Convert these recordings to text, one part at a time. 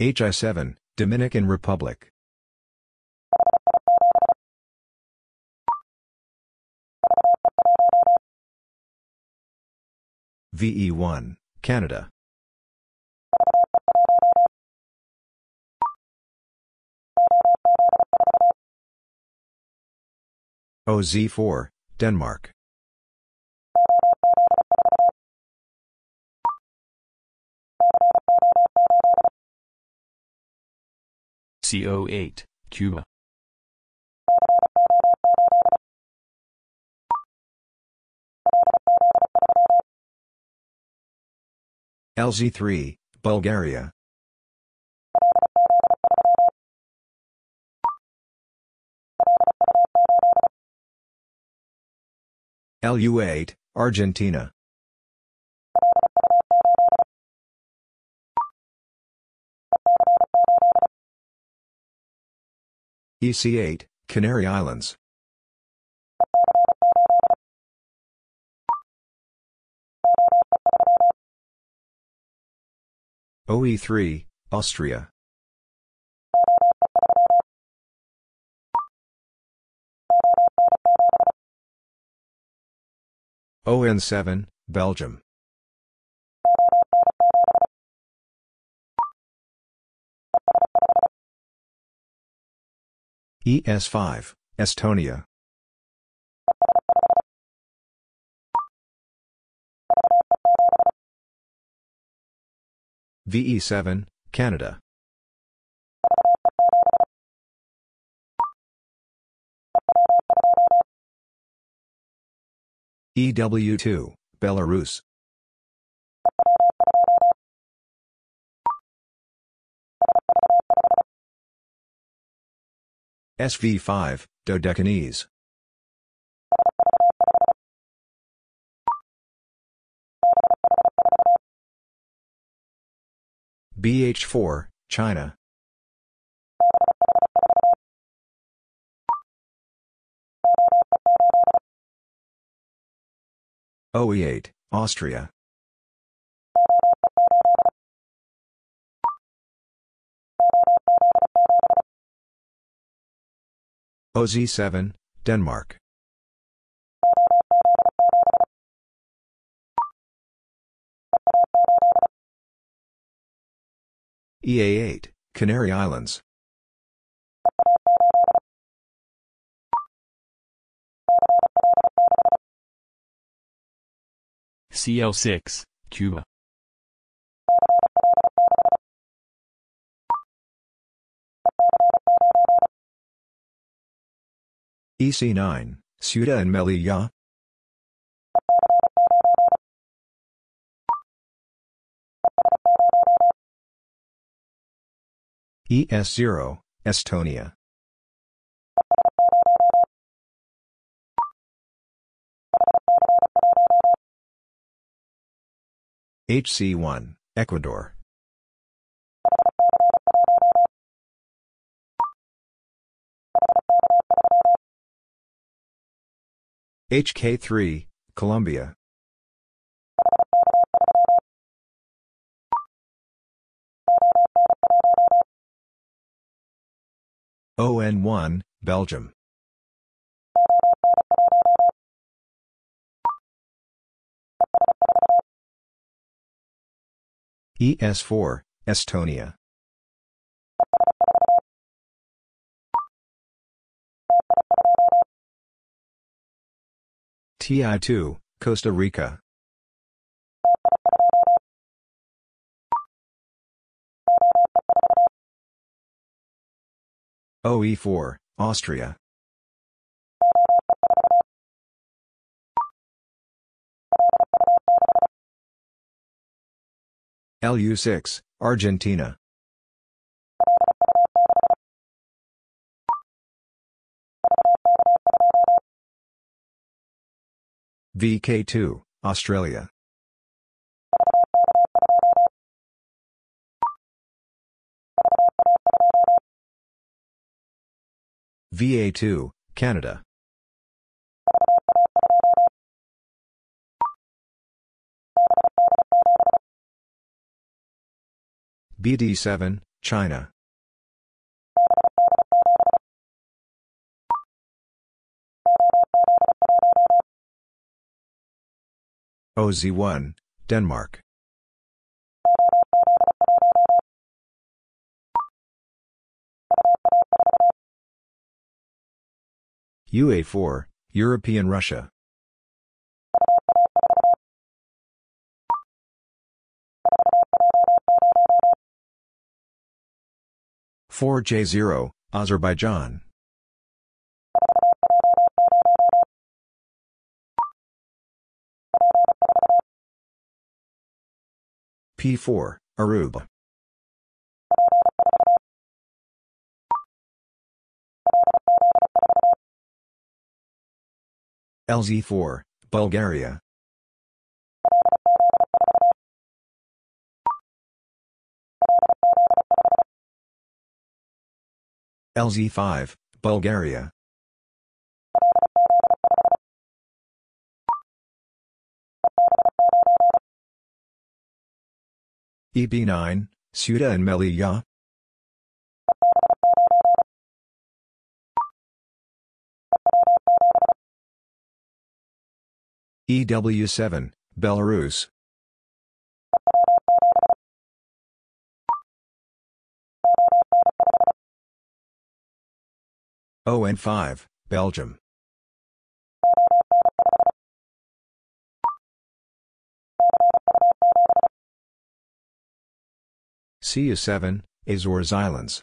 HI7, Dominican Republic. VE1, Canada. OZ4, Denmark. CO8, Cuba. LZ3, Bulgaria. LU8, Argentina. EC8, Canary Islands. OE3, Austria. ON7, Belgium. ES5, Estonia. VE7, Canada. EW2, Belarus. SV5, Dodecanese. BH4, China. OE8, Austria. OZ7, Denmark. EA8, Canary Islands. CL6, Cuba. EC9, Ceuta and Melilla. ES0, Estonia. HC1, Ecuador. HK3, Colombia. ON1, Belgium. ES4, Estonia. TI2, Costa Rica. OE4, Austria. LU6, Argentina. VK2, Australia. VA2, Canada. BD7, China. OZ1, Denmark. UA4, European Russia. Four J zero, Azerbaijan. P4, Aruba. LZ4, Bulgaria. LZ5, Bulgaria. EB9, Ceuta and Melilla. EW7, Belarus. ON5, Belgium. CU7, Azores Islands.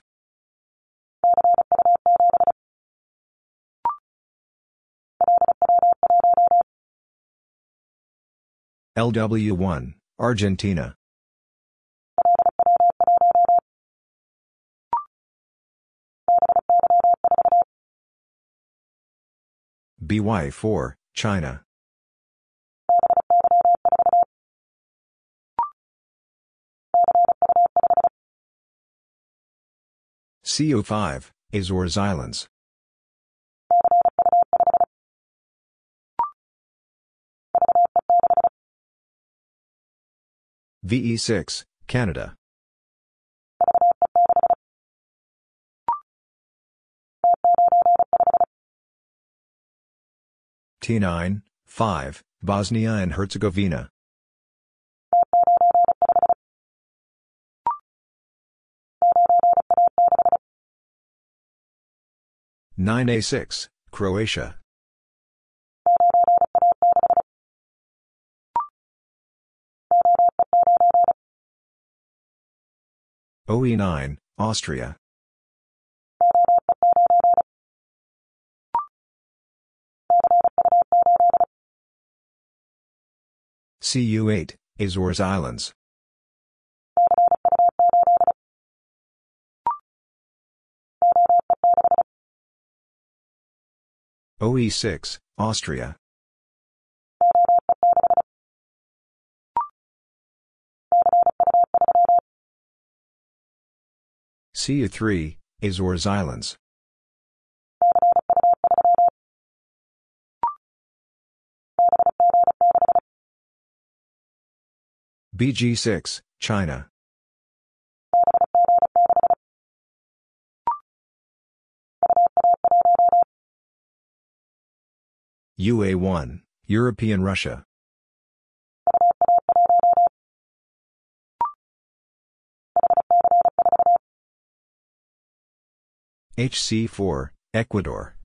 LW1, Argentina. BY4, China. CO5, Azores Islands. VE6, Canada. T9, 5, Bosnia and Herzegovina. Nine A six, Croatia. OE nine, Austria. CU8, Azores Islands. OE6, Austria. CU3, Azores Islands. BG6, China. UA1, European Russia. HC4, Ecuador.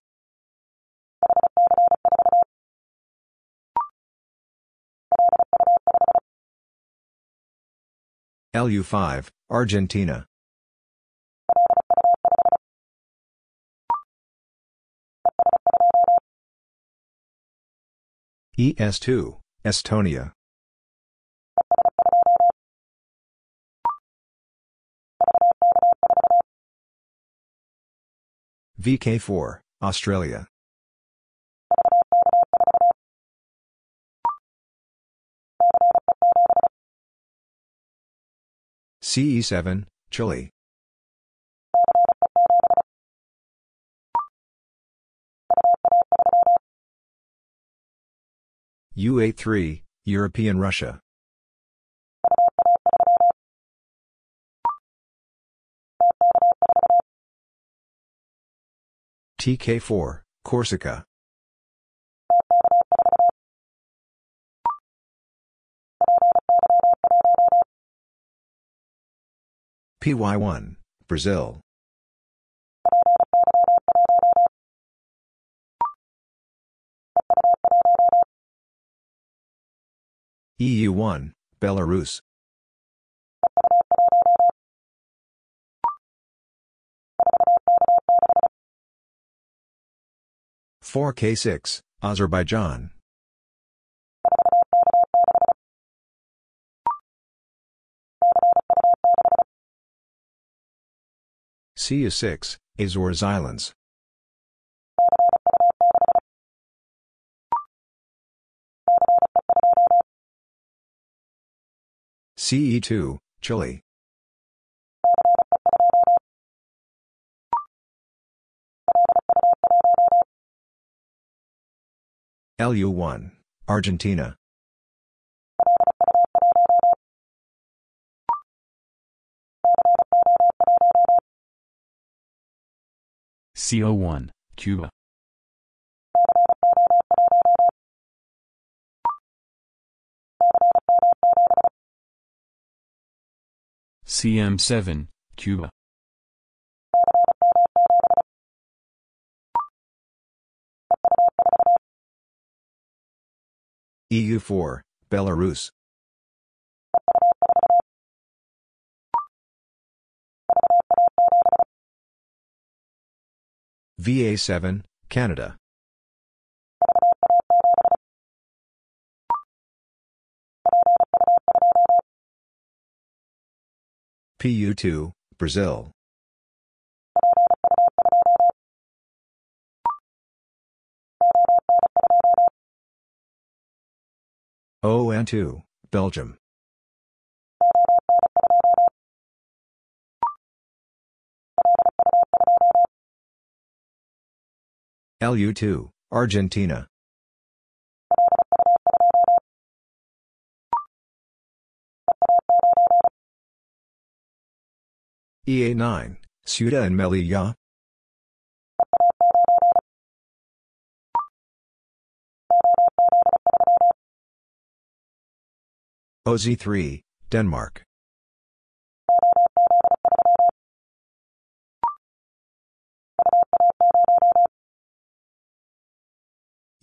LU5, Argentina. ES2, Estonia. VK4, Australia. CE7, Chile. UA3, European Russia. TK4, Corsica. PY1, Brazil. EU1, Belarus. Four K six, Azerbaijan. CU six, Azores Islands. CE2, Chile. LU1, Argentina. CO1, Cuba. CM7, Cuba. EU4, Belarus. VA7, Canada. PU2, Brazil. ON2, Belgium. LU2, Argentina. EA9, Ceuta and Melilla. OZ3, Denmark.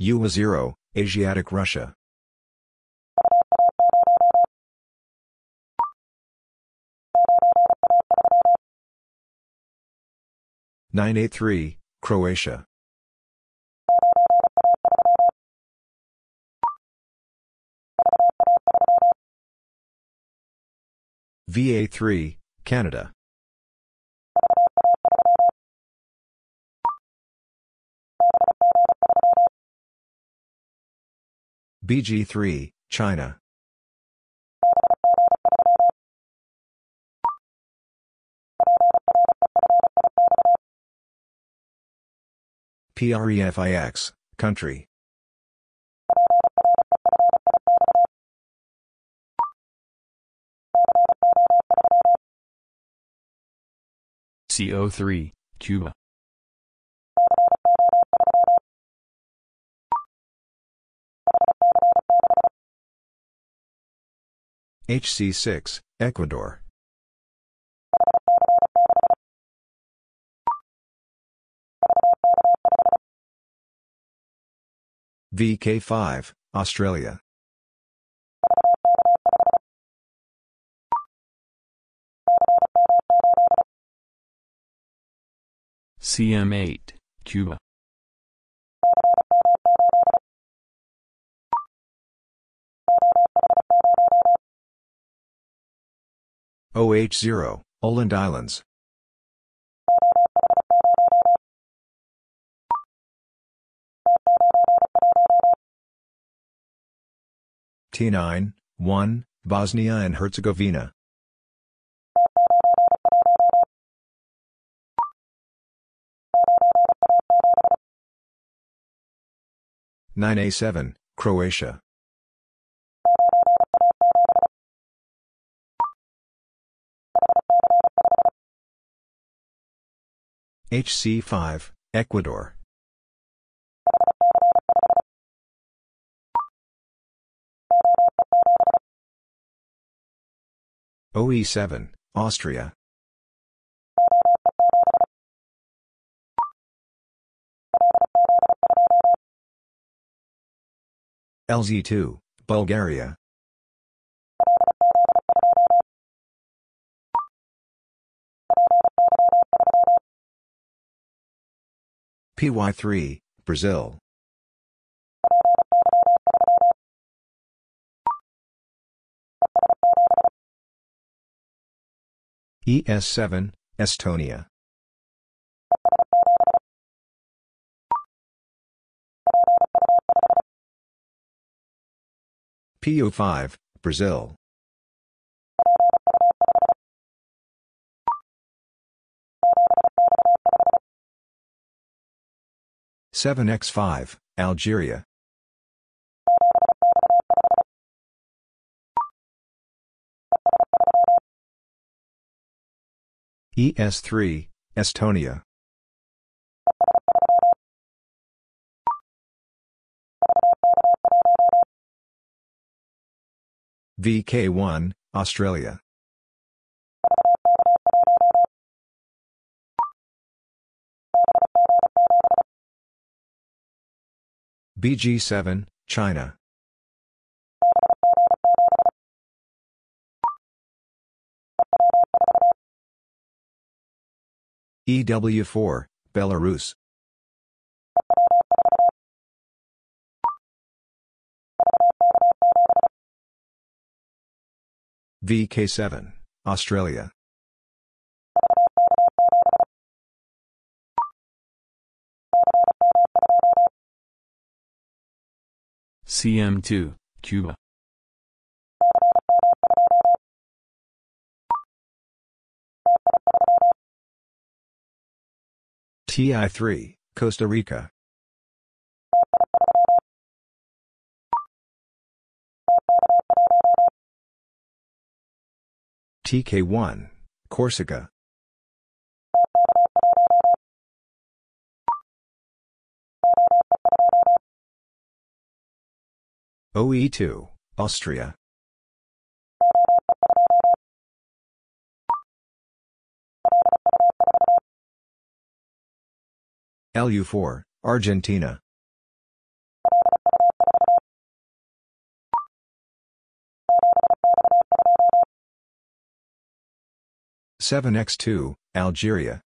UA0, Asiatic Russia. Nine A three, Croatia. VA3, Canada. BG3, China. PREFIX, country. CO3, Cuba. HC6, Ecuador. VK5, Australia. CM8, Cuba. OH0, Åland Islands. T9, 1, Bosnia and Herzegovina. Nine A seven, Croatia. HC5, Ecuador. OE7, Austria. LZ2, Bulgaria. PY3, Brazil. ES7, Estonia. PO5, Brazil. Seven X five, Algeria. ES3, Estonia. VK1, Australia. BG7, China. EW4, Belarus. VK7, Australia. CM2, Cuba. TI3, Costa Rica. TK1, Corsica. OE2, Austria. LU4, Argentina. Seven X2, Algeria.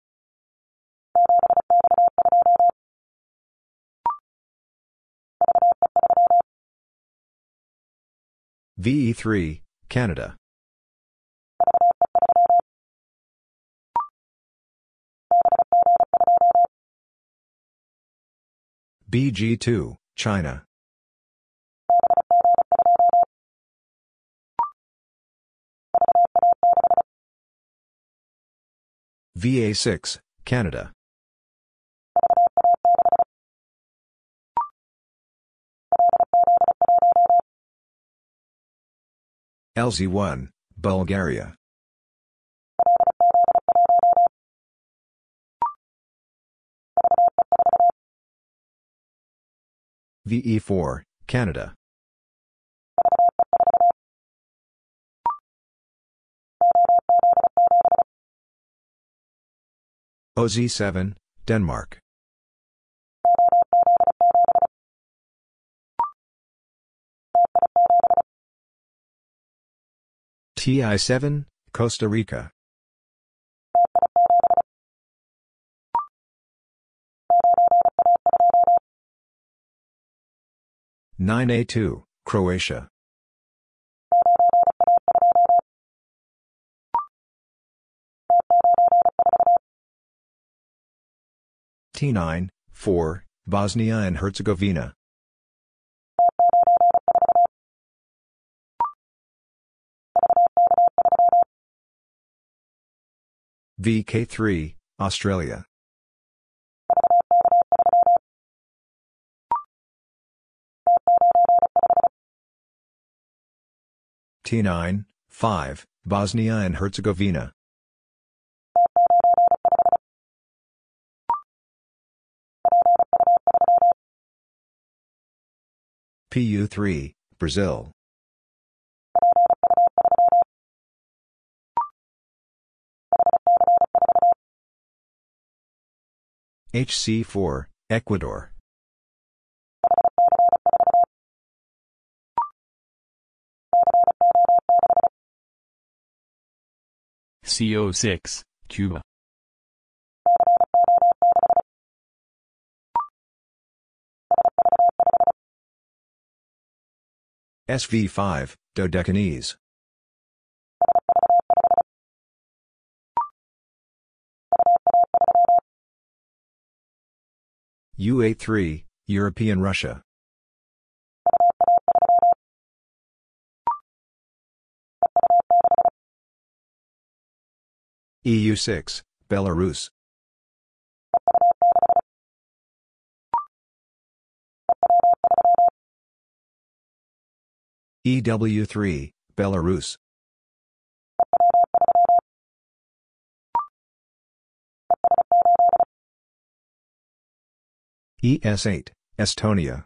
VE3, Canada. BG2, China. VA6, Canada. LZ1, Bulgaria. VE4, Canada. OZ7, Denmark. TI7, Costa Rica. Nine A two, Croatia. T9, 4, Bosnia and Herzegovina. VK3, Australia. T9, 5, Bosnia and Herzegovina. PU3, Brazil. HC4, Ecuador. CO6, Cuba. SV5, Dodecanese. UA3, European Russia. EU6, Belarus. EW3, Belarus. ES8, Estonia.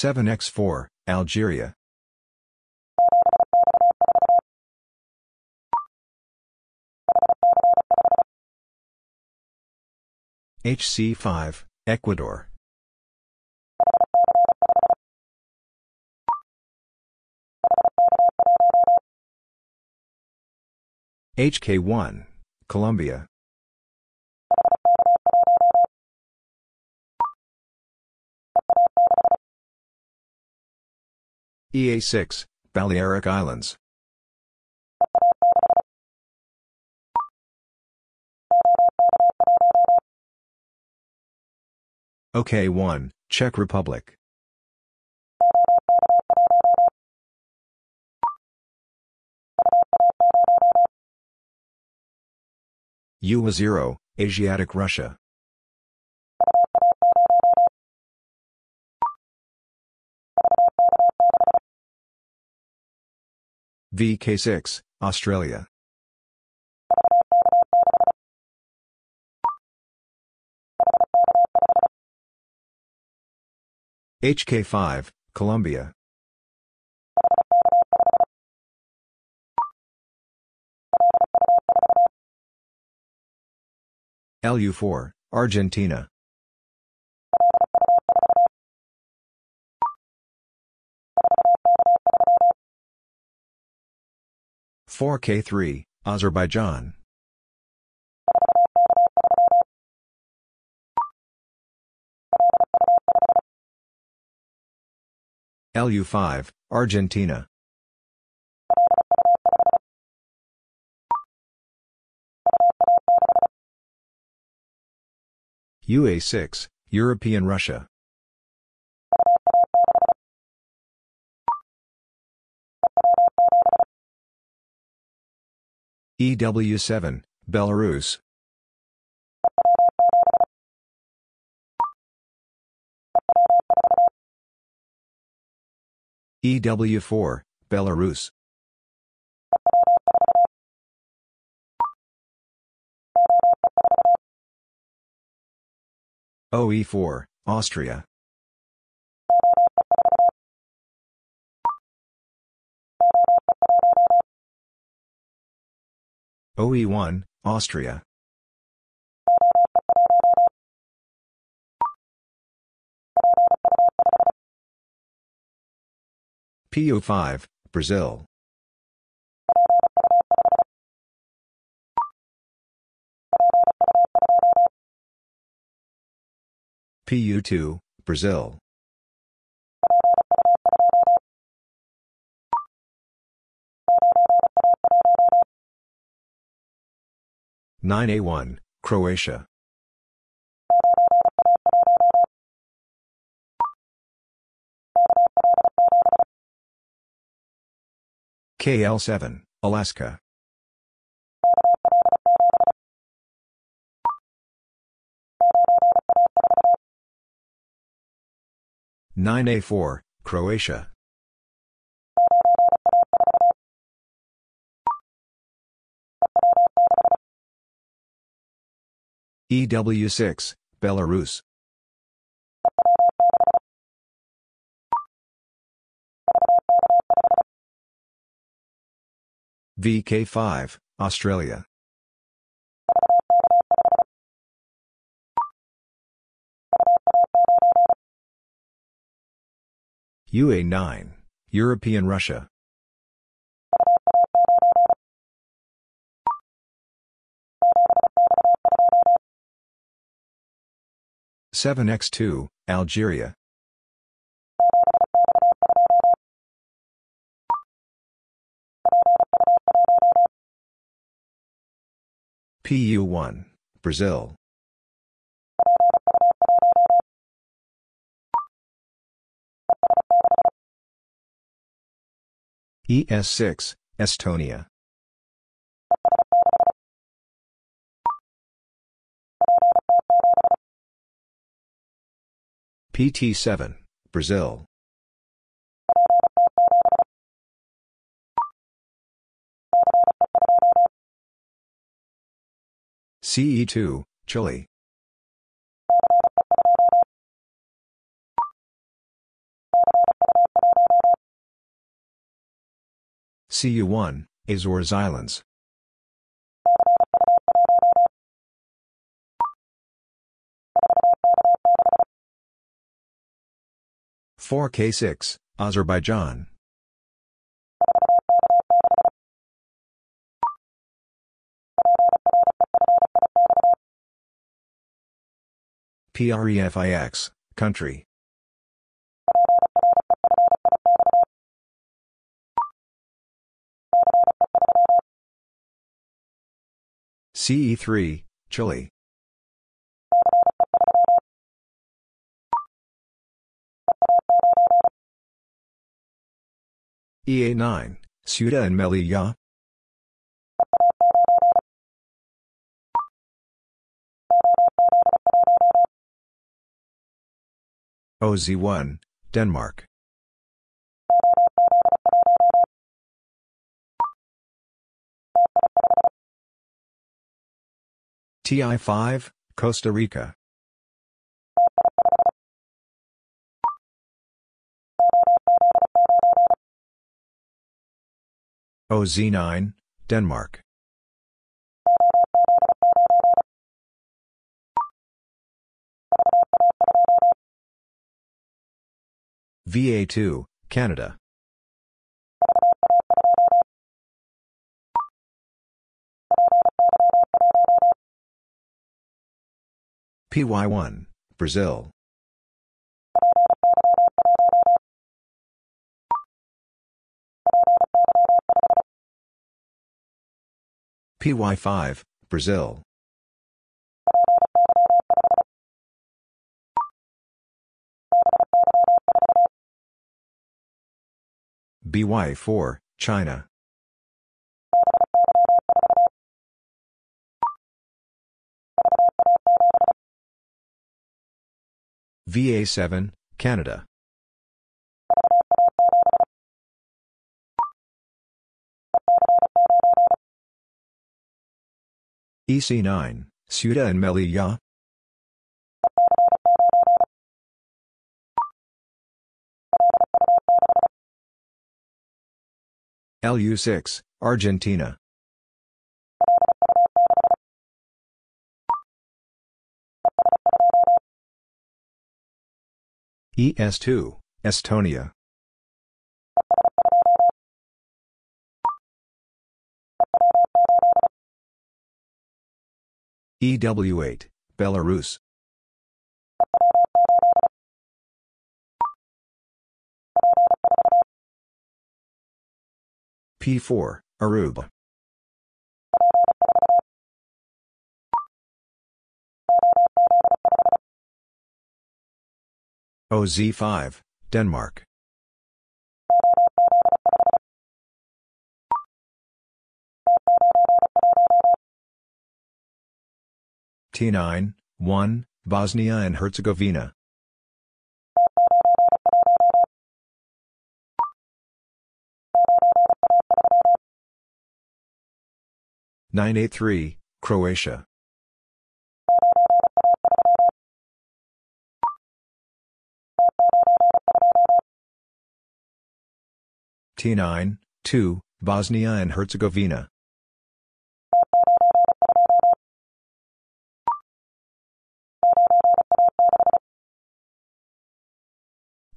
Seven X four, Algeria. HC5, Ecuador. HK1, Colombia. EA6, Balearic Islands. OK1, Czech Republic. UA0, Asiatic Russia. VK6, Australia. HK5, Colombia. LU4, Argentina. Four K three, Azerbaijan. LU5, Argentina. UA6, European Russia. EW7, Belarus. EW4, Belarus. OE4, Austria. OE1, Austria. PO5, Brazil. PU2, Brazil. Nine A one, Croatia. KL7, Alaska. Nine A four, Croatia. EW6, Belarus. VK5, Australia. UA9, European Russia. Seven X two, Algeria. PU1, Brazil. ES6, Estonia. PT7, Brazil. CE2, Chile. CU1, Azores Islands. Four K six, Azerbaijan. PREFIX, country. CE3, Chile. EA9, Ceuta and Melilla. OZ1, Denmark. TI5, Costa Rica. OZ9, Denmark. VA2, Canada. PY1, Brazil. PY5, Brazil. BY4, China. VA7, Canada. EC9, Ceuta and Melilla. LU6, Argentina. ES2, Estonia. EW8, Belarus. P4, Aruba. OZ5, Denmark. T9, 1, Bosnia and Herzegovina. Nine A three, Croatia. T9, 2, Bosnia and Herzegovina.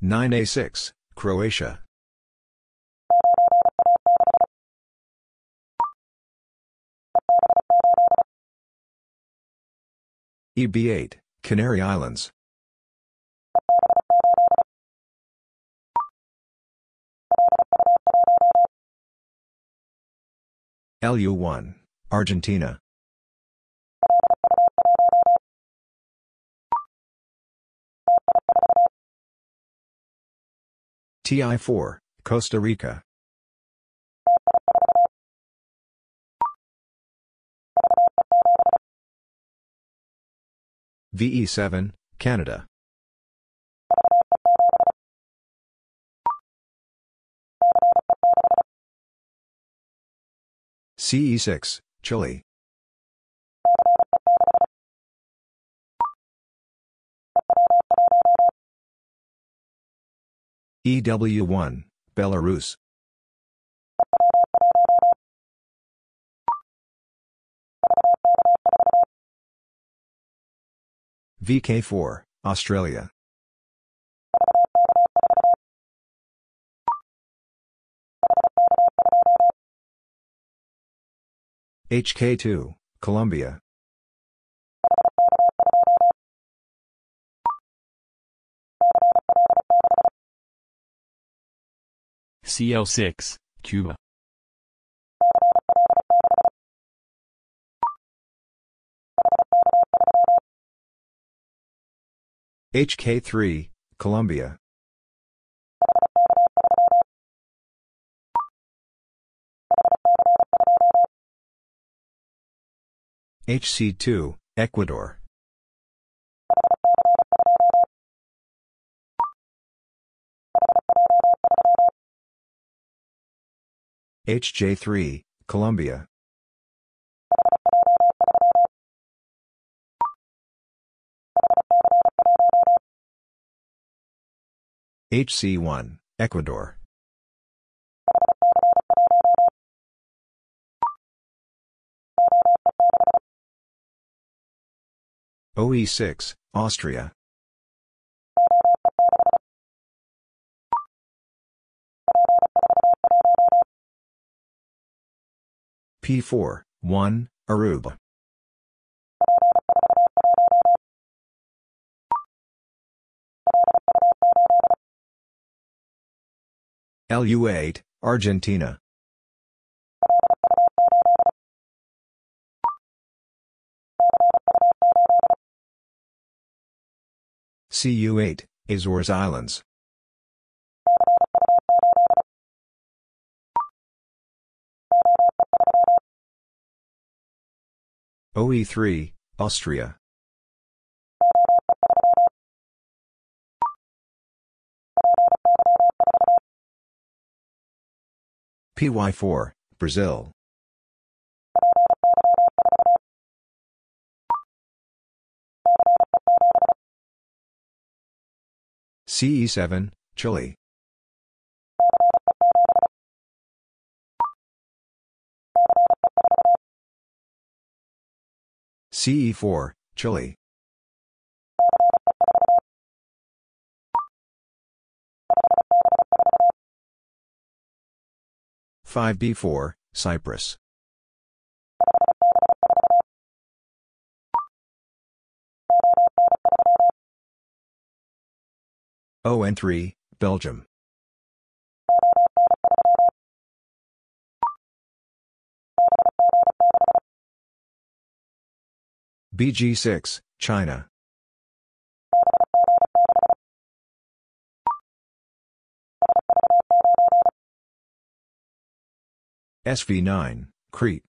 Nine A six, Croatia. EB eight, Canary Islands. LU1, Argentina. TI4, Costa Rica. VE7, Canada. CE6, Chile. EW1, Belarus. VK4, Australia. HK2, Colombia. CL6, Cuba. HK3, Colombia. HC2, Ecuador. HJ3, Colombia. HC1, Ecuador. OE6, Austria. P4, 1, Aruba. LU8, Argentina. CU8, Azores Islands. OE3, Austria. PY4, Brazil. CE7, Chile. CE4, Chile. Five B four, Cyprus. ON three, Belgium. BG6, China. SV9, Crete.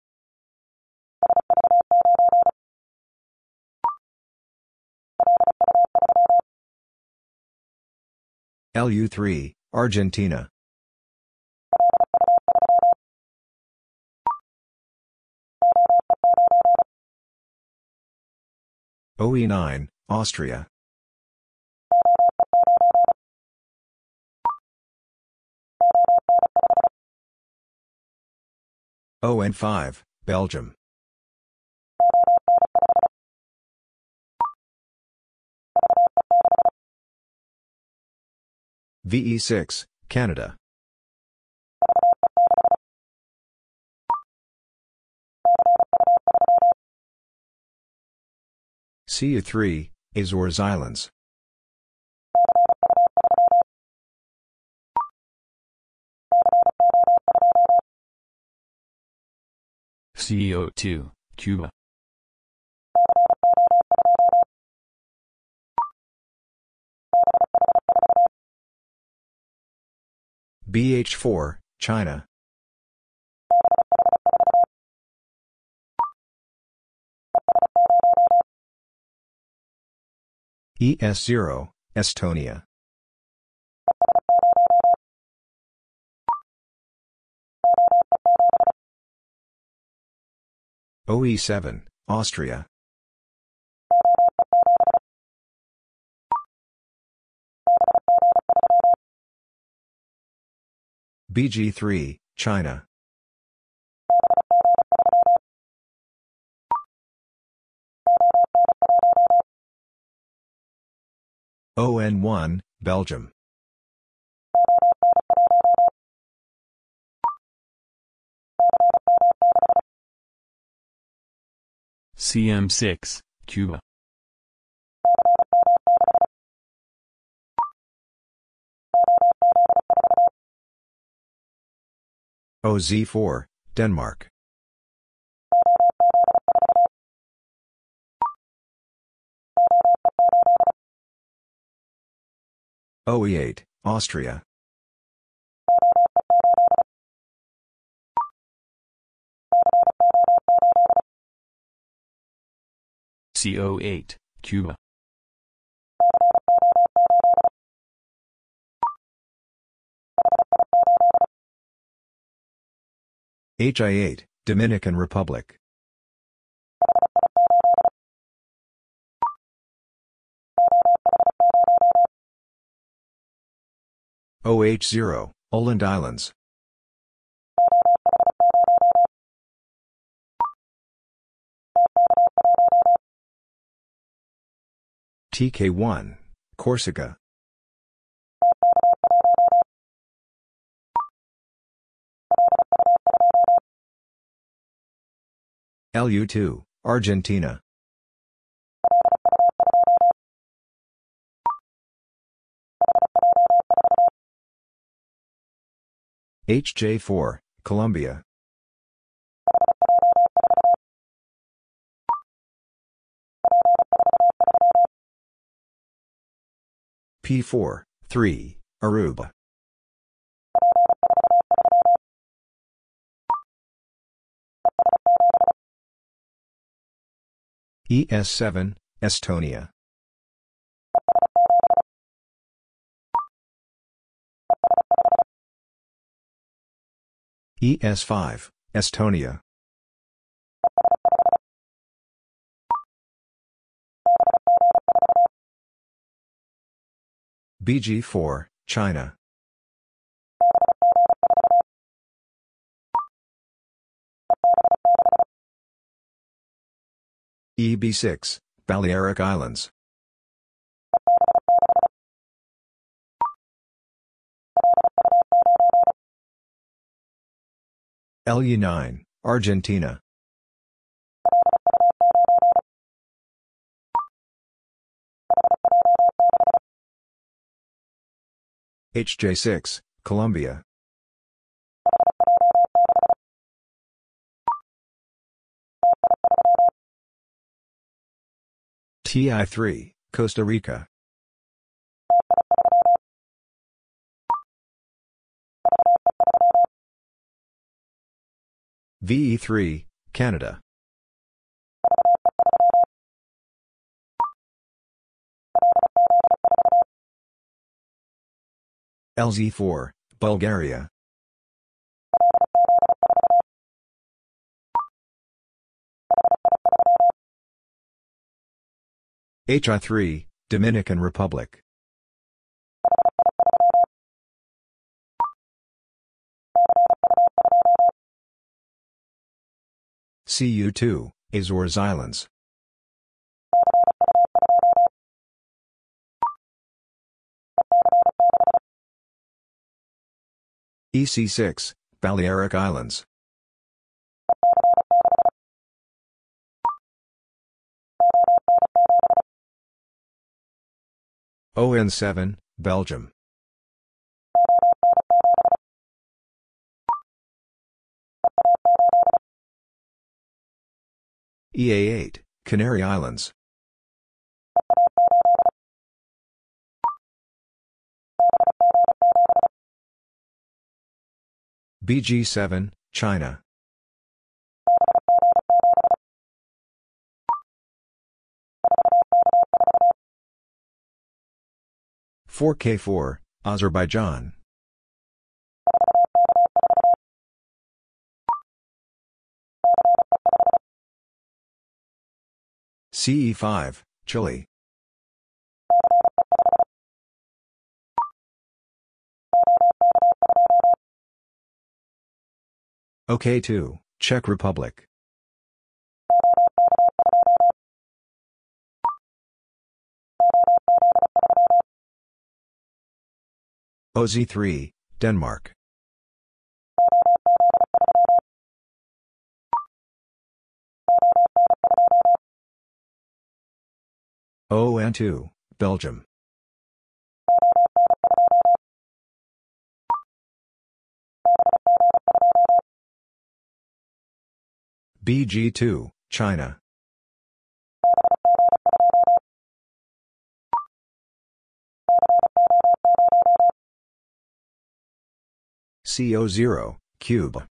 LU3, Argentina. OE9, Austria. ON5, Belgium. VE6, Canada. CU3, Azores Islands. CO2, Cuba. BH4, China. ES0, Estonia. OE7, Austria. BG3, China. ON1, Belgium. CM6, Cuba. OZ4, Denmark. OE8, Austria. CO8, Cuba. HI8, Dominican Republic. OH0, Åland Islands. TK1, Corsica. LU2, Argentina. HJ4, Colombia. P4, 3, Aruba. ES7, Estonia. ES5, Estonia. BG4, China. EB6, Balearic Islands. LU9, Argentina. HJ6, Colombia. TI3, Costa Rica. VE3, Canada. LZ4, Bulgaria. HI3, Dominican Republic. CU2, Azores Islands. EC6, Balearic Islands. ON7, Belgium. EA8, Canary Islands. BG7, China. Four K four, Azerbaijan. CE5, Chile. OK2, Czech Republic. OZ3, Denmark. ON2, Belgium. BG2, China. CO0, Cuba.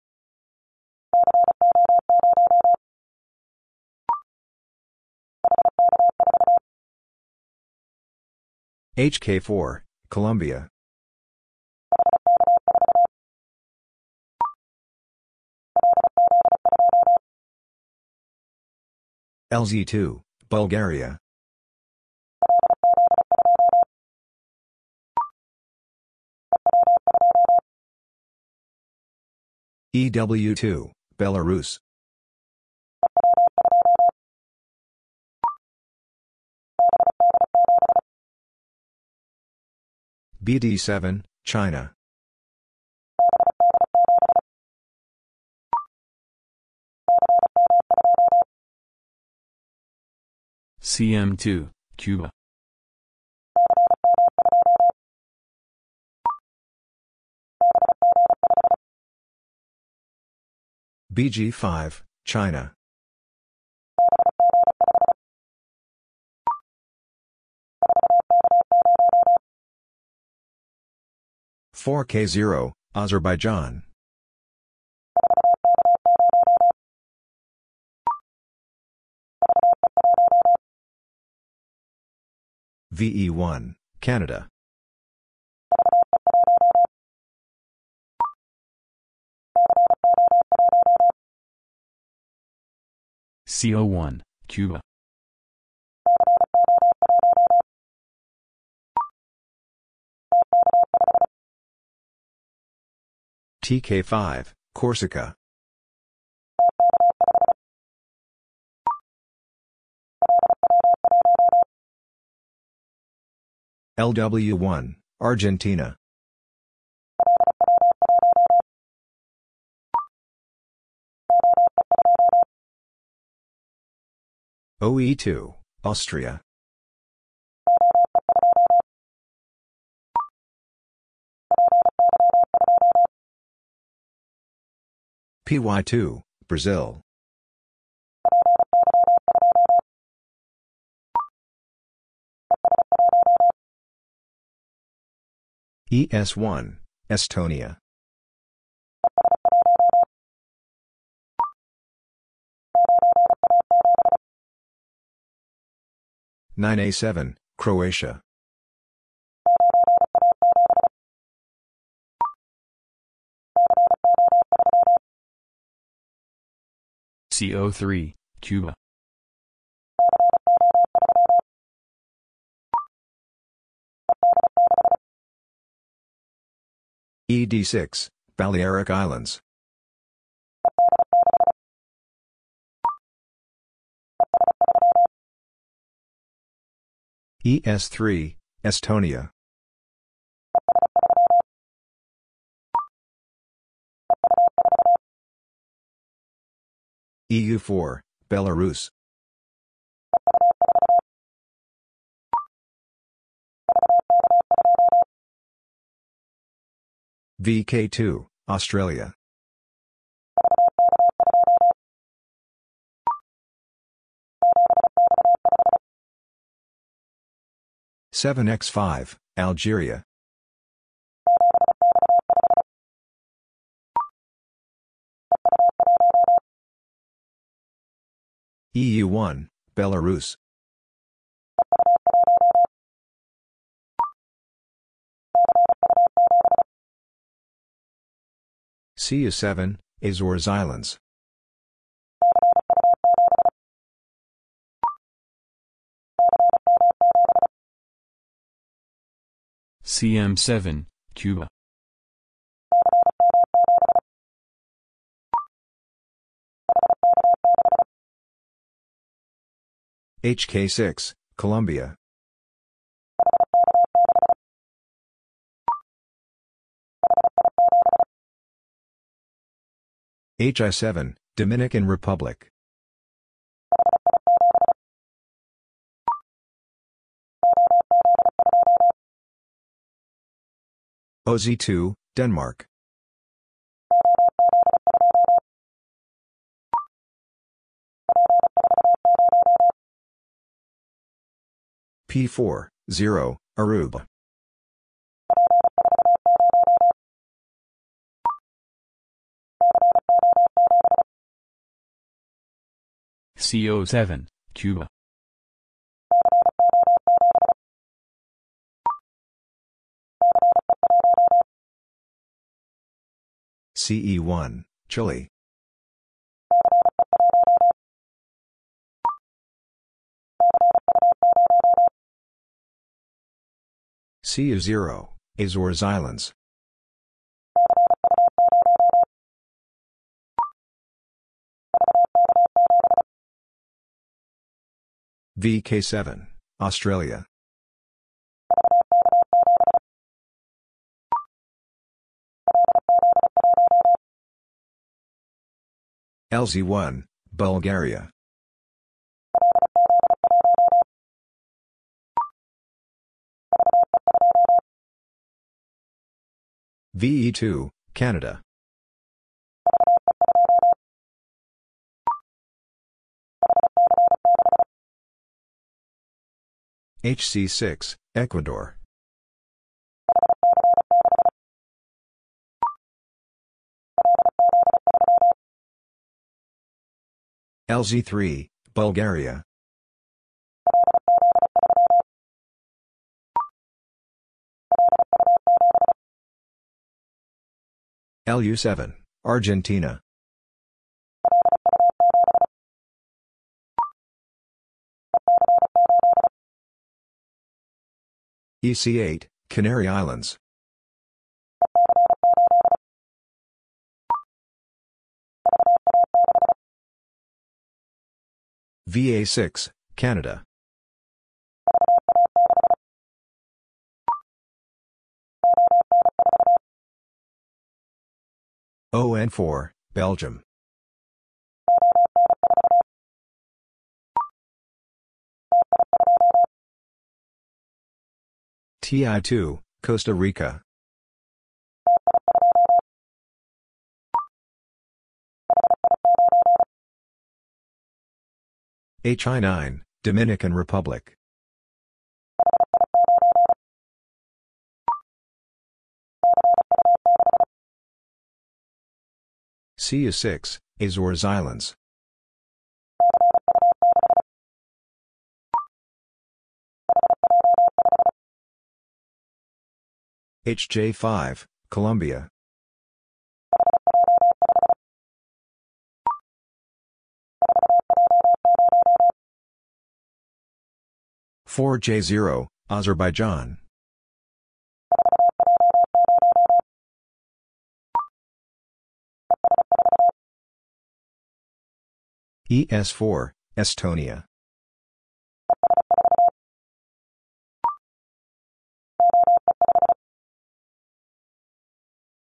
HK4, Colombia. LZ2, Bulgaria. EW2, Belarus. BD7, China. CM2, Cuba. BG5, China. Four K zero, Azerbaijan. VE1, Canada. CO1, Cuba. TK5, Corsica. LW1, Argentina. OE2, Austria. PY2, Brazil. ES1, Estonia. Nine A seven, Croatia. CO3, Cuba. ED6, Balearic Islands. ES3, Estonia. EU4, Belarus. VK2, Australia. Seven X five, Algeria. EU one, Belarus. CU seven, Azores Islands. CM7, Cuba. HK6, Colombia. HI7, Dominican Republic. OZ2, Denmark. P4, 0, Aruba. CO7, Cuba. CE1, Chile. CU0, Azores Islands. VK7, Australia. LZ1, Bulgaria. VE2, Canada. HC6, Ecuador. LZ3, Bulgaria. LU7, Argentina. EC8, Canary Islands. VA6, Canada. ON4, Belgium. TI2, Costa Rica. HI9, Dominican Republic. CU6, Azores Islands. HJ5, Colombia. Four J zero, Azerbaijan. ES4, Estonia.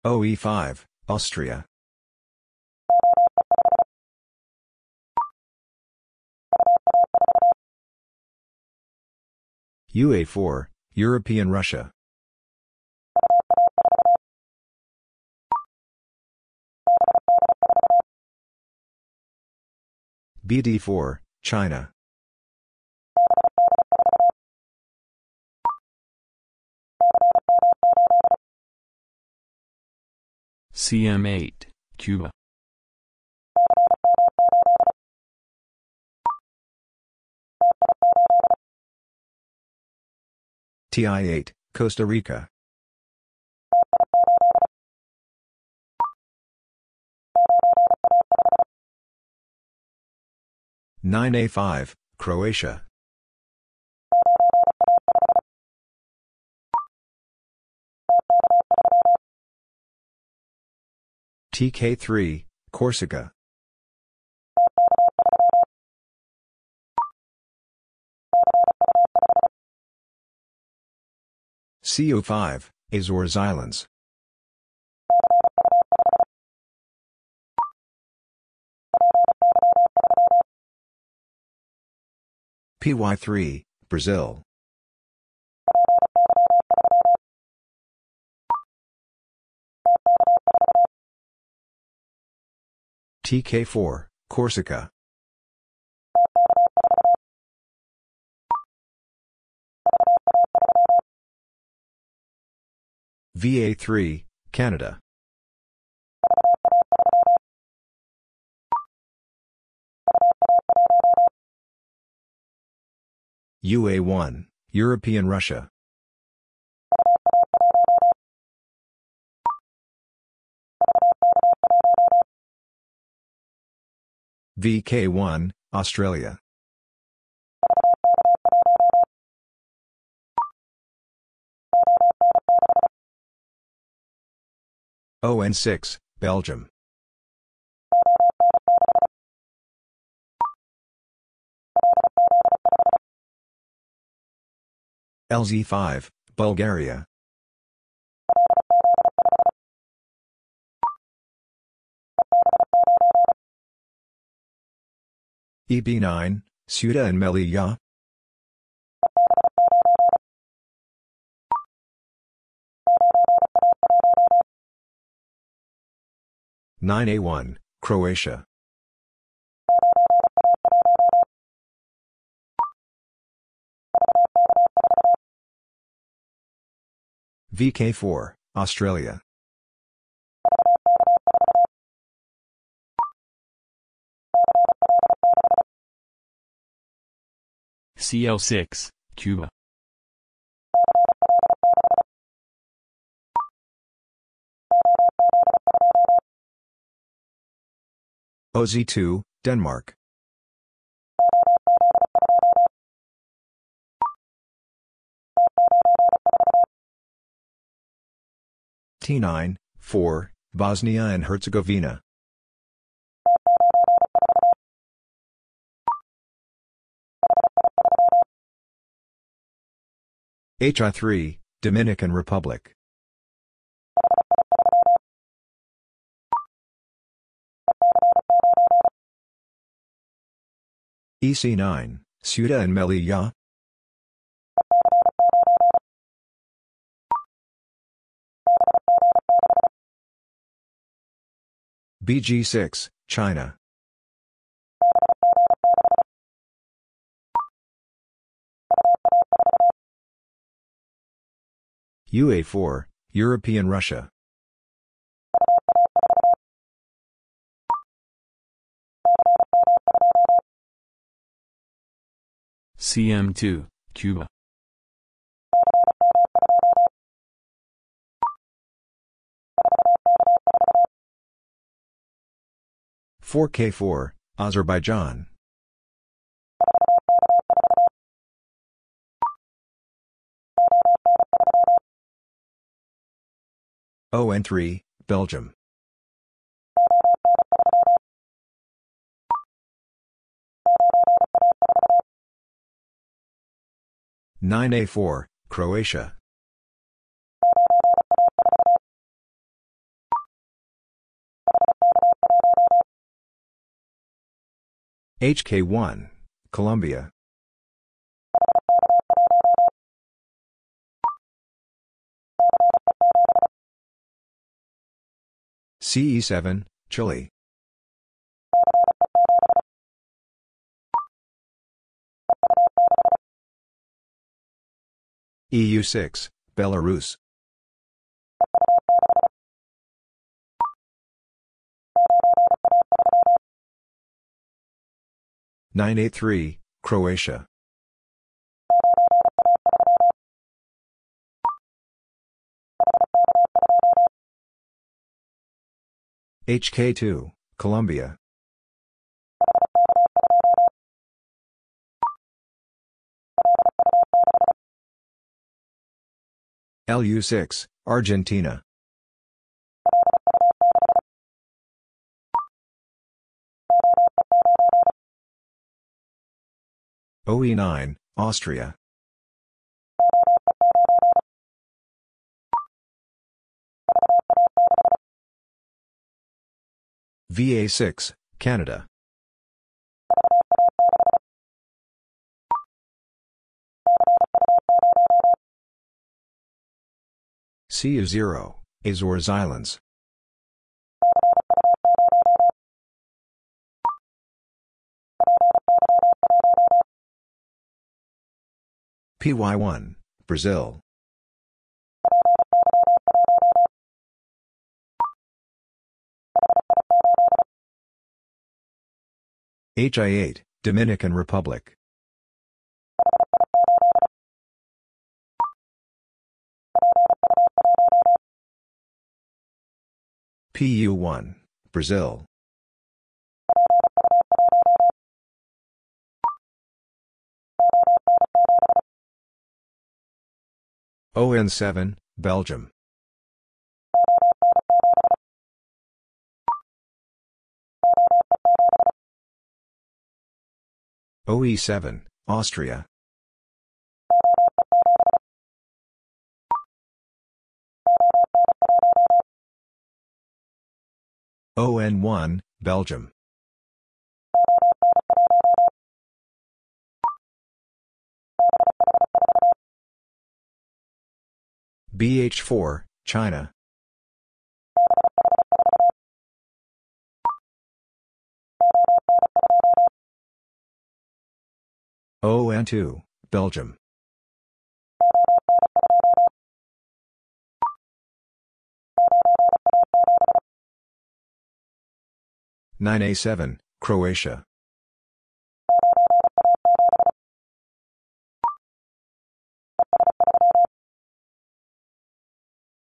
OE5, Austria. UA4, European Russia. BD4, China. CM8, Cuba. TI8, Costa Rica. Nine A five, Croatia. TK3, Corsica. CO5, Azores Islands. PY3, Brazil. TK4, Corsica. VA3, Canada. UA1, European Russia. VK1, Australia. ON6, Belgium. LZ5, Bulgaria. EB9, Ceuta and Melilla. Nine A one, Croatia. VK4, Australia. CL6, Cuba. OZ2, Denmark. T9, 4, Bosnia and Herzegovina. HI3, Dominican Republic. EC9, Ceuta and Melilla. BG6, China. UA4, European Russia. CM2, Cuba. Four K four, Azerbaijan. ON3, Belgium. Nine A four, Croatia. HK1, Colombia. CE7, Chile. EU6, Belarus. Nine A three, Croatia. HK2, Colombia. LU6, Argentina. OE9, Austria. VA6, Canada. CU0, Azores Islands. PY1, Brazil. HI8, Dominican Republic. PU1, Brazil. ON7, Belgium. OE7, Austria. ON1, Belgium. BH4, China. ON2, Belgium. Nine A seven, Croatia.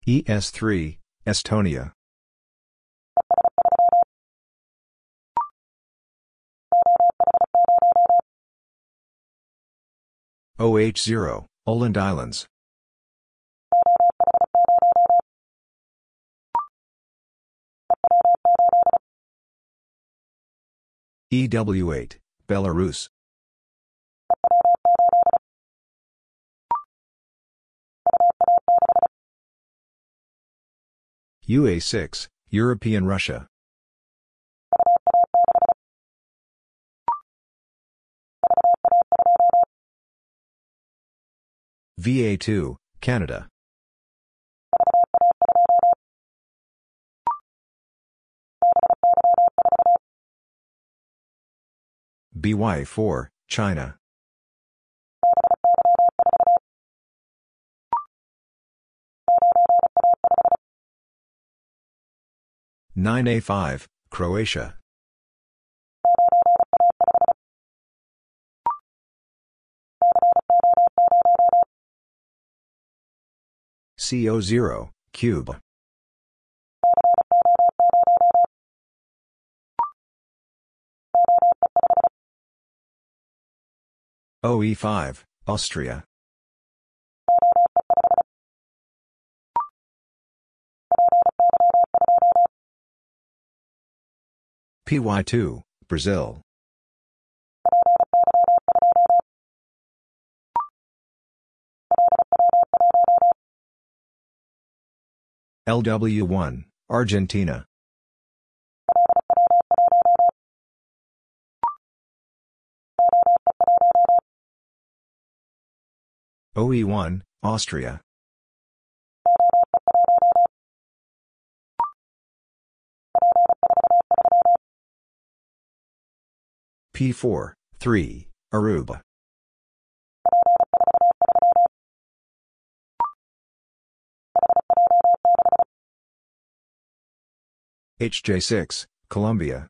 ES3, Estonia. OH0, Åland Islands. EW8, Belarus. UA6, European Russia. VA2, Canada. BY4, China. Nine A five, Croatia. CO0, Cuba. OE5, Austria. PY2, Brazil. LW1, Argentina. OE1, Austria. P4, 3, Aruba. HJ6, Colombia.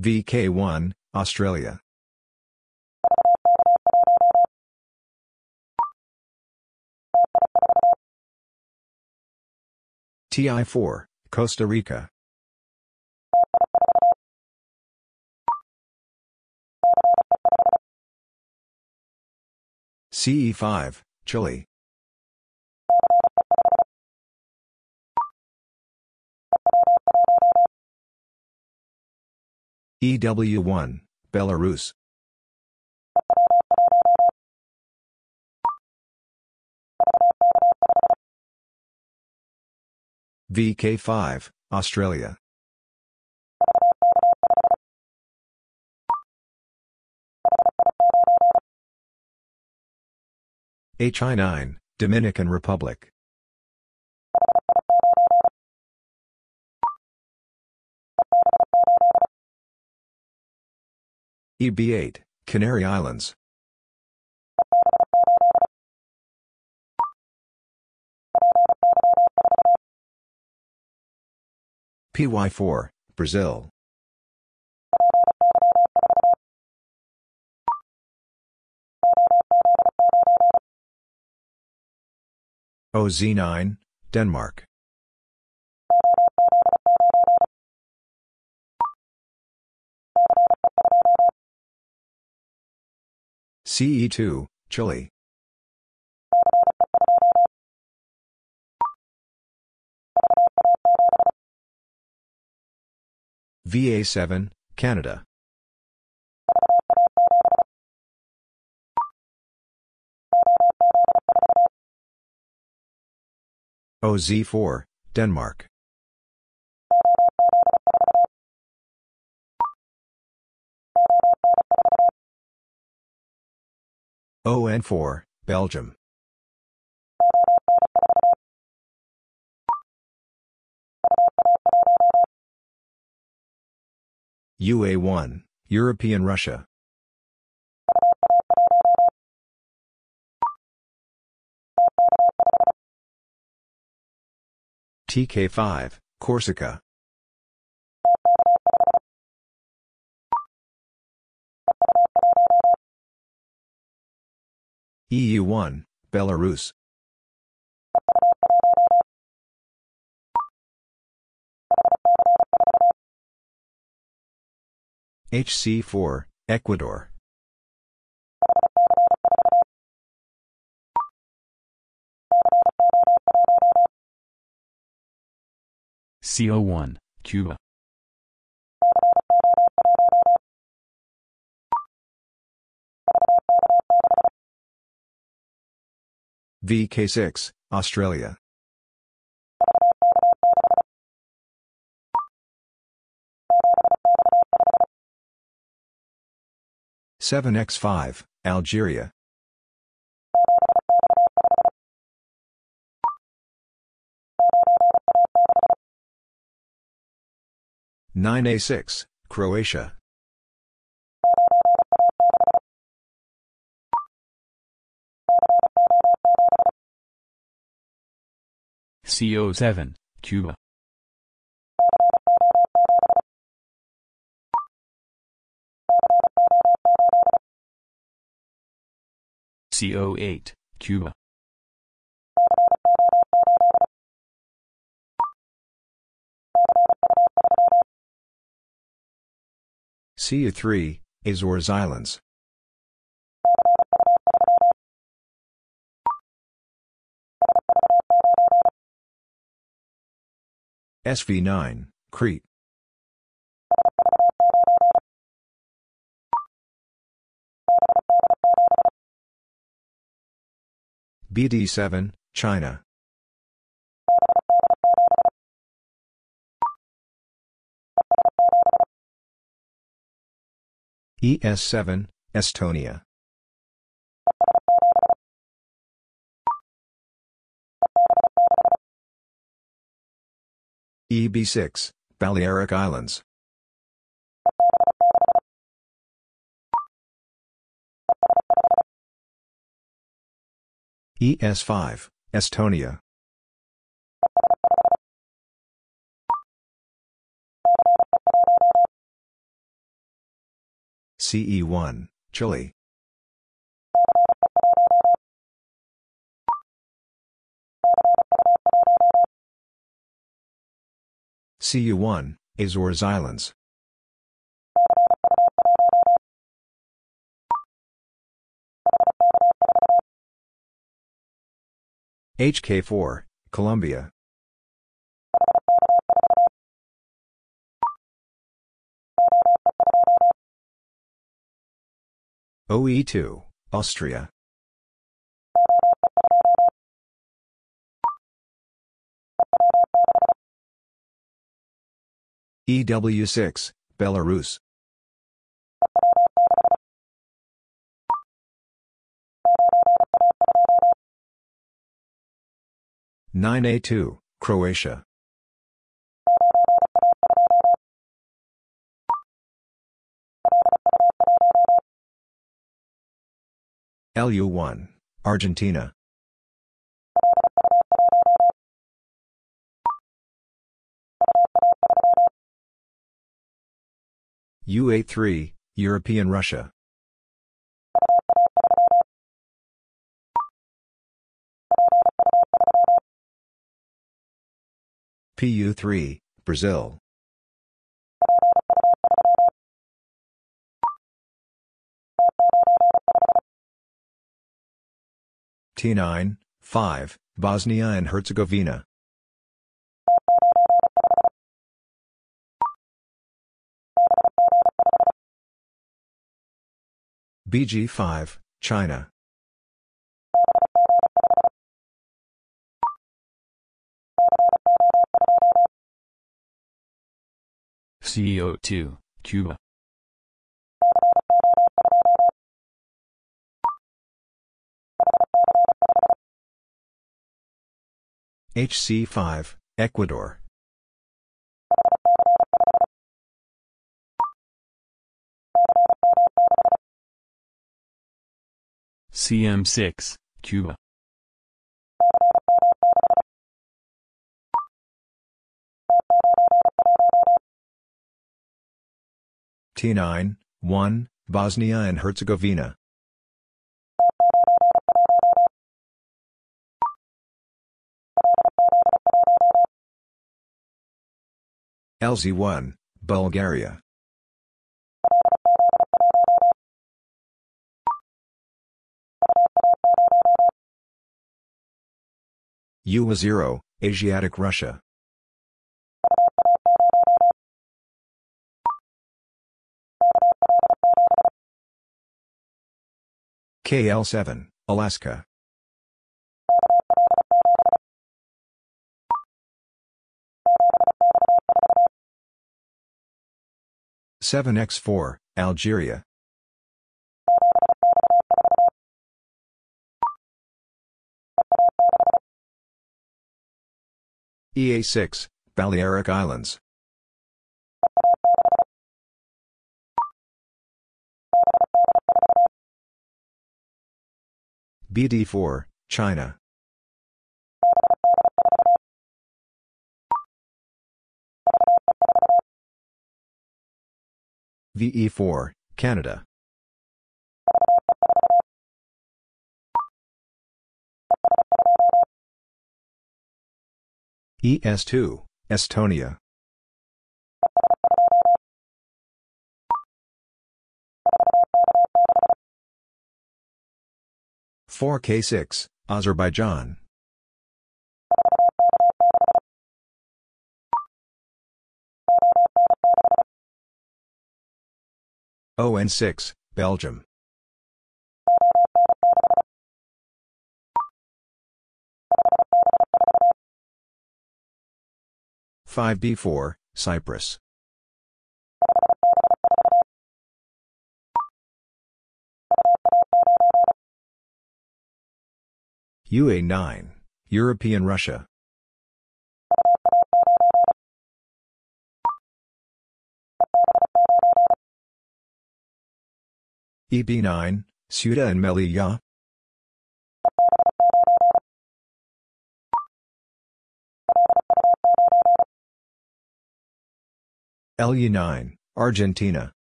VK1, Australia. TI4, Costa Rica. CE5, Chile. EW1, Belarus. VK5, Australia. HI9, Dominican Republic. EB8, Canary Islands. PY4, Brazil. OZ9, Denmark. CE2, Chile. VA7, Canada. OZ4, Denmark. ON4, Belgium. UA1, European Russia. TK5, Corsica. EU1, Belarus. HC4, Ecuador. CO1, Cuba. VK6, Australia. Seven X five, Algeria. Nine A six, Croatia. CO7, Cuba. CO8, Cuba. CU3, Azores Islands. SV9, Crete. BD7, China. ES7, Estonia. EB6, Balearic Islands. ES5, Estonia. CE1, Chile. CU1, Azores Islands. HK4, Colombia. OE2, Austria. EW6, Belarus. Nine A two, Croatia. LU one, Argentina. UA3, European Russia. PU3, Brazil. T9, 5, Bosnia and Herzegovina. BG5, China. CO2, Cuba. HC5, Ecuador. CM6, Cuba. T9, 1, Bosnia and Herzegovina. LZ1, Bulgaria. UA0, Asiatic Russia. KL7, Alaska. Seven X four, Algeria. EA6, Balearic Islands. BD4, China. VE4, Canada. ES2, Estonia. Four K six, Azerbaijan. ON six, Belgium. Five B four, Cyprus. UA9, European Russia. EB9, Ceuta and Melilla. LU9, Argentina.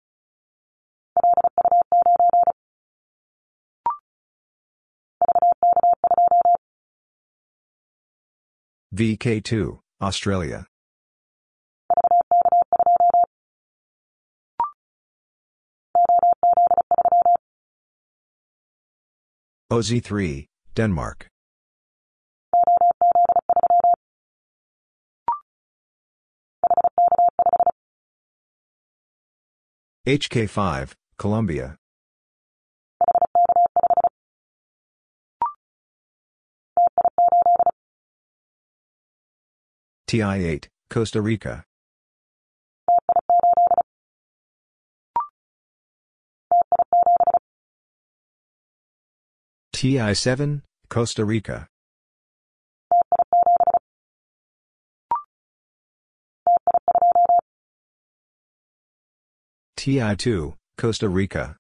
VK2, Australia. OZ3, Denmark. HK5, Colombia. TI8, Costa Rica. TI7, Costa Rica. TI2, Costa Rica.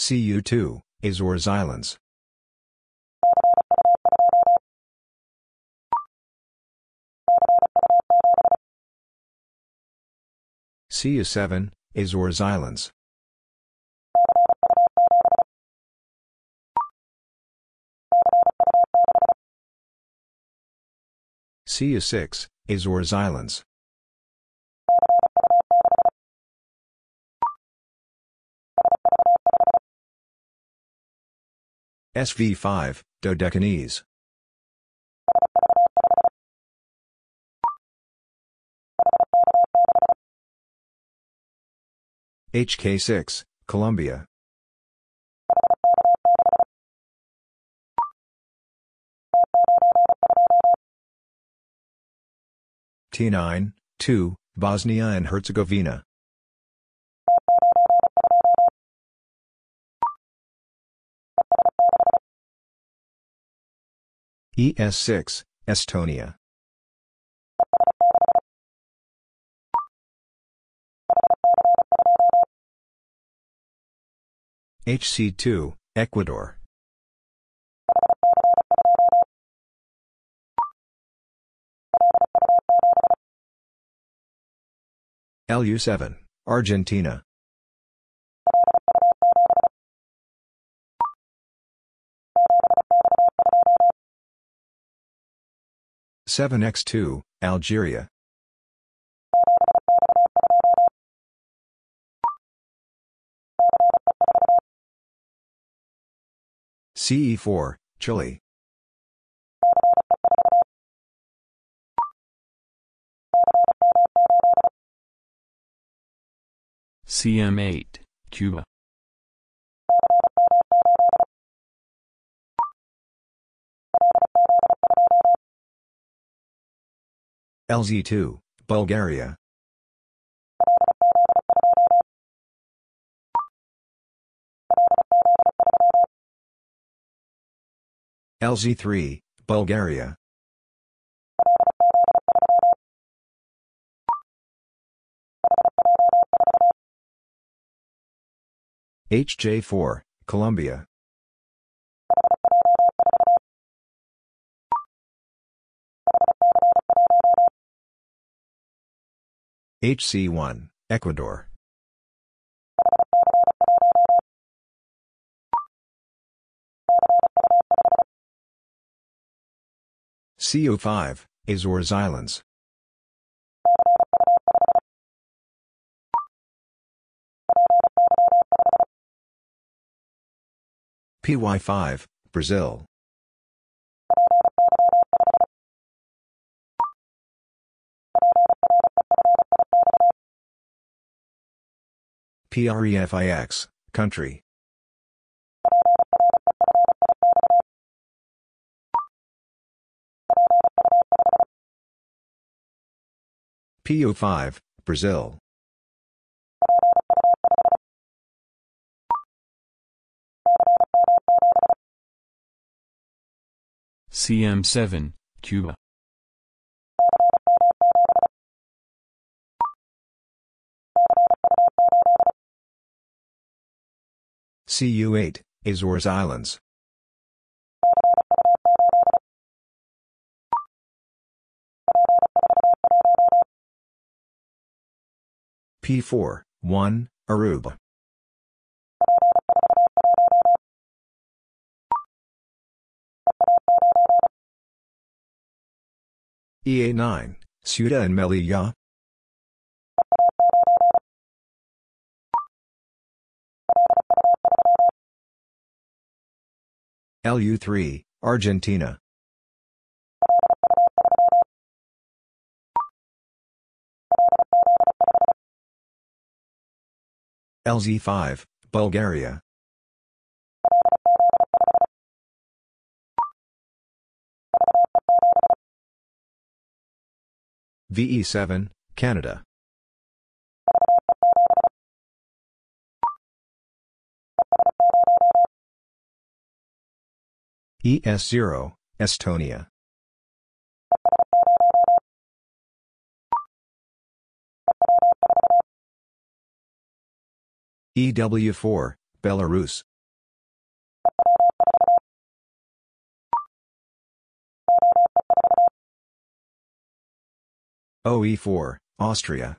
CU2, Azores Islands. CU7, Azores Islands. CU6, Azores Islands. SV5, Dodecanese. HK6, Colombia. T9, 2, Bosnia and Herzegovina. ES6, Estonia. HC2, Ecuador. LU7, Argentina. Seven X two, Algeria. CE4, Chile. CM8, Cuba. LZ2, Bulgaria. LZ3, Bulgaria. HJ4, Colombia. HC1, Ecuador. CO5, Azores Islands. PY5, Brazil. PREFIX, country. PO5, Brazil. CM7, Cuba. CU-8, Azores Islands. P4, 1, Aruba. EA9, Ceuta and Melilla. LU3, Argentina. LZ5, Bulgaria. VE7, Canada. ES0, Estonia. EW4, Belarus. OE4, Austria.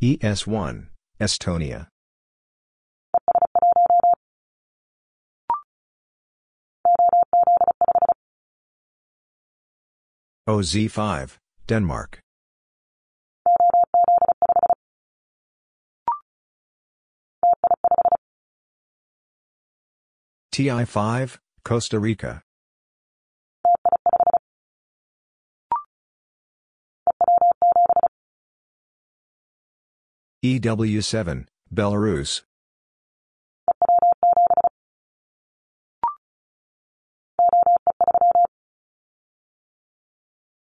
ES1, Estonia. OZ5, Denmark. TI5, Costa Rica. EW7, Belarus.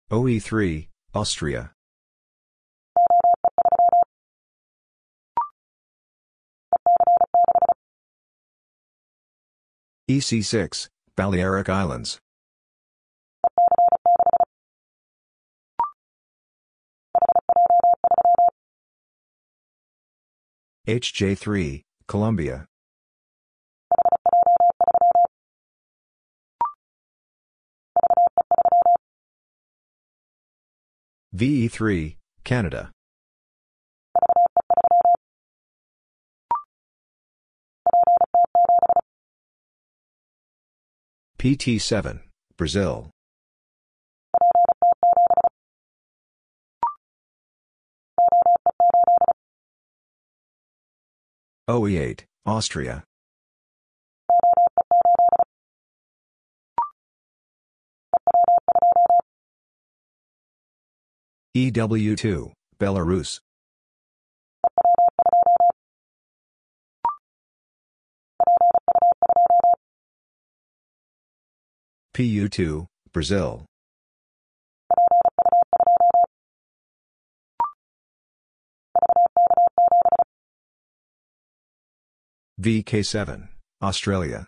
OE3, Austria. EC6, Balearic Islands. HJ3, Colombia. VE3, Canada. PT7, Brazil. OE8, Austria. EW2, Belarus. PU2, Brazil. VK7, Australia.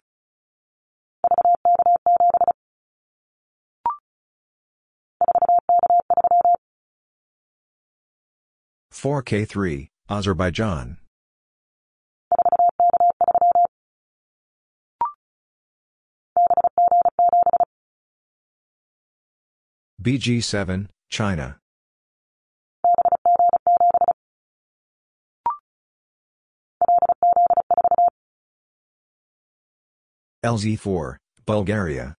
Four K three, Azerbaijan. BG7, China. LZ4, Bulgaria.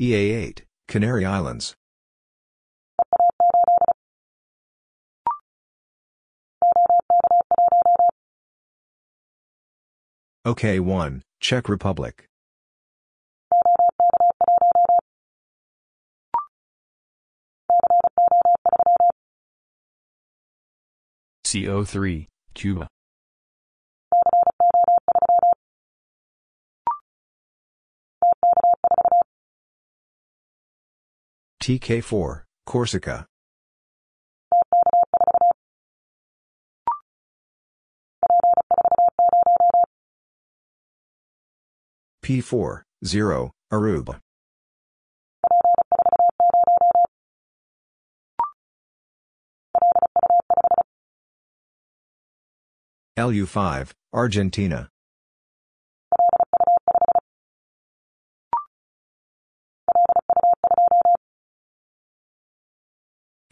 EA8, Canary Islands. OK1, Czech Republic. CO3, Cuba. TK4, Corsica. P4, 0, Aruba. LU5, Argentina.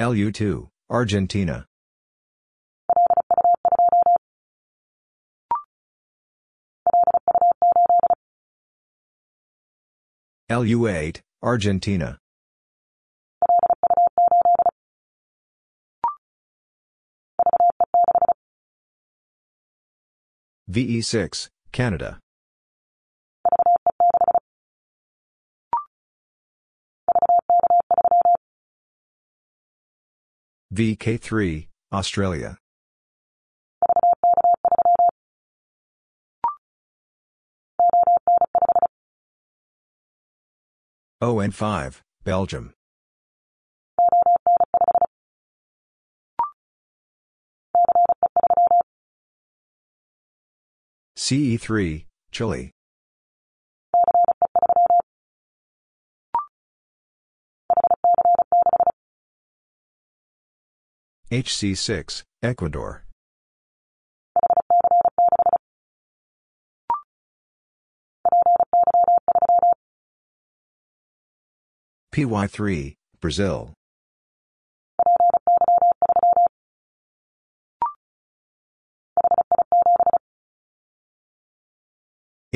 LU2, Argentina. LU8, Argentina. VE6, Canada. VK3, Australia. ON5, Belgium. CE3, Chile. HC6, Ecuador. PY3, Brazil.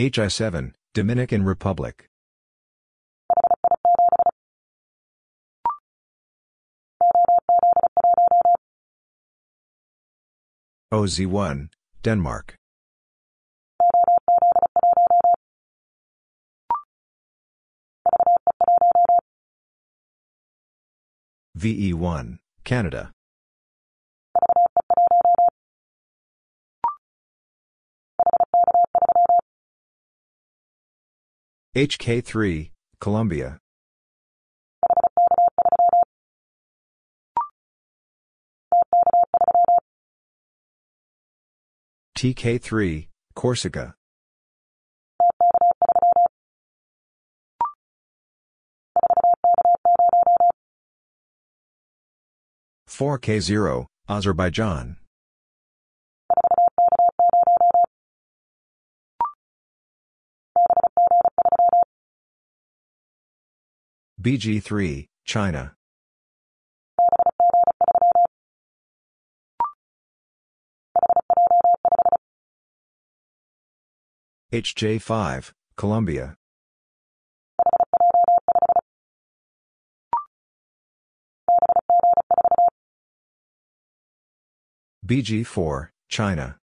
HI7, Dominican Republic. OZ1, Denmark. VE1, Canada. HK3, Colombia. TK3, Corsica. Four K zero, Azerbaijan. BG3, China. HJ5, Colombia. BG4, China.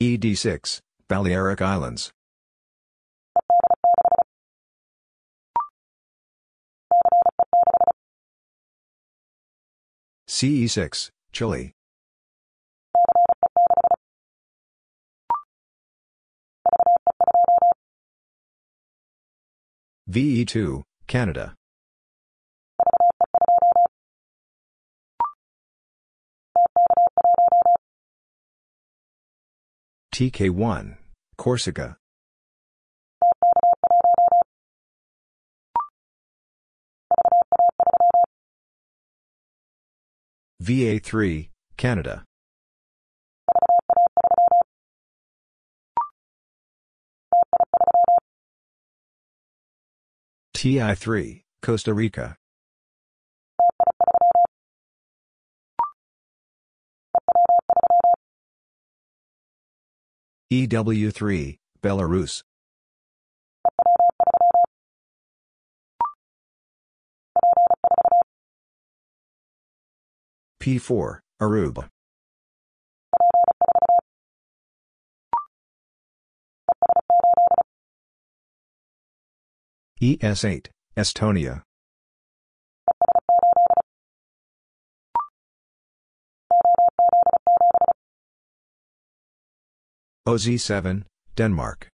ED6, Balearic Islands. CE6, Chile. VE2, Canada. TK1, Corsica. VA3, Canada. TI3, Costa Rica. EW3, Belarus. P4, Aruba. ES8, Estonia. OZ7, Denmark.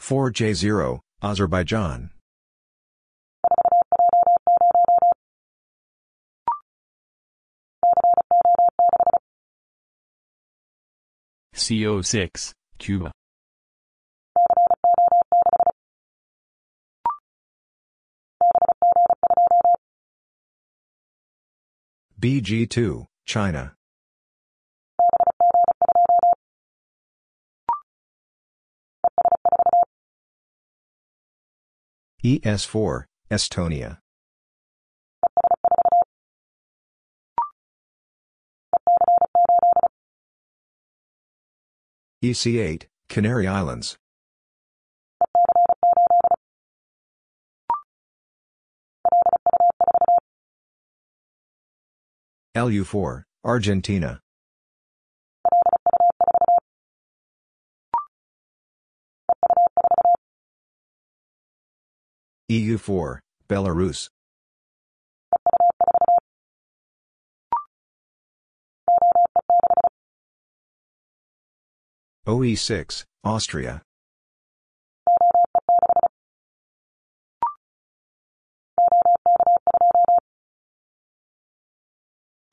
Four J zero, Azerbaijan. CO6, Cuba. BG2, China. ES4, Estonia. EC8, Canary Islands. LU4, Argentina. EU4, Belarus. OE6, Austria.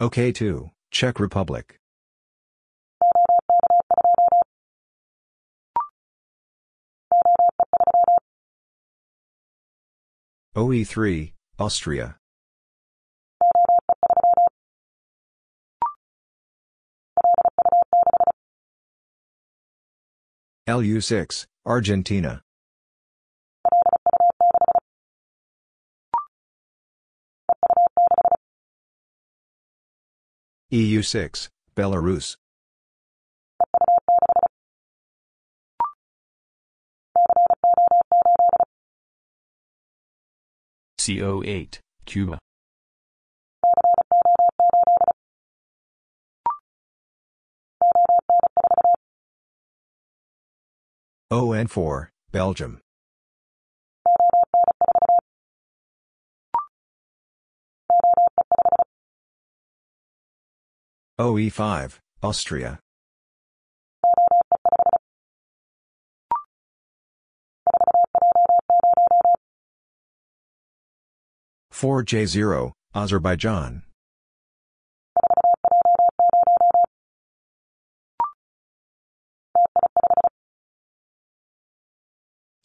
OK2, Czech Republic. OE3, Austria. LU6, Argentina. EU6, Belarus. CO8, Cuba. ON4, Belgium. OE5, Austria. Four J zero, Azerbaijan.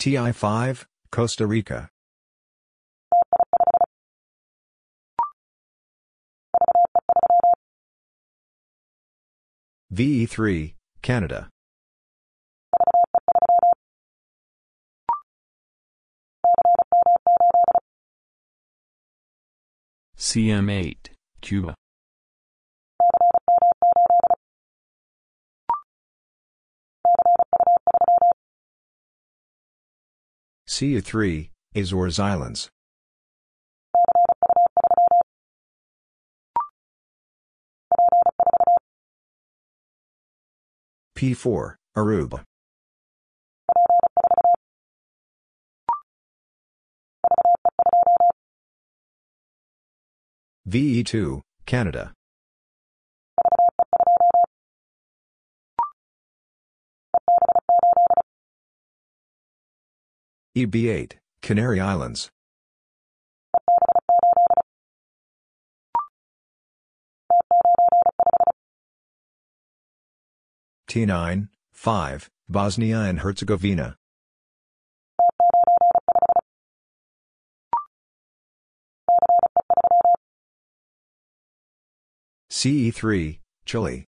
TI5, Costa Rica. VE3, Canada. CM8, Cuba. CU3, Azores Islands. P4, Aruba. VE2, Canada. EB8, Canary Islands. T9, 5, Bosnia and Herzegovina. CE3, Chile.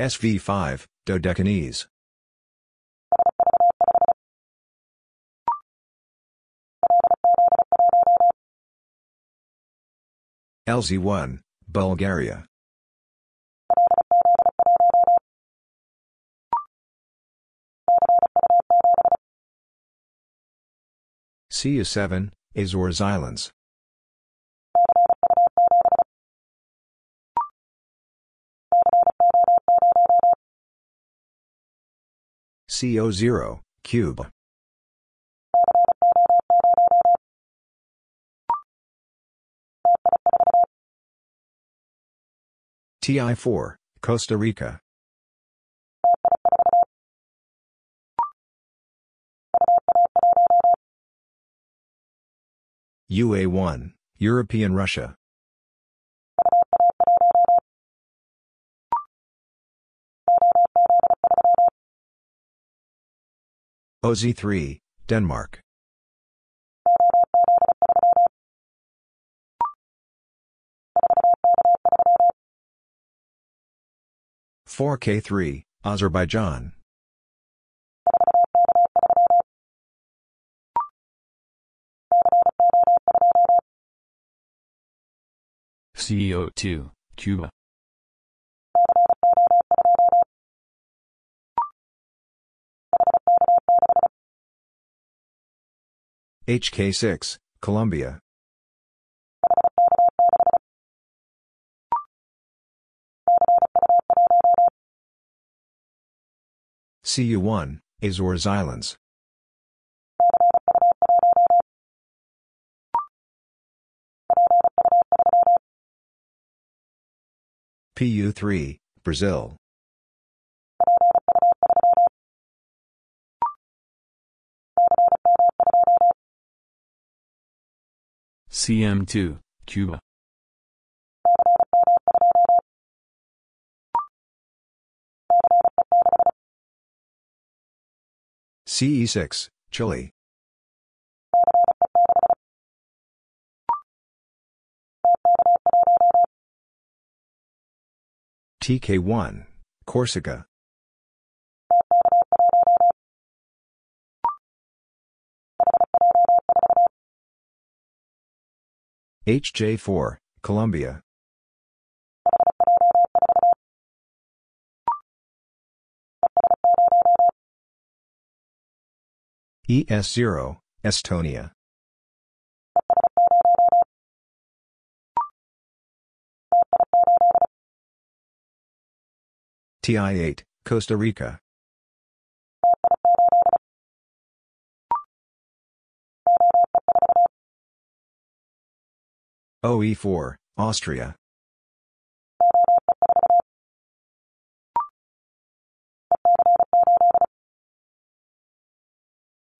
SV5, Dodecanese. LZ1, Bulgaria. CU7, Azores Islands. CO0, Cuba. TI4, Costa Rica. UA1, European Russia. OZ3, Denmark. Four K three, Azerbaijan. CO2, Cuba. HK6, Colombia. CU1, Azores Islands. PU3, Brazil. CM2, Cuba. CE6, Chile. TK1, Corsica. HJ4, Colombia. ES0, Estonia. TI8, Costa Rica. OE4, Austria.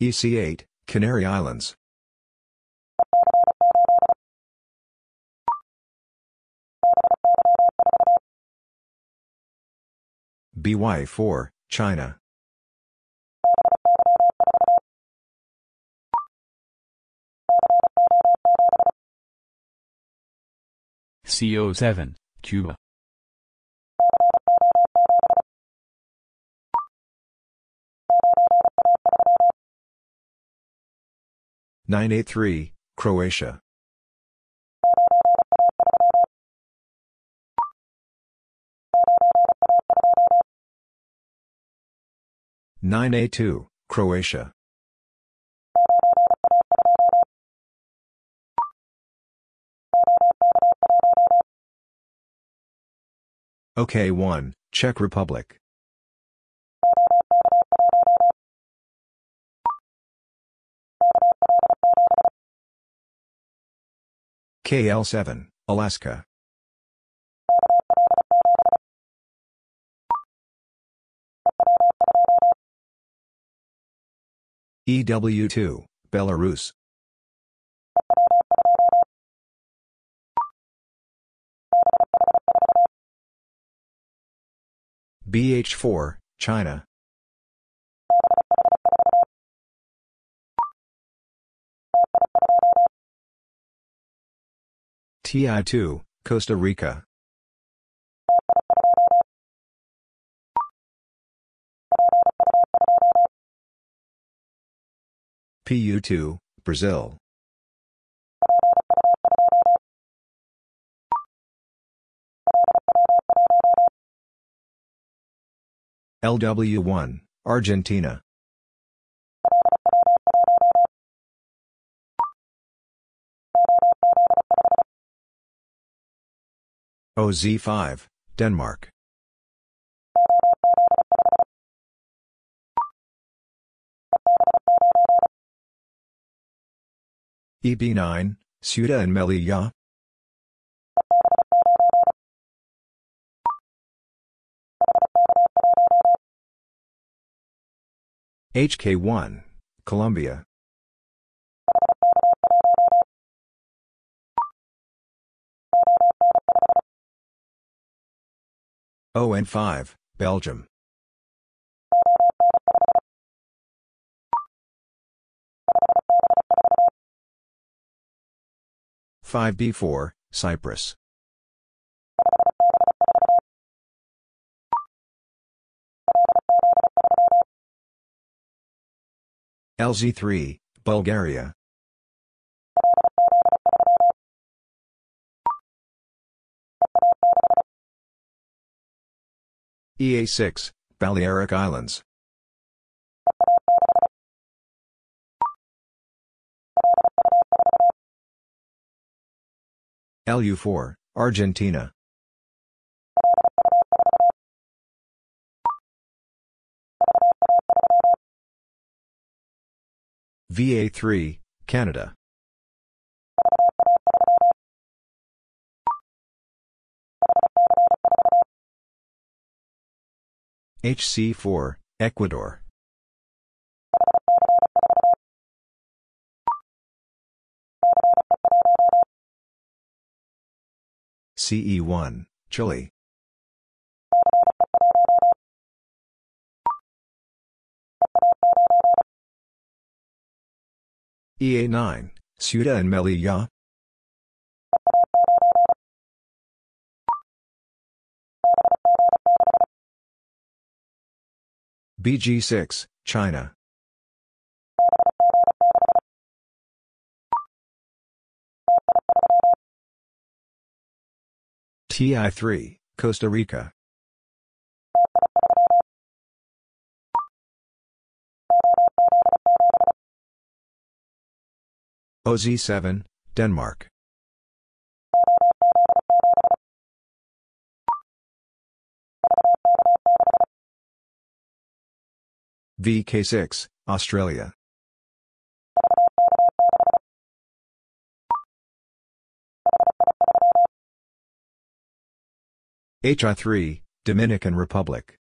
EC8, Canary Islands. BY4, China. CO7, Cuba. Nine A three, Croatia. Nine A two, Croatia. OK1, Czech Republic. KL7, Alaska. EW2, Belarus. BH4, China. TI2, Costa Rica. PU2, Brazil. LW1, Argentina. OZ5, Denmark. EB9, Ceuta and Melilla. HK1, Colombia. ON5, Belgium. Five B four, Cyprus. LZ three, Bulgaria. EA6, Balearic Islands. LU4, Argentina. VA3, Canada. HC4, Ecuador. CE1, Chile. EA9, Ceuta and Melilla. BG6, China. TI3, Costa Rica. OZ7, Denmark. VK6, Australia. HI3, Dominican Republic.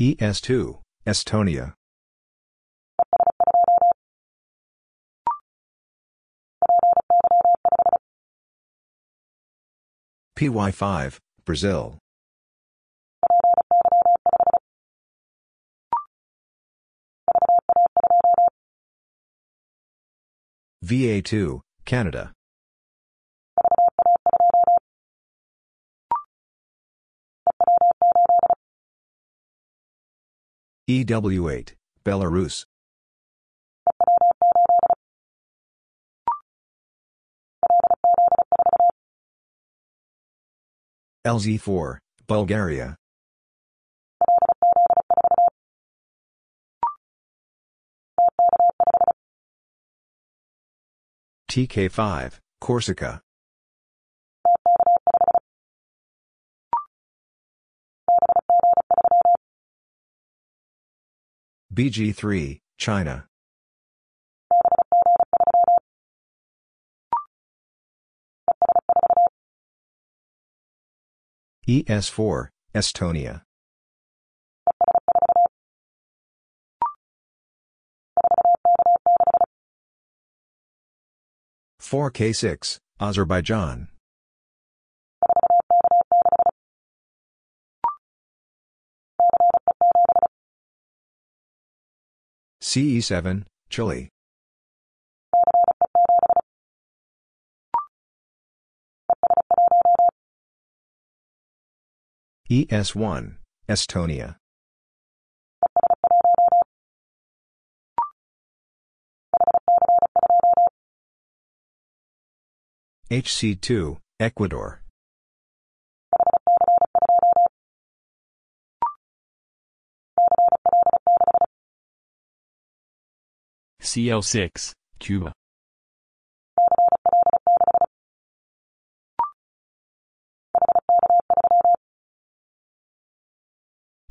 ES2, Estonia. PY5, Brazil. VA2, Canada. EW8, Belarus. LZ4, Bulgaria. TK5, Corsica. BG3, China. ES4, Estonia. Four K six, Azerbaijan. CE7, Chile. ES1, Estonia. HC2, Ecuador. CL6, Cuba.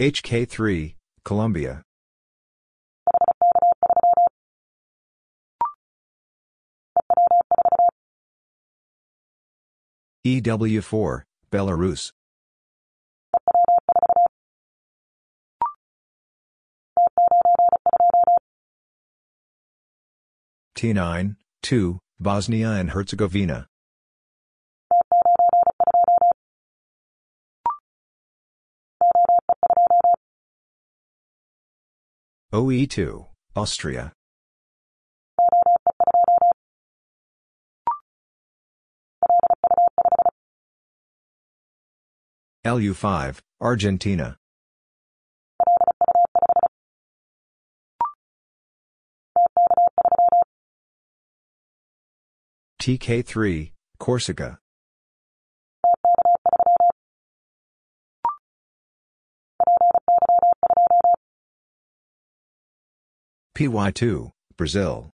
HK3, Colombia. EW4, Belarus. T9, 2, Bosnia and Herzegovina. OE2, Austria. LU5, Argentina. TK3, Corsica. PY2, Brazil.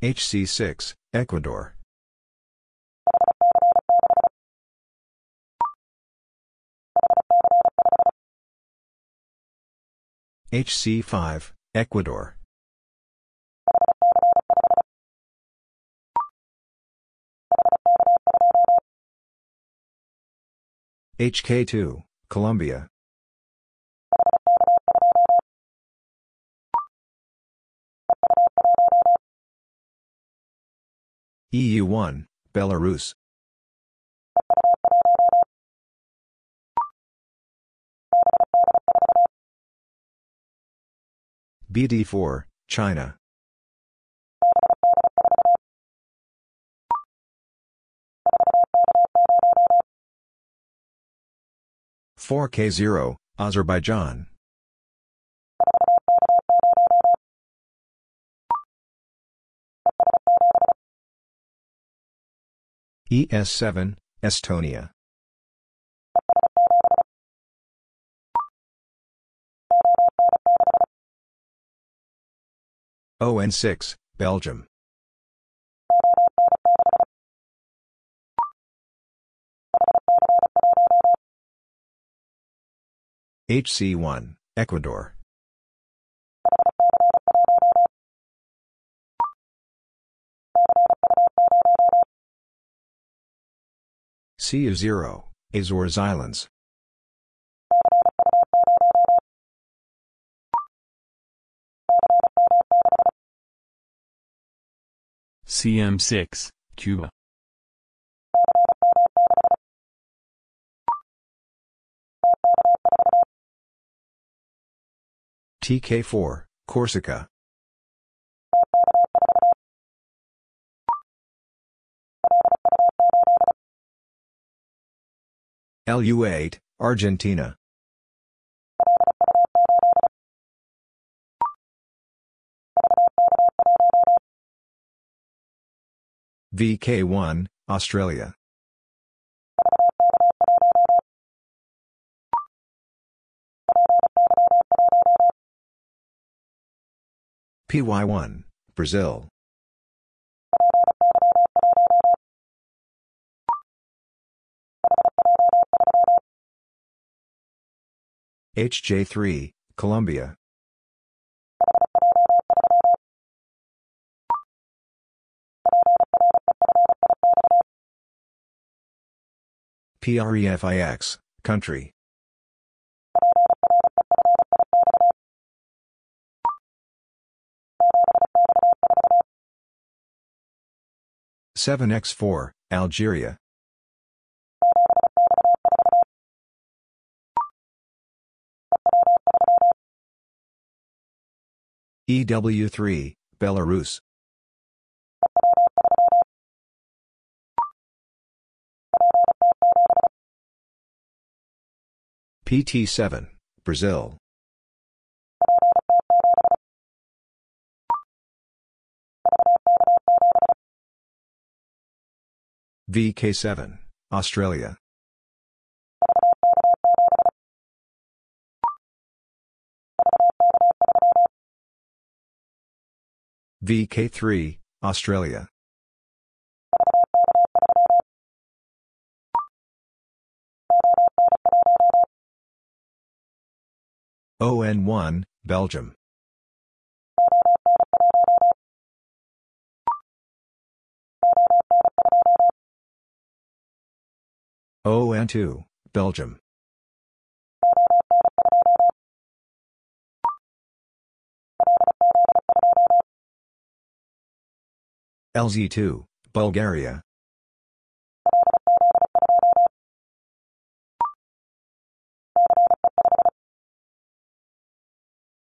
HC6, Ecuador. HC5, Ecuador. HK2, Colombia. EU1, Belarus. BD4, China. Four K zero, Azerbaijan. ES7, Estonia. ON6, Belgium. HC1, Ecuador. CU0, Azores Islands. CM6, Cuba. TK4, Corsica. LU8, Argentina. VK1, Australia. PY1, Brazil. HJ3, Colombia. PREFIX, country. Seven X four, Algeria. EW3, Belarus. PT7, Brazil. VK7, Australia. VK3, Australia. ON1, Belgium. ON2, Belgium. LZ2, Bulgaria.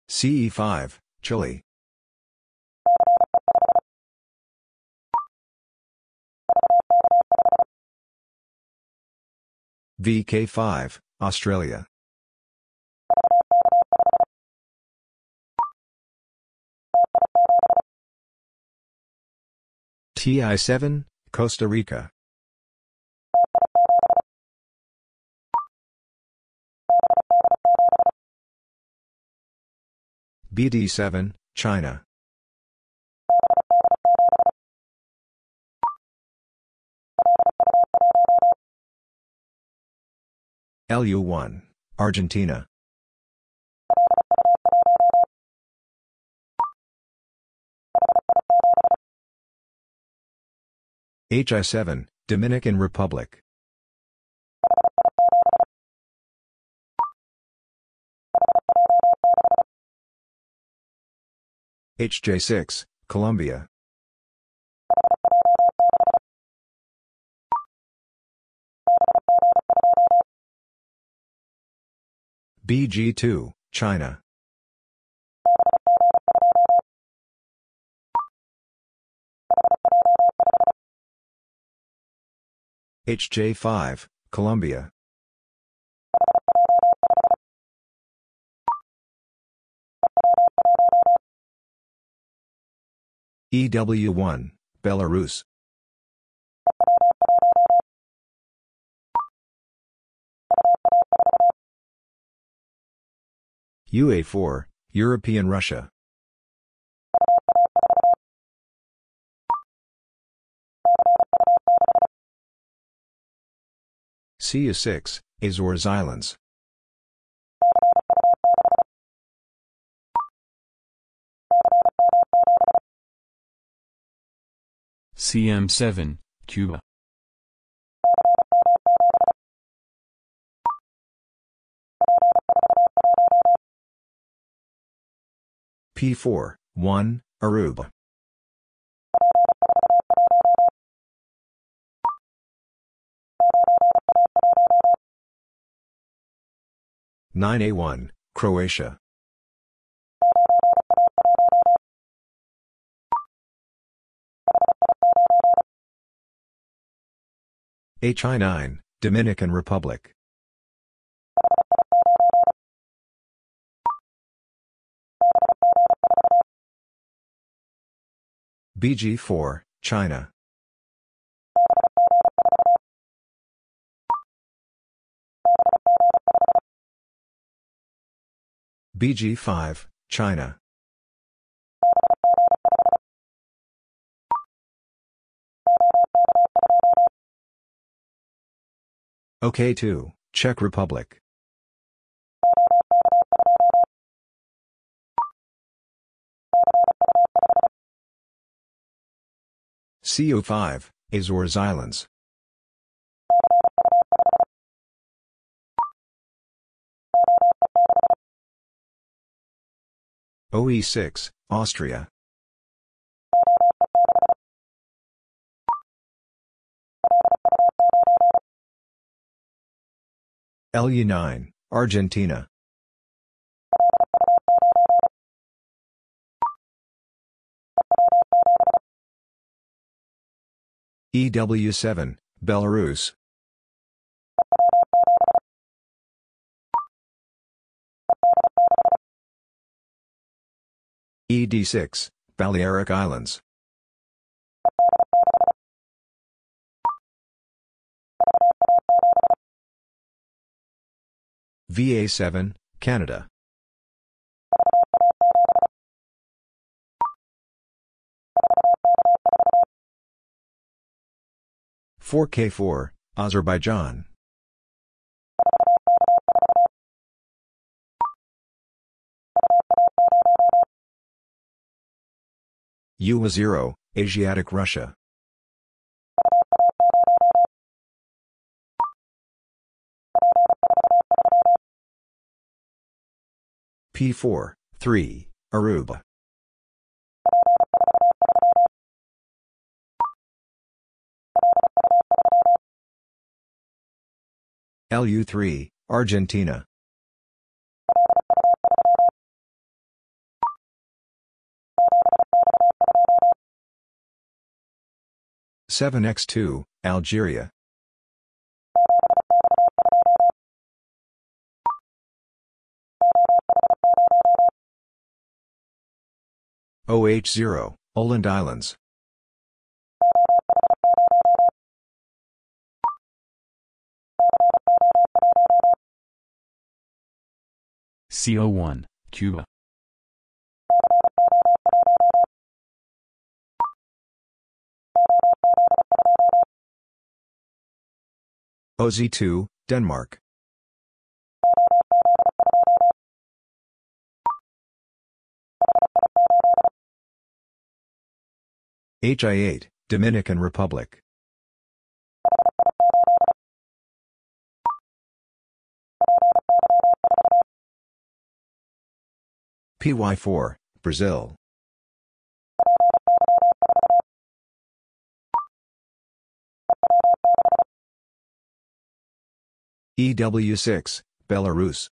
CE5, Chile. VK5, Australia. TI7, Costa Rica. BD7, China. LU1, Argentina. HI7, Dominican Republic. HJ6, Colombia. BG2, China. HJ5, Colombia. EW1, Belarus. UA4, European Russia. CU6, Azores Islands. CM7, Cuba. P4, 1, Aruba. Nine A one, Croatia. HI nine, Dominican Republic. BG4, China. BG5, China. OK2, Czech Republic. CO5, Azores Islands. OE6, Austria. LU9, Argentina. EW7, Belarus. ED6, Balearic Islands. VA7, Canada. 4K4, Azerbaijan. UA0, Asiatic Russia. P4, 3, Aruba. LU3, Argentina. Seven X two, Algeria. OH0, Åland Islands. CO1, Cuba. OZ2, Denmark. HI8, Dominican Republic. PY4, Brazil. EW6, Belarus.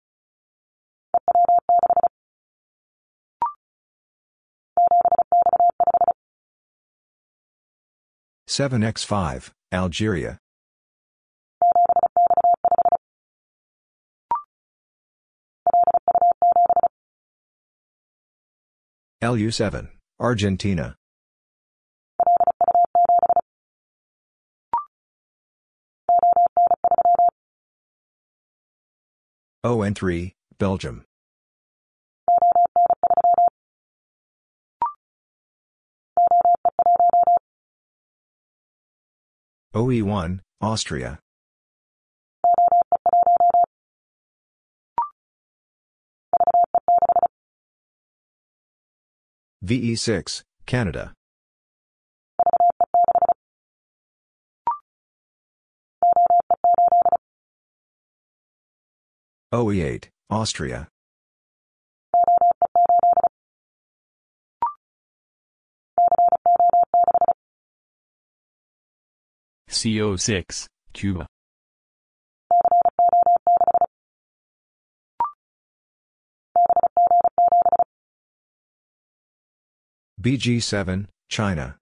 Seven X five, Algeria. LU7, Argentina. ON3, Belgium. OE1, Austria. VE6, Canada. OE8, Austria. CO6, Cuba. BG7, China.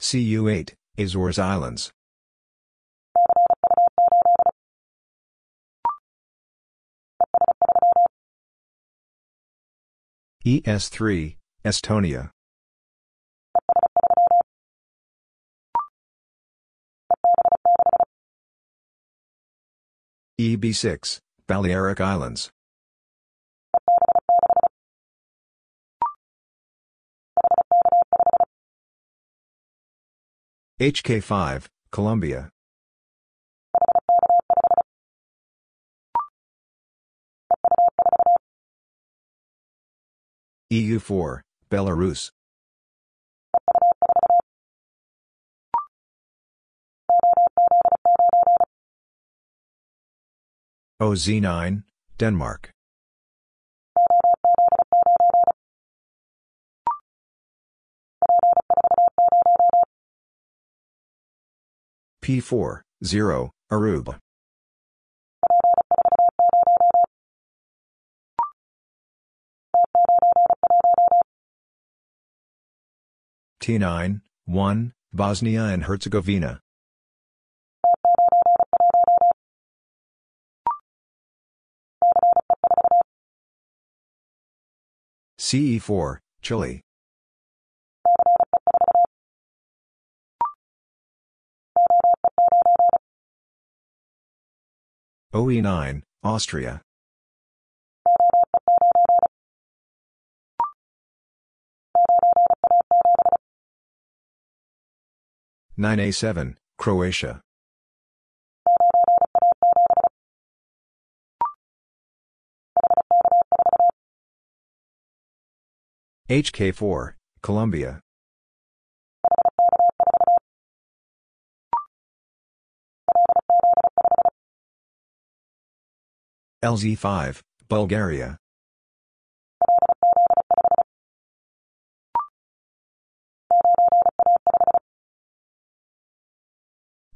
CU8, Azores Islands. ES3, Estonia. EB6, Balearic Islands. HK5, Colombia. EU4, Belarus. OZ9, Denmark. P4, 0, Aruba. T9, 1, Bosnia and Herzegovina. CE4, Chile. OE9, Austria. Nine A seven, Croatia. HK4, Colombia. LZ5, Bulgaria.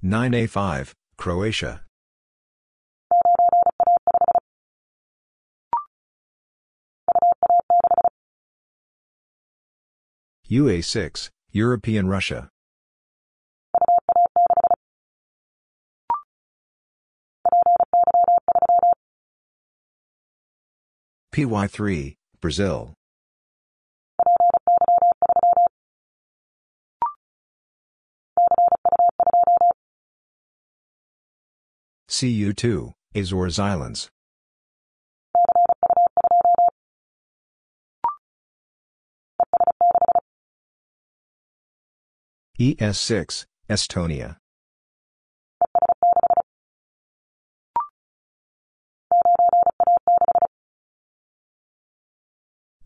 Nine A five, Croatia. UA six, European Russia. PY3, Brazil. CU2, Azores Islands. ES6, Estonia.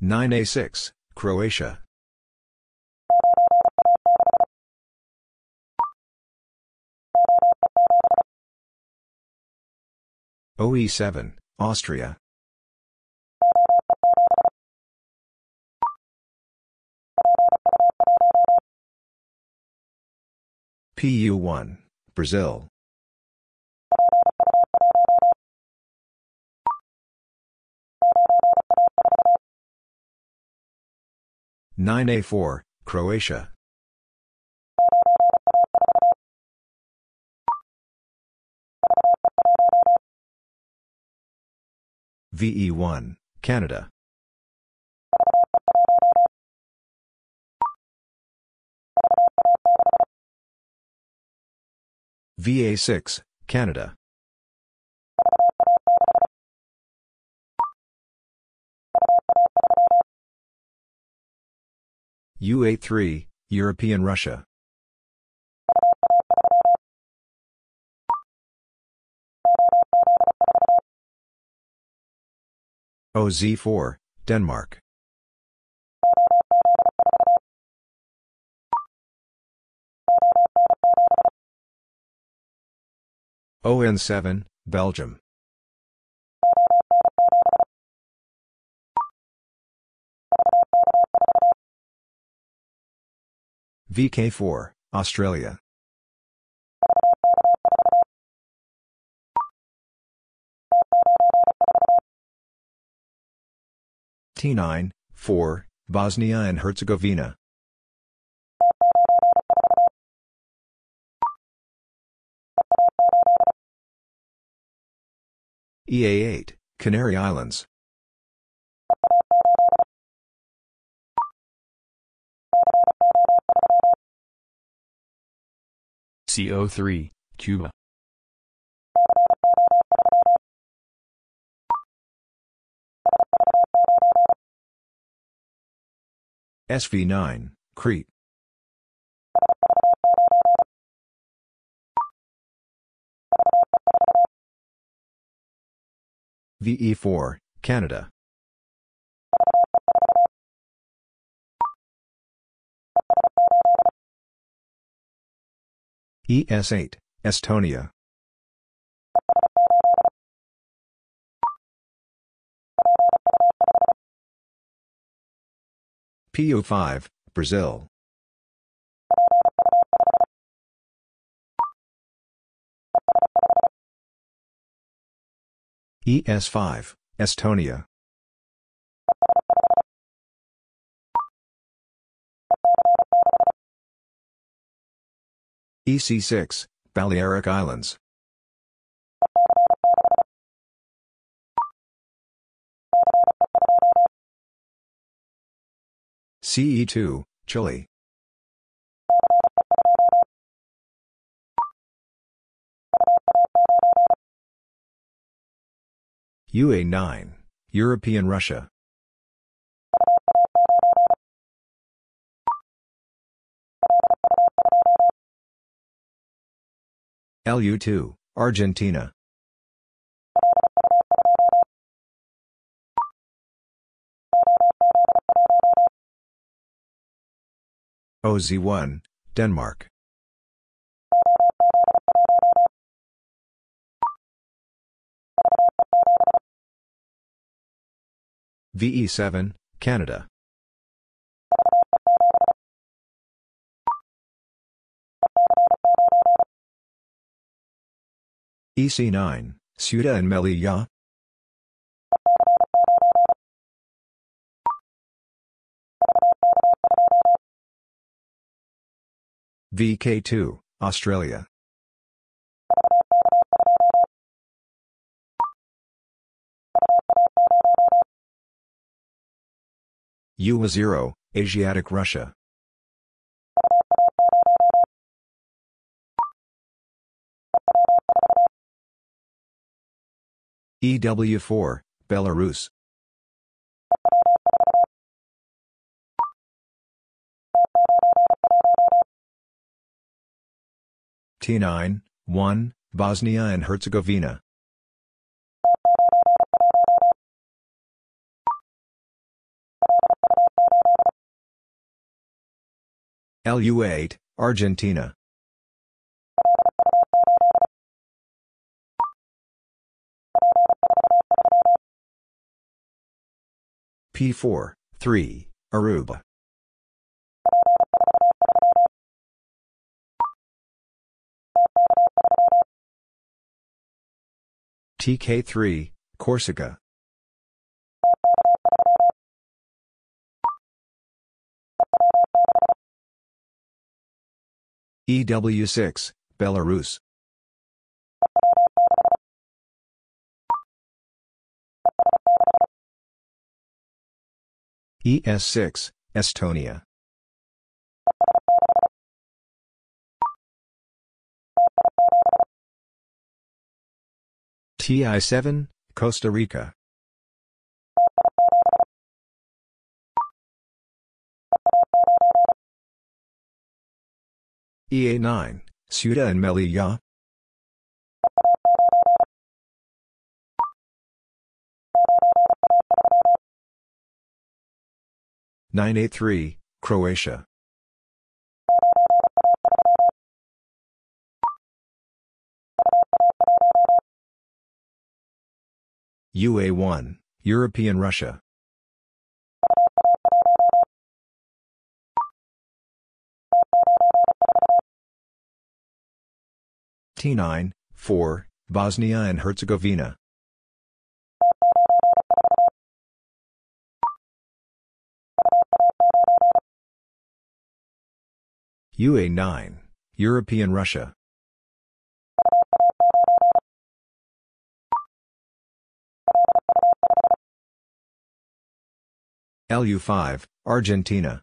Nine A six, Croatia. OE seven, Austria. PU1, Brazil. Nine A four, Croatia. VE1, Canada. VA6, Canada. UA3, European Russia. OZ4, Denmark. ON7, Belgium. VK4, Australia. T9, 4, Bosnia and Herzegovina. EA8, Canary Islands. CO3, Cuba. SV9, Crete. VE4, Canada. ES8, Estonia. PO5, Brazil. ES5, Estonia. EC6, Balearic Islands. CE2, Chile. UA9, European Russia. LU2, Argentina. OZ1, Denmark. VE7, Canada. EC9, Ceuta and Melilla. VK2, Australia. UA0, Asiatic Russia. EW4, Belarus. T9, 1, Bosnia and Herzegovina. LU8, Argentina. P4, 3, Aruba. TK3, Corsica. EW6, Belarus. ES6, Estonia. TI7, Costa Rica. EA9, Ceuta and Melilla. Nine A three, Croatia. UA1, European Russia. T9, 4, Bosnia and Herzegovina. UA9, European Russia. LU5, Argentina.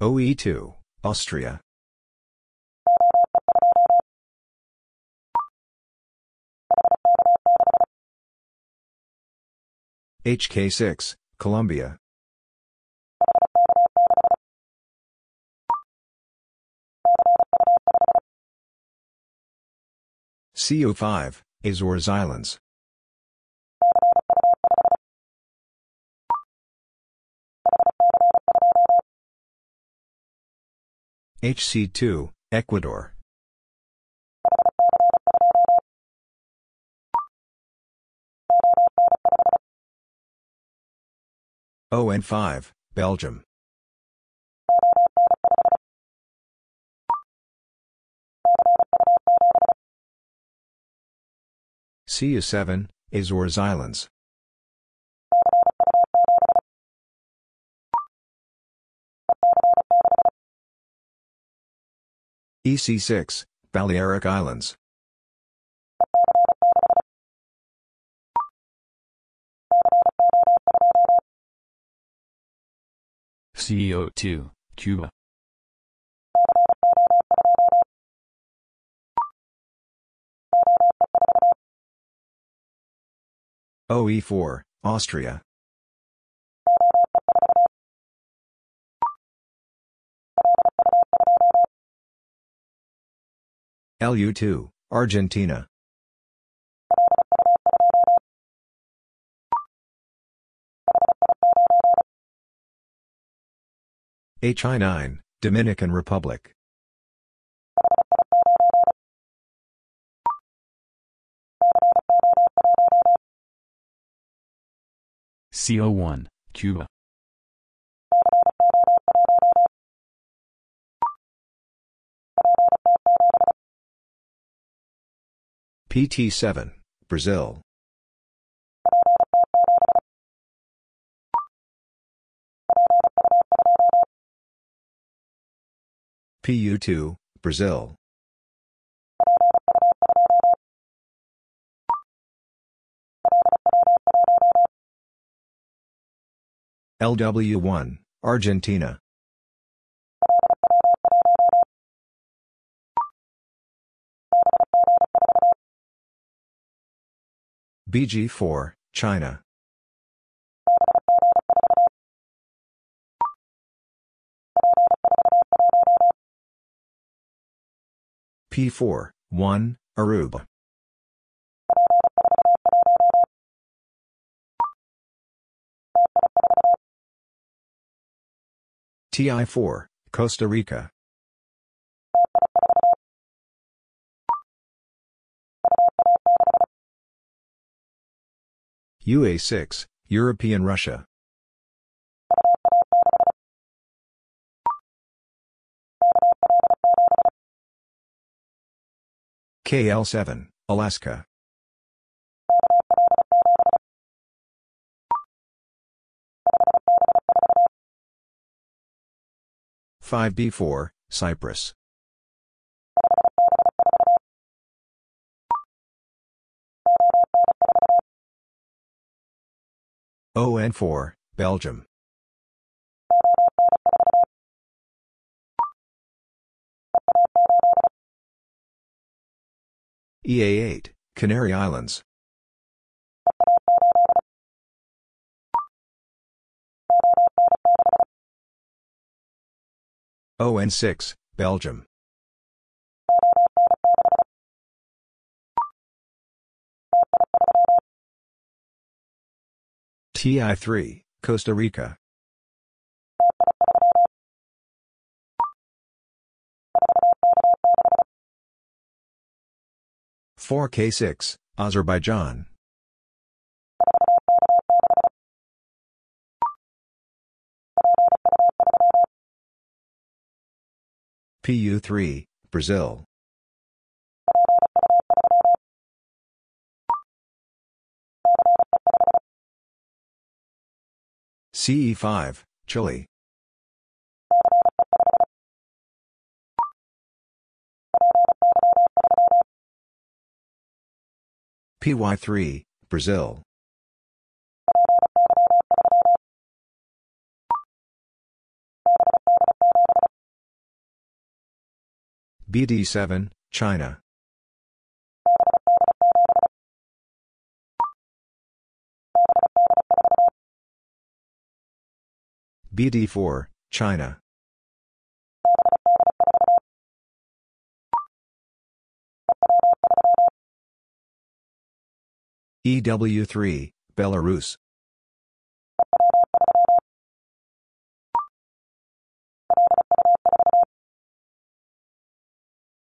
OE2, Austria. HK6, Colombia. CO5, Azores Islands. HC2, Ecuador. ON5, Belgium. CU7, Azores Islands. EC6, Balearic Islands. CO2, Cuba. OE4, Austria. LU2, Argentina. HI9, Dominican Republic. CO1, Cuba. PT7, Brazil. PU2, Brazil. LW1, Argentina. BG4, China. P4, 1, Aruba. TI4, Costa Rica. UA6, European Russia. KL7, Alaska. Five B four, Cyprus. ON four, Belgium. EA8, Canary Islands. ON6, Belgium. TI3, Costa Rica. Four K six, Azerbaijan. PU3, Brazil. CE5, Chile. PY3, Brazil. BD7, China. BD4, China. EW3, Belarus.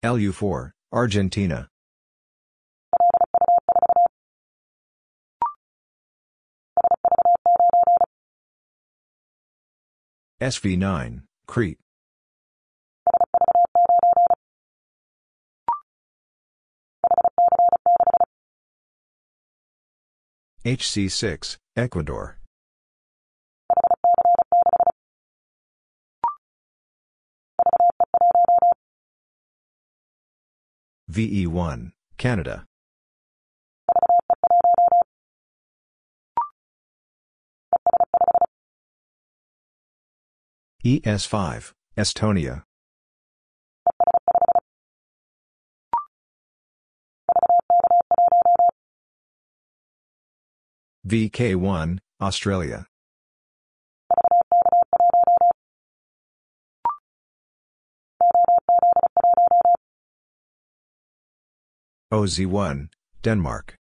LU4, Argentina. SV9, Crete. HC6, Ecuador. VE1, Canada. ES5, Estonia. VK1, Australia. OZ1, Denmark.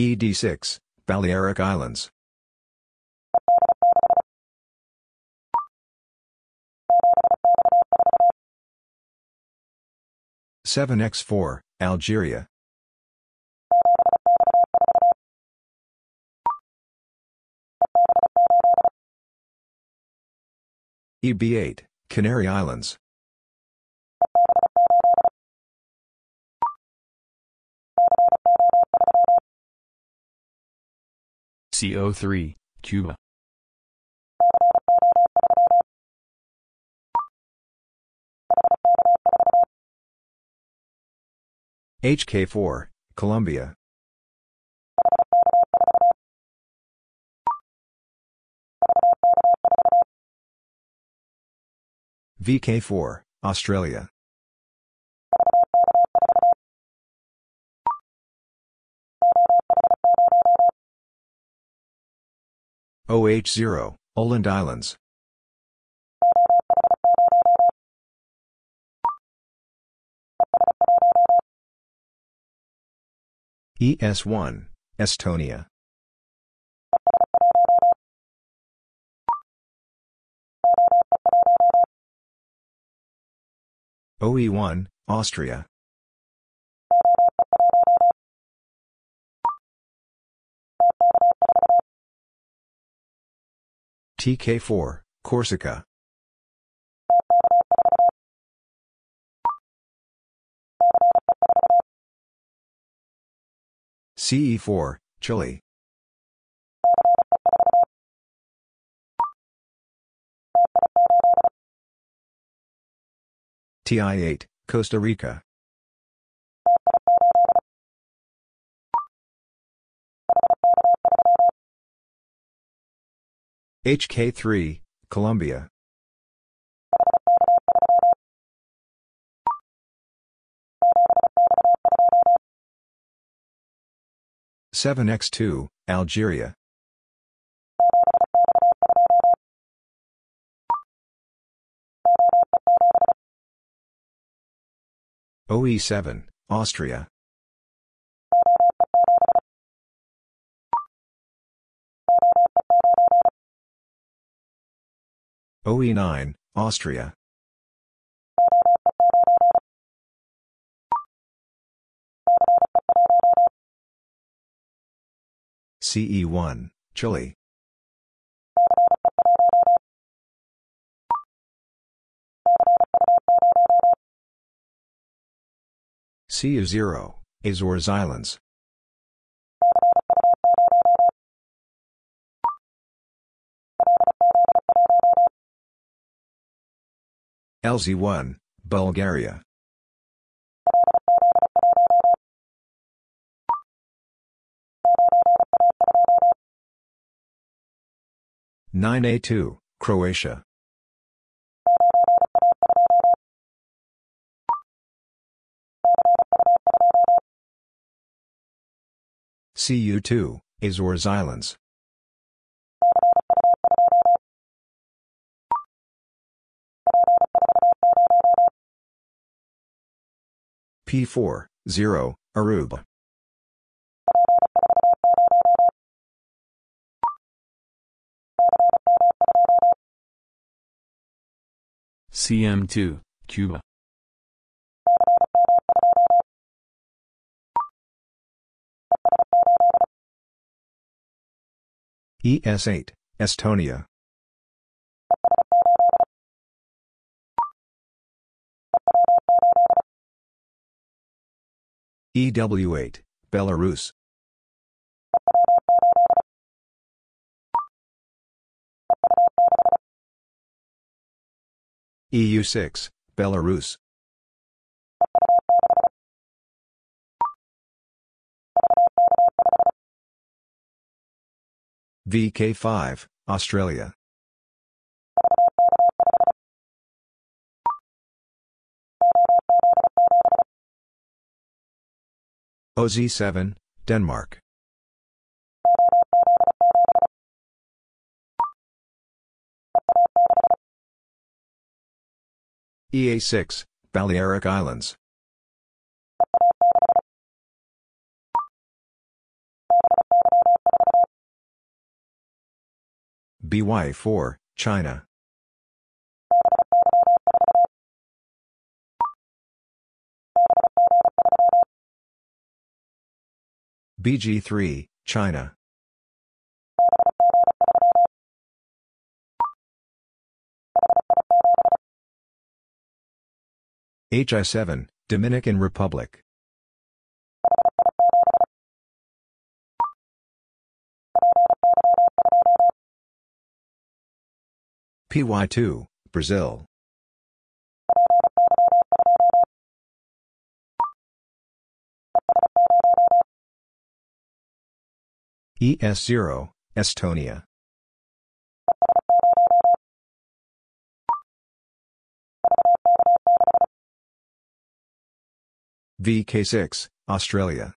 ED6, Balearic Islands. Seven X four, Algeria. EB8, Canary Islands. CO3, Cuba. HK4, Colombia. VK4, Australia. OH0, Åland Islands. ES1, Estonia. OE1, Austria. TK4, Corsica. CE4, Chile. TI8, Costa Rica. HK3, Colombia. Seven X2, Algeria. OE7, Austria. OE9, Austria. CE1, Chile. CU0, Azores Islands. LZ1, Bulgaria. Nine A two, Croatia. CU two, Azores Islands. P4, 0, Aruba. CM2, Cuba. ES8, Estonia. EW8, Belarus. EU6, Belarus. VK5, Australia. OZ7, Denmark. EA6, Balearic Islands. BY4, China. BG3, China. HI7, Dominican Republic. PY2, Brazil. ES0, Estonia. VK6, Australia.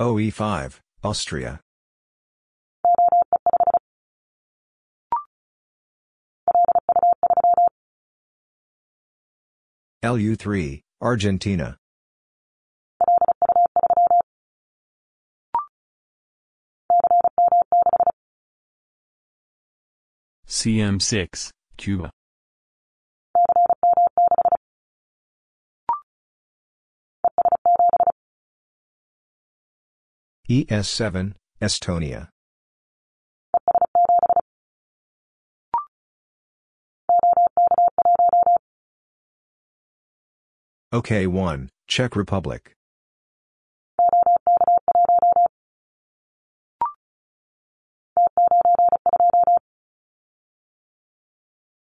OE5, Austria. LU3, Argentina. CM6, Cuba. ES7, Estonia. OK1, Czech Republic.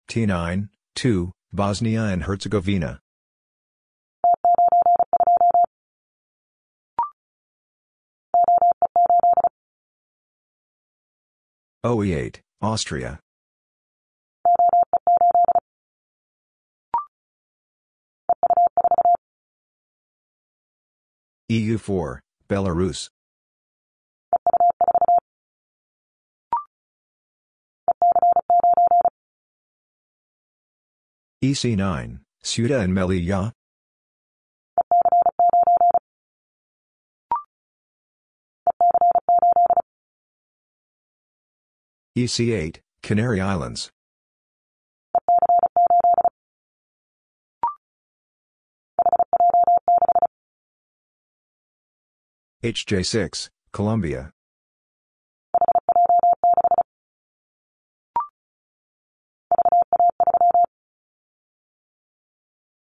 T9, 2, Bosnia and Herzegovina. OE8, Austria. EU4, Belarus. EC9, Ceuta and Melilla. EC8, Canary Islands. HJ6, Colombia.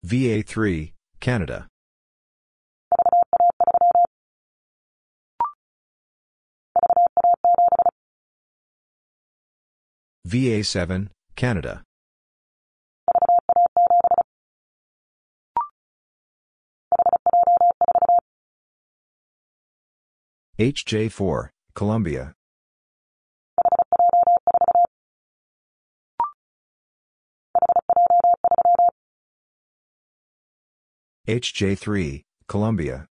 VA3, Canada. VA7, Canada. HJ4, Colombia. HJ3, Colombia.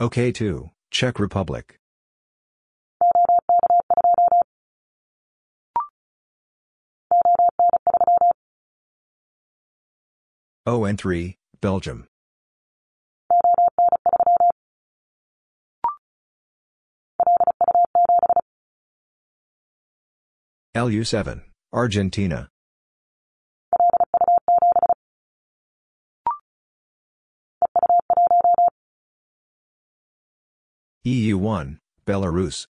OK2, Czech Republic. ON3, Belgium. LU7, Argentina. EU1, Belarus.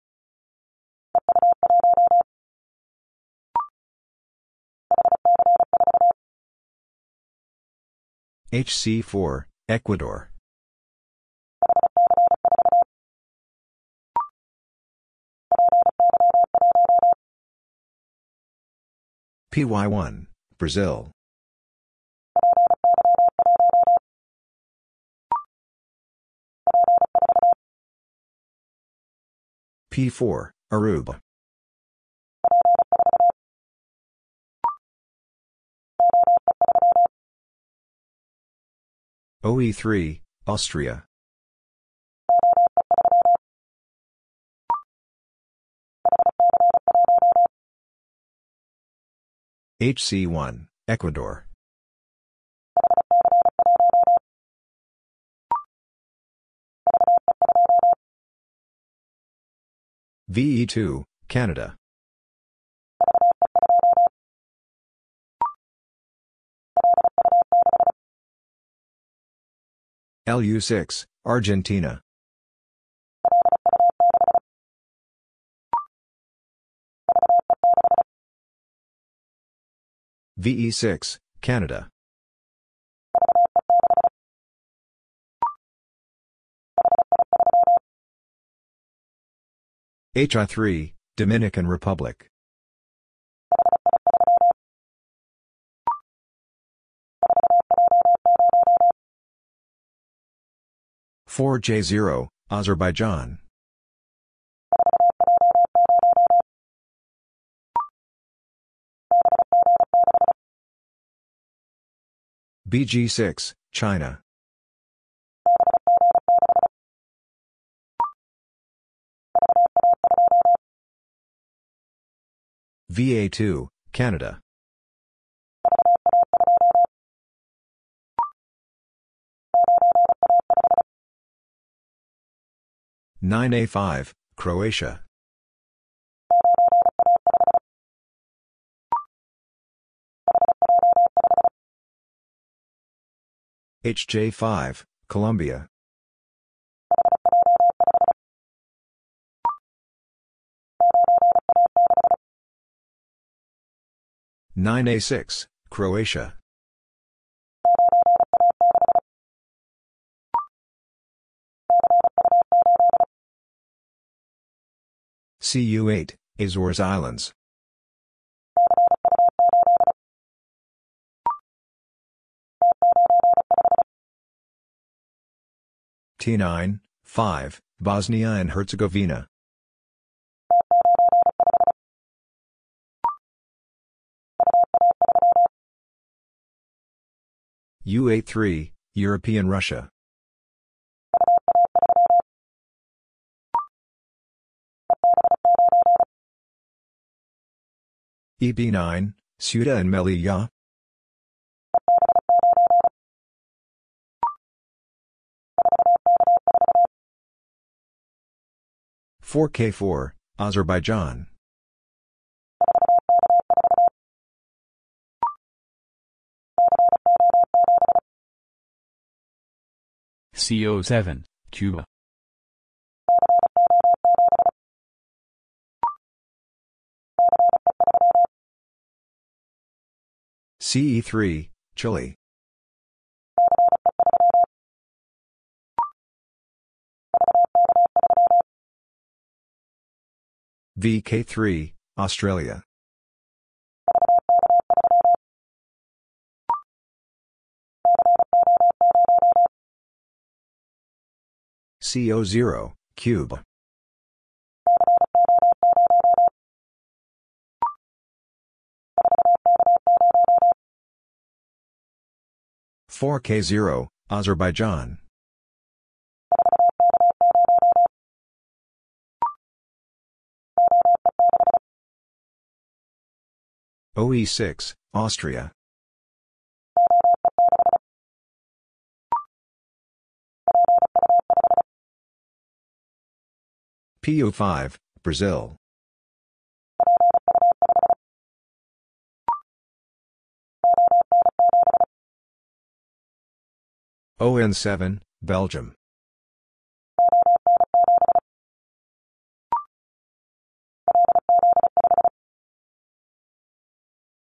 HC4, Ecuador. PY1, Brazil. P4, Aruba. OE3, Austria. HC1, Ecuador. VE2, Canada. LU6, Argentina. VE6, Canada. HI3, Dominican Republic. Four J zero, Azerbaijan. BG six, China. VA2, Canada. Nine A five, Croatia. HJ five, Colombia. Nine A six, Croatia. CU8, Azores Islands. T9, 5, Bosnia and Herzegovina. UA3, European Russia. EB9, Ceuta and Melilla. Four K four, Azerbaijan. CO7, Cuba. CE3, Chile. VK3, Australia. CO0, Cuba. Four K zero, Azerbaijan. OE6, Austria. PO5, Brazil. ON7, Belgium.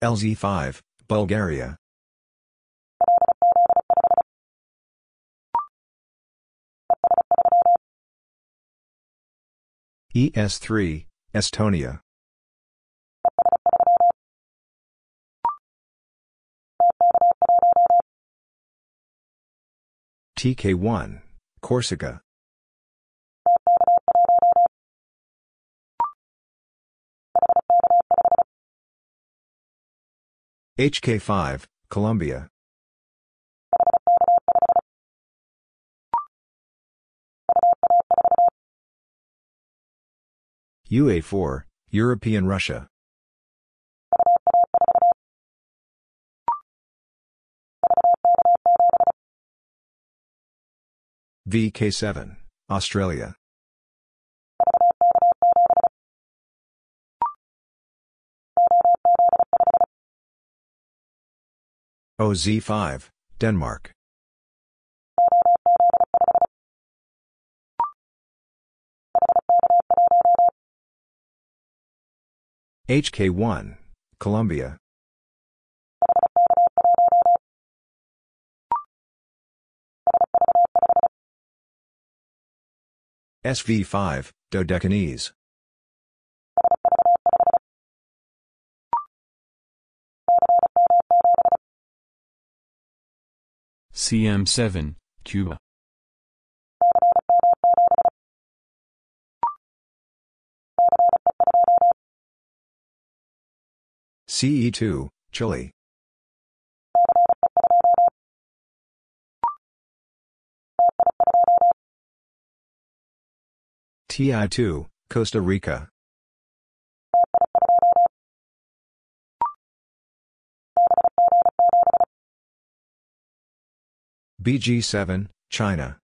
LZ5, Bulgaria. ES3, Estonia. TK1, Corsica. HK5, Colombia. UA4, European Russia. VK7, Australia. OZ5, Denmark. HK1, Colombia. SV5, Dodecanese. CM7, Cuba. CE2, Chile. TI2, Costa Rica. BG7, China.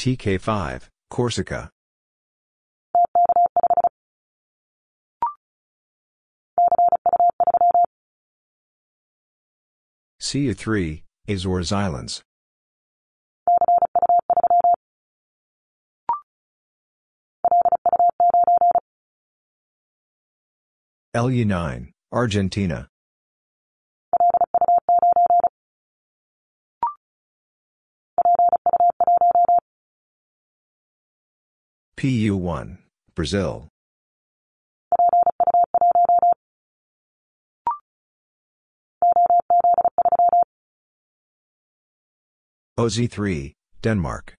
TK5, Corsica. CU3, Azores Islands. LU9, Argentina. PU1, Brazil. OZ3, Denmark.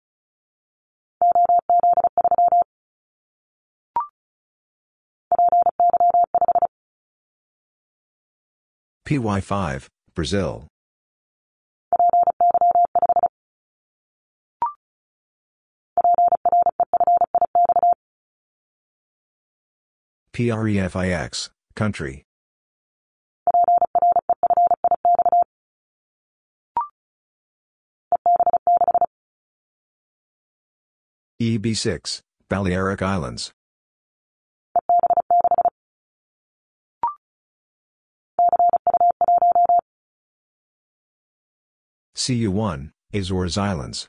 PY5, Brazil. PREFIX, country. EB6, Balearic Islands. CU1, Azores Islands.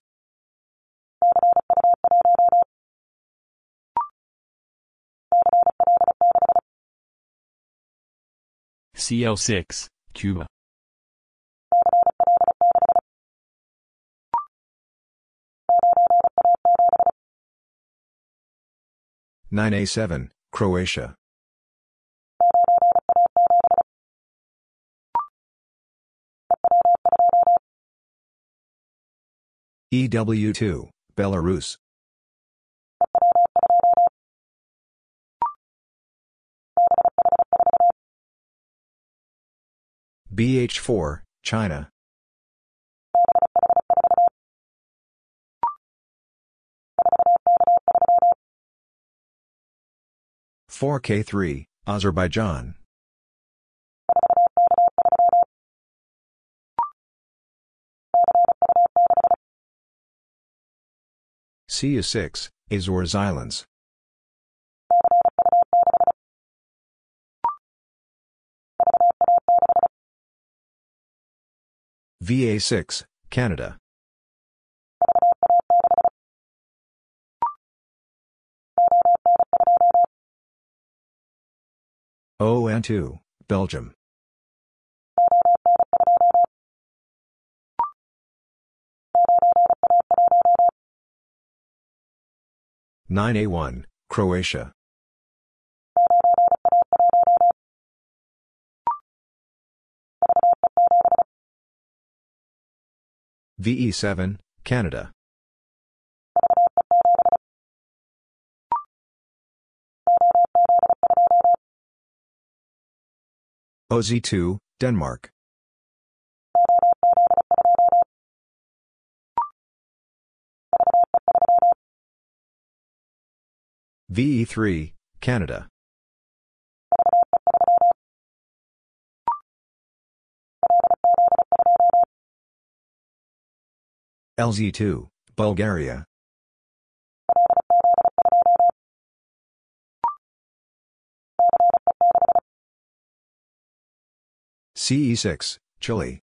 CL6, Cuba. Nine A seven, Croatia. EW2, Belarus. BH4, China. Four K three, Azerbaijan. CU6, Azores Islands. VA6, Canada. ON2, Belgium. Nine A one, Croatia. VE7, Canada. OZ2, Denmark. VE3, Canada. LZ2, Bulgaria. CE6, Chile.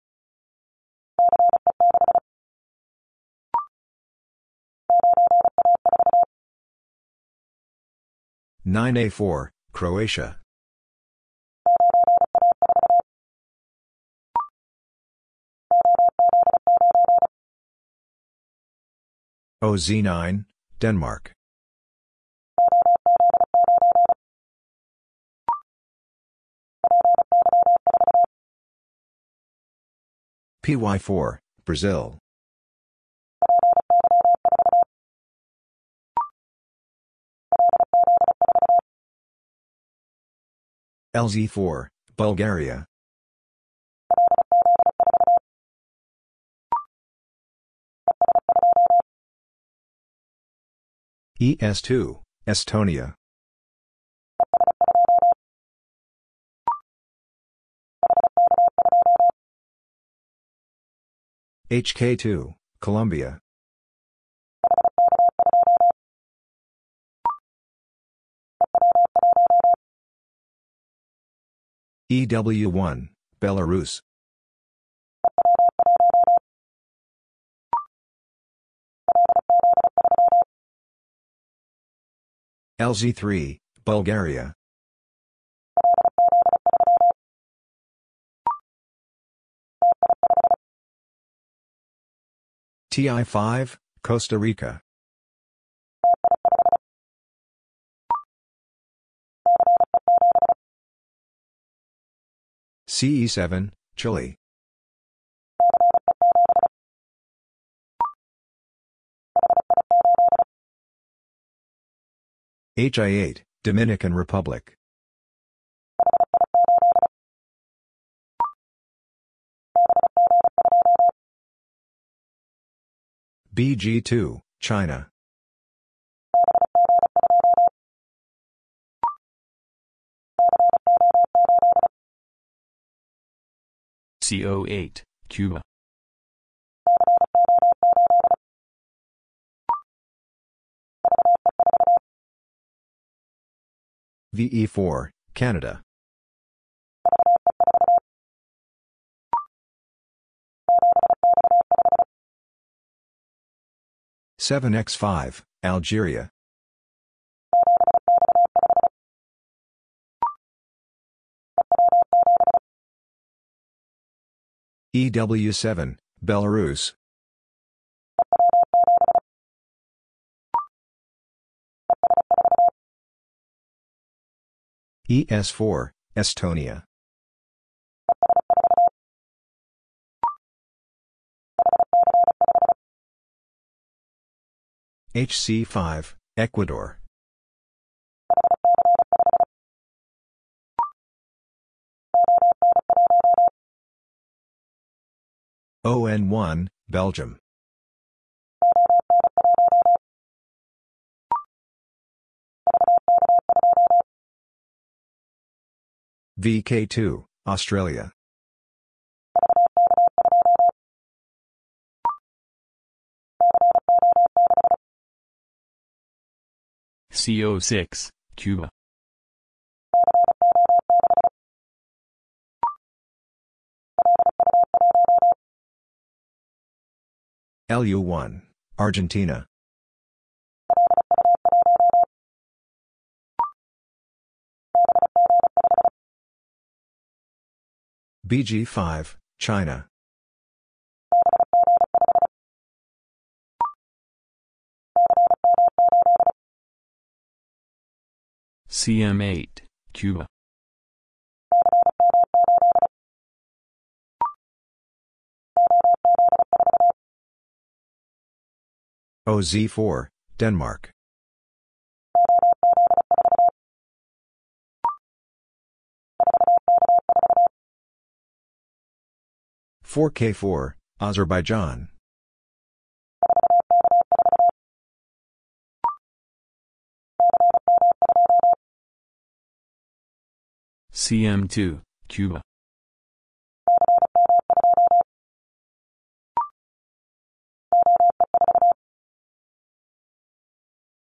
Nine A four, Croatia. OZ9, Denmark. PY4, Brazil. LZ4, Bulgaria. ES2, Estonia. HK2, Colombia. EW1, Belarus. LZ3, Bulgaria. TI5, Costa Rica. CE7, Chile. HI8, Dominican Republic. BG2, China. CO8, Cuba. VE4, Canada. Seven X five, Algeria. EW7, Belarus. ES4, Estonia. HC5, Ecuador. ON1, Belgium. VK2, Australia. CO6, Cuba. LU1, Argentina. BG5, China. CM8, Cuba. OZ4, Denmark. Four K four, Azerbaijan. CM2, Cuba.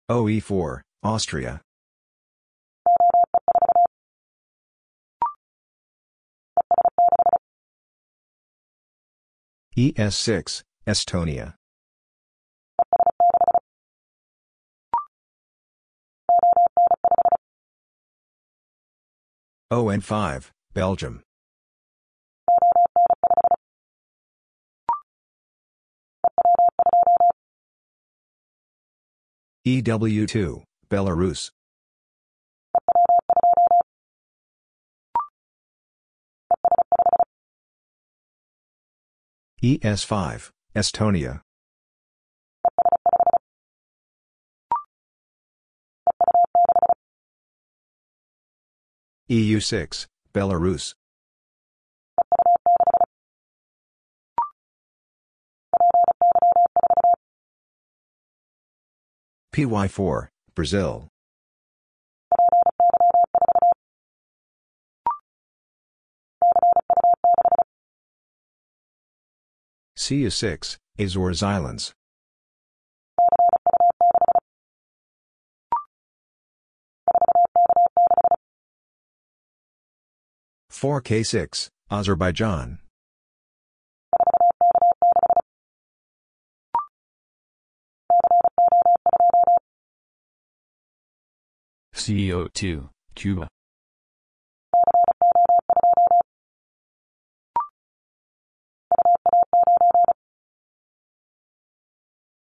OE4, Austria. ES6, Estonia. ON5, Belgium. EW2, Belarus. ES5, Estonia. EU6, Belarus. PY4, Brazil. CU6, Azores Islands. Four K six, Azerbaijan. CO2, Cuba.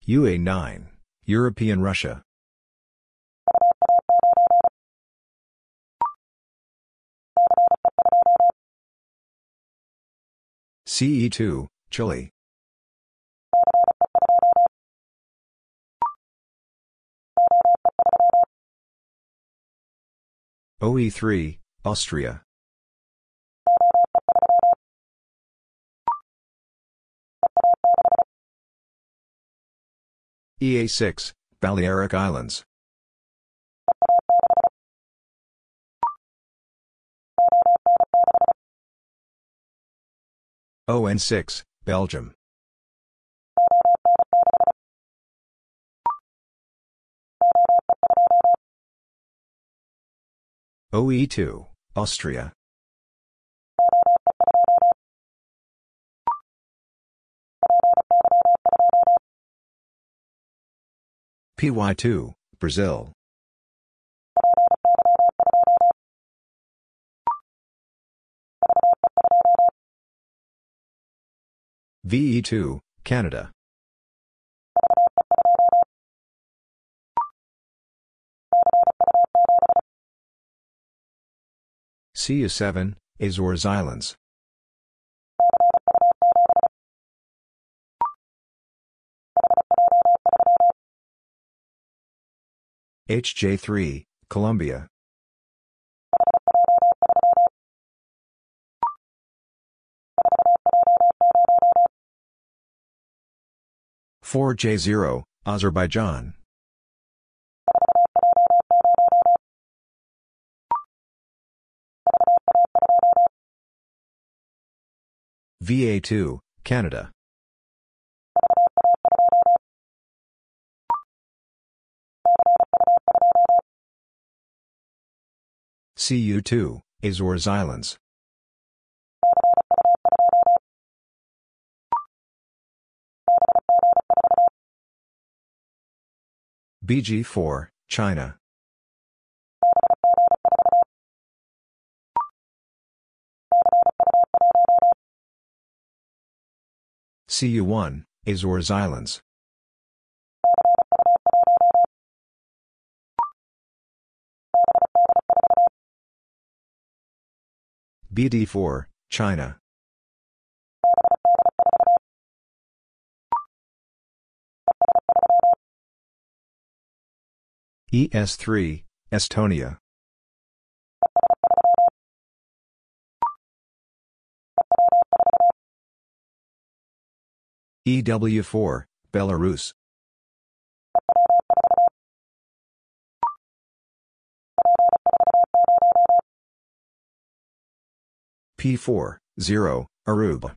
UA9, European Russia. CE2, Chile. OE3, Austria. EA6, Balearic Islands. ON6, Belgium. OE2, Austria. PY2, Brazil. VE2, Canada. CU7, Azores Islands. HJ3, Colombia. Four J zero, Azerbaijan. VA2, Canada. CU2, Azores Islands. BG4, China. CU1, Azores Islands. BD4, China. ES3, Estonia. EW4, Belarus. P4, 0, Aruba.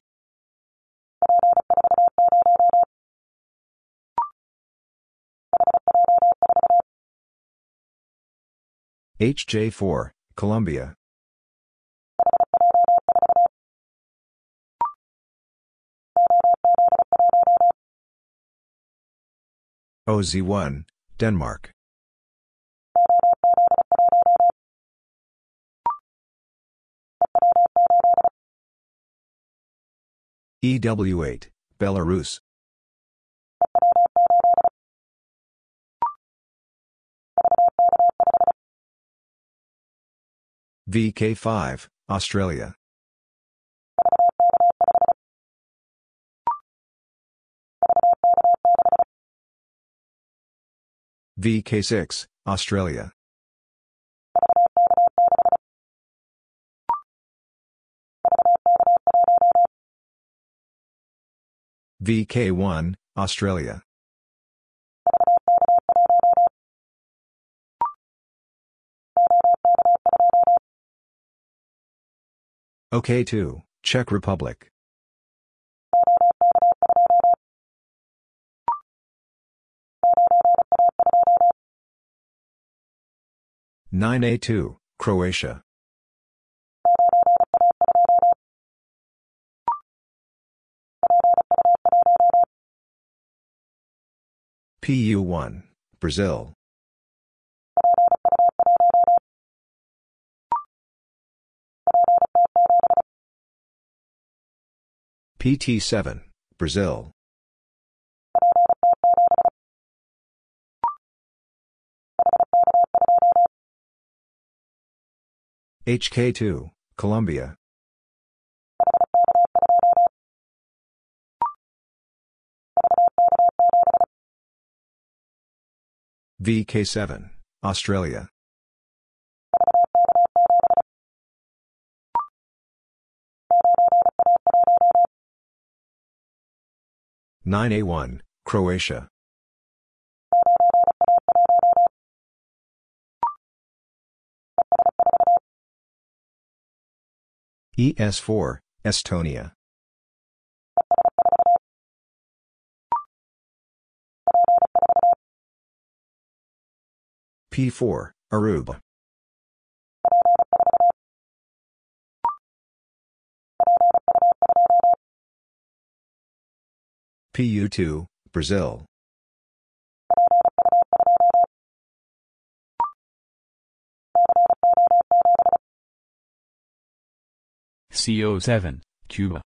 HJ4, Colombia. OZ1, Denmark. EW8, Belarus. VK5, Australia. VK6, Australia. VK1, Australia. OK2, Czech Republic. Nine A two, Croatia. PU one, Brazil. PT7, Brazil. HK2, Colombia. VK7, Australia. Nine A one, Croatia. ES4, Estonia. P4, Aruba. PU2, Brazil. CO7, Cuba.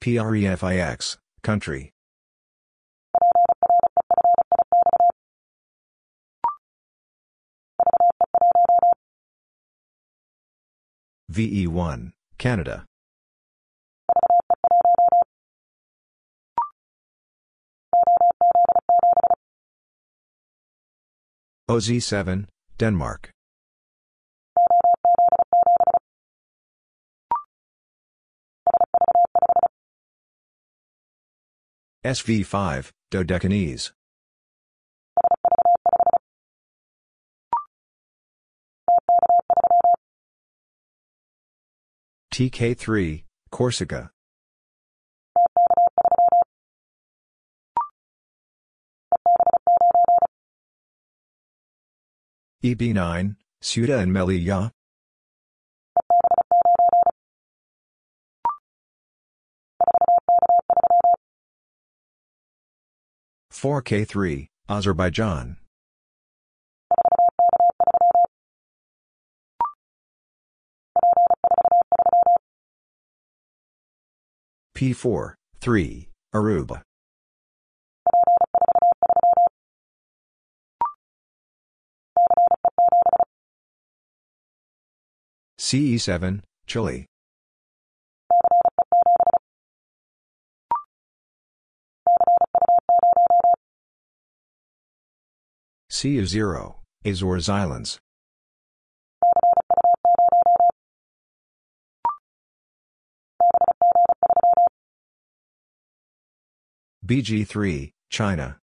PREFIX, country. VE1, Canada. OZ7, Denmark. SV5, Dodecanese. TK3, Corsica. EB9, Ceuta and Melilla. Four K three, Azerbaijan. P four, three, Aruba. CE7, Chile. CU0, Azores Islands. BG3, China.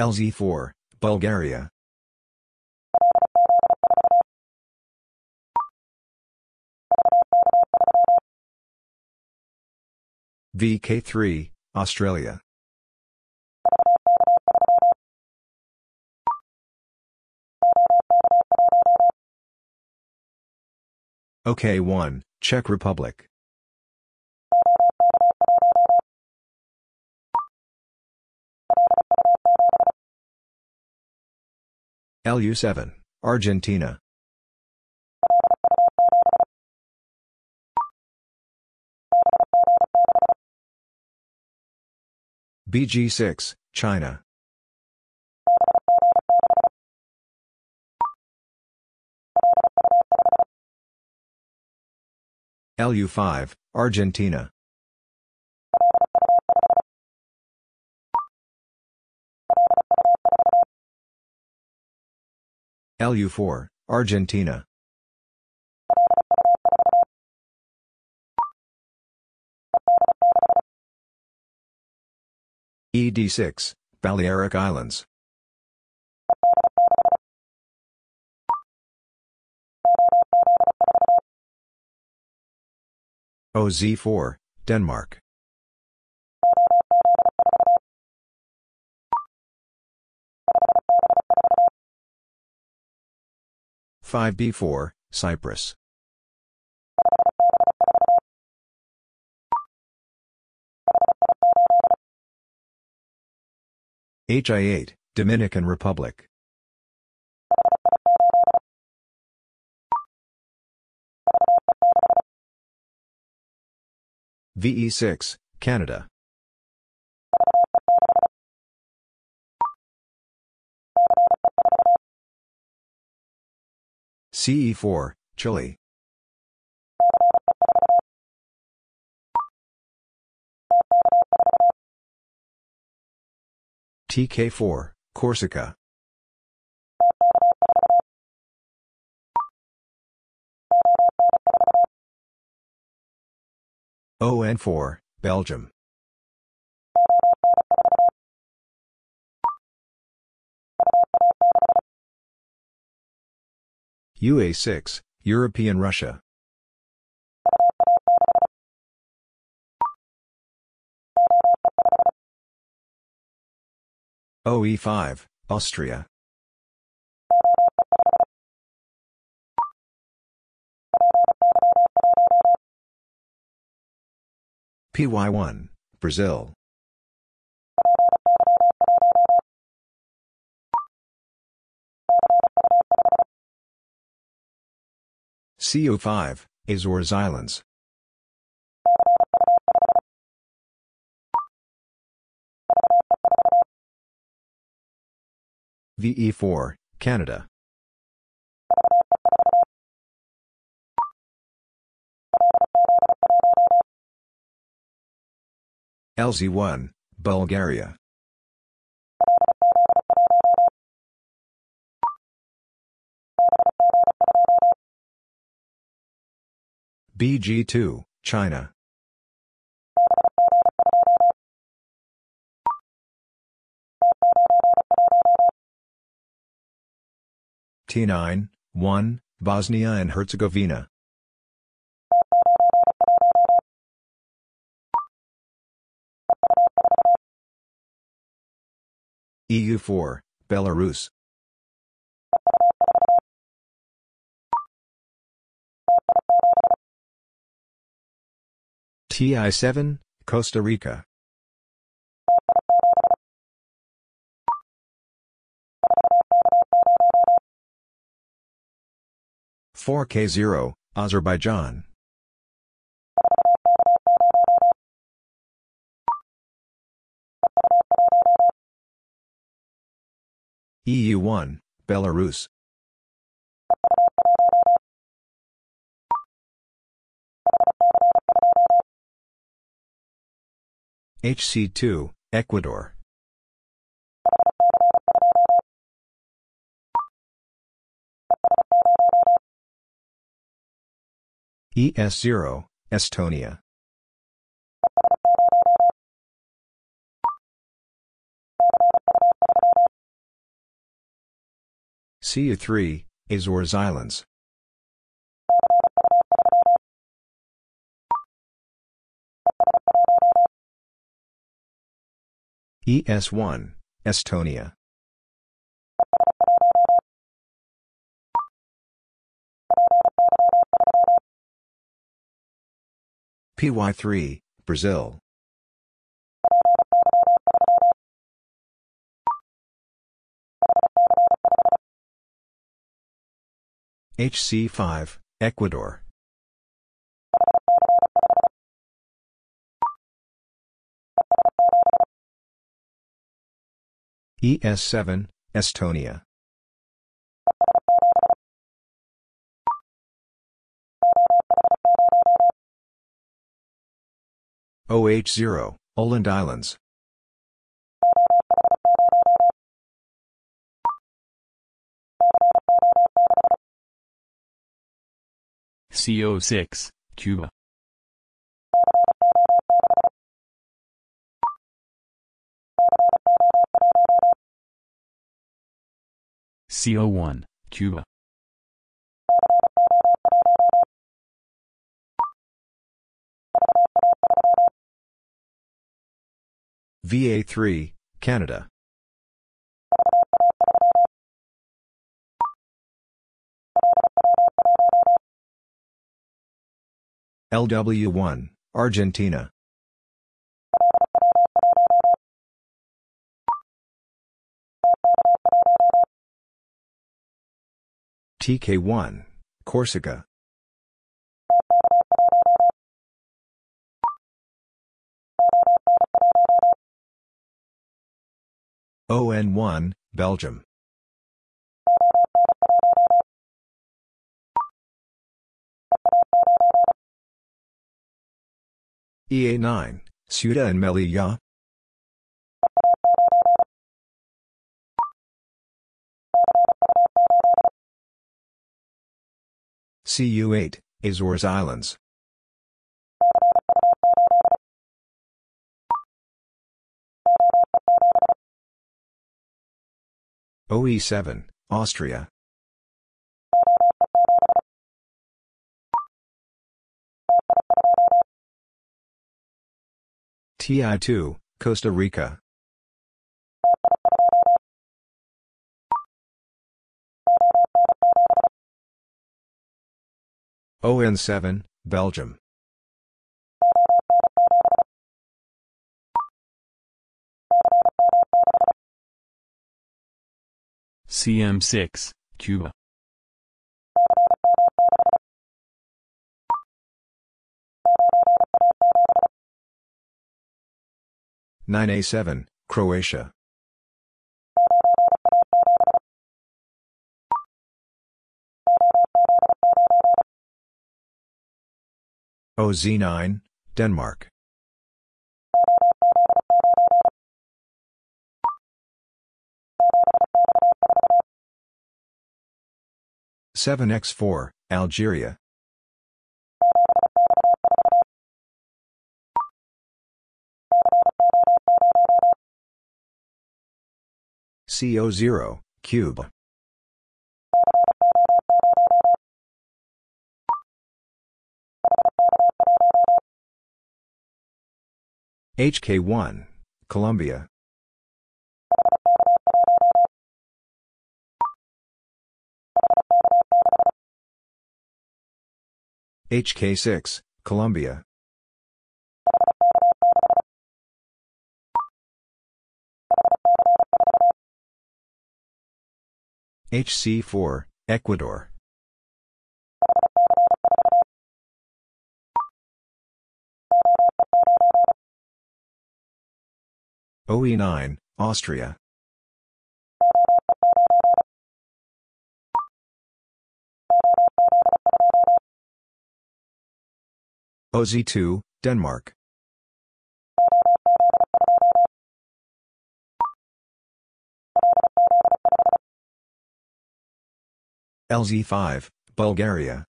LZ4, Bulgaria. VK3, Australia. OK1, Czech Republic. LU7, Argentina. BG6, China. LU5, Argentina. LU4, Argentina. ED6, Balearic Islands. OZ4, Denmark. Five B four, Cyprus. HI eight, Dominican Republic. VE6, Canada. CE4, Chile. TK4, Corsica. ON4, Belgium. UA6, European Russia. OE5, Austria. PY1, Brazil. CO5, Azores Islands. VE4, Canada. LZ1, Bulgaria. BG2, China. T9, 1, Bosnia and Herzegovina. EU4, Belarus. TI7, Costa Rica. Four K zero, Azerbaijan. EU1, Belarus. HC2, Ecuador. ES0, Estonia. CU3, Azores Islands. ES1, Estonia. PY3, Brazil. HC5, Ecuador. ES7, Estonia. OH0, Åland Islands. CO6, Cuba. CO1, Cuba. VA3, Canada. LW1, Argentina. TK1, Corsica. ON1, Belgium. EA9, Ceuta and Melilla. CU8, Azores Islands. OE7, Austria. TI2, Costa Rica. ON7, Belgium. CM6, Cuba. Nine A seven, Croatia. OZ9, Denmark. Seven X four, Algeria. CO0, Cuba. HK1, Colombia. HK6, Colombia. HC4, Ecuador. OE9, Austria. OZ2, Denmark. LZ5, Bulgaria.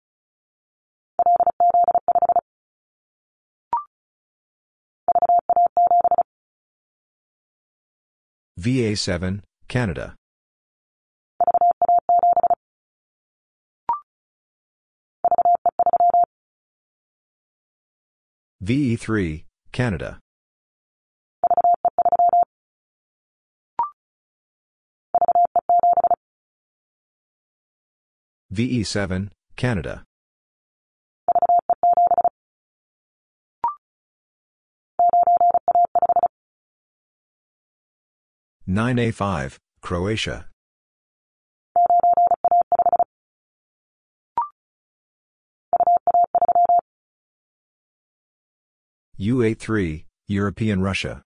VA7, Canada. VE3, Canada. VE7, Canada. Nine A five, Croatia. UA3, European Russia.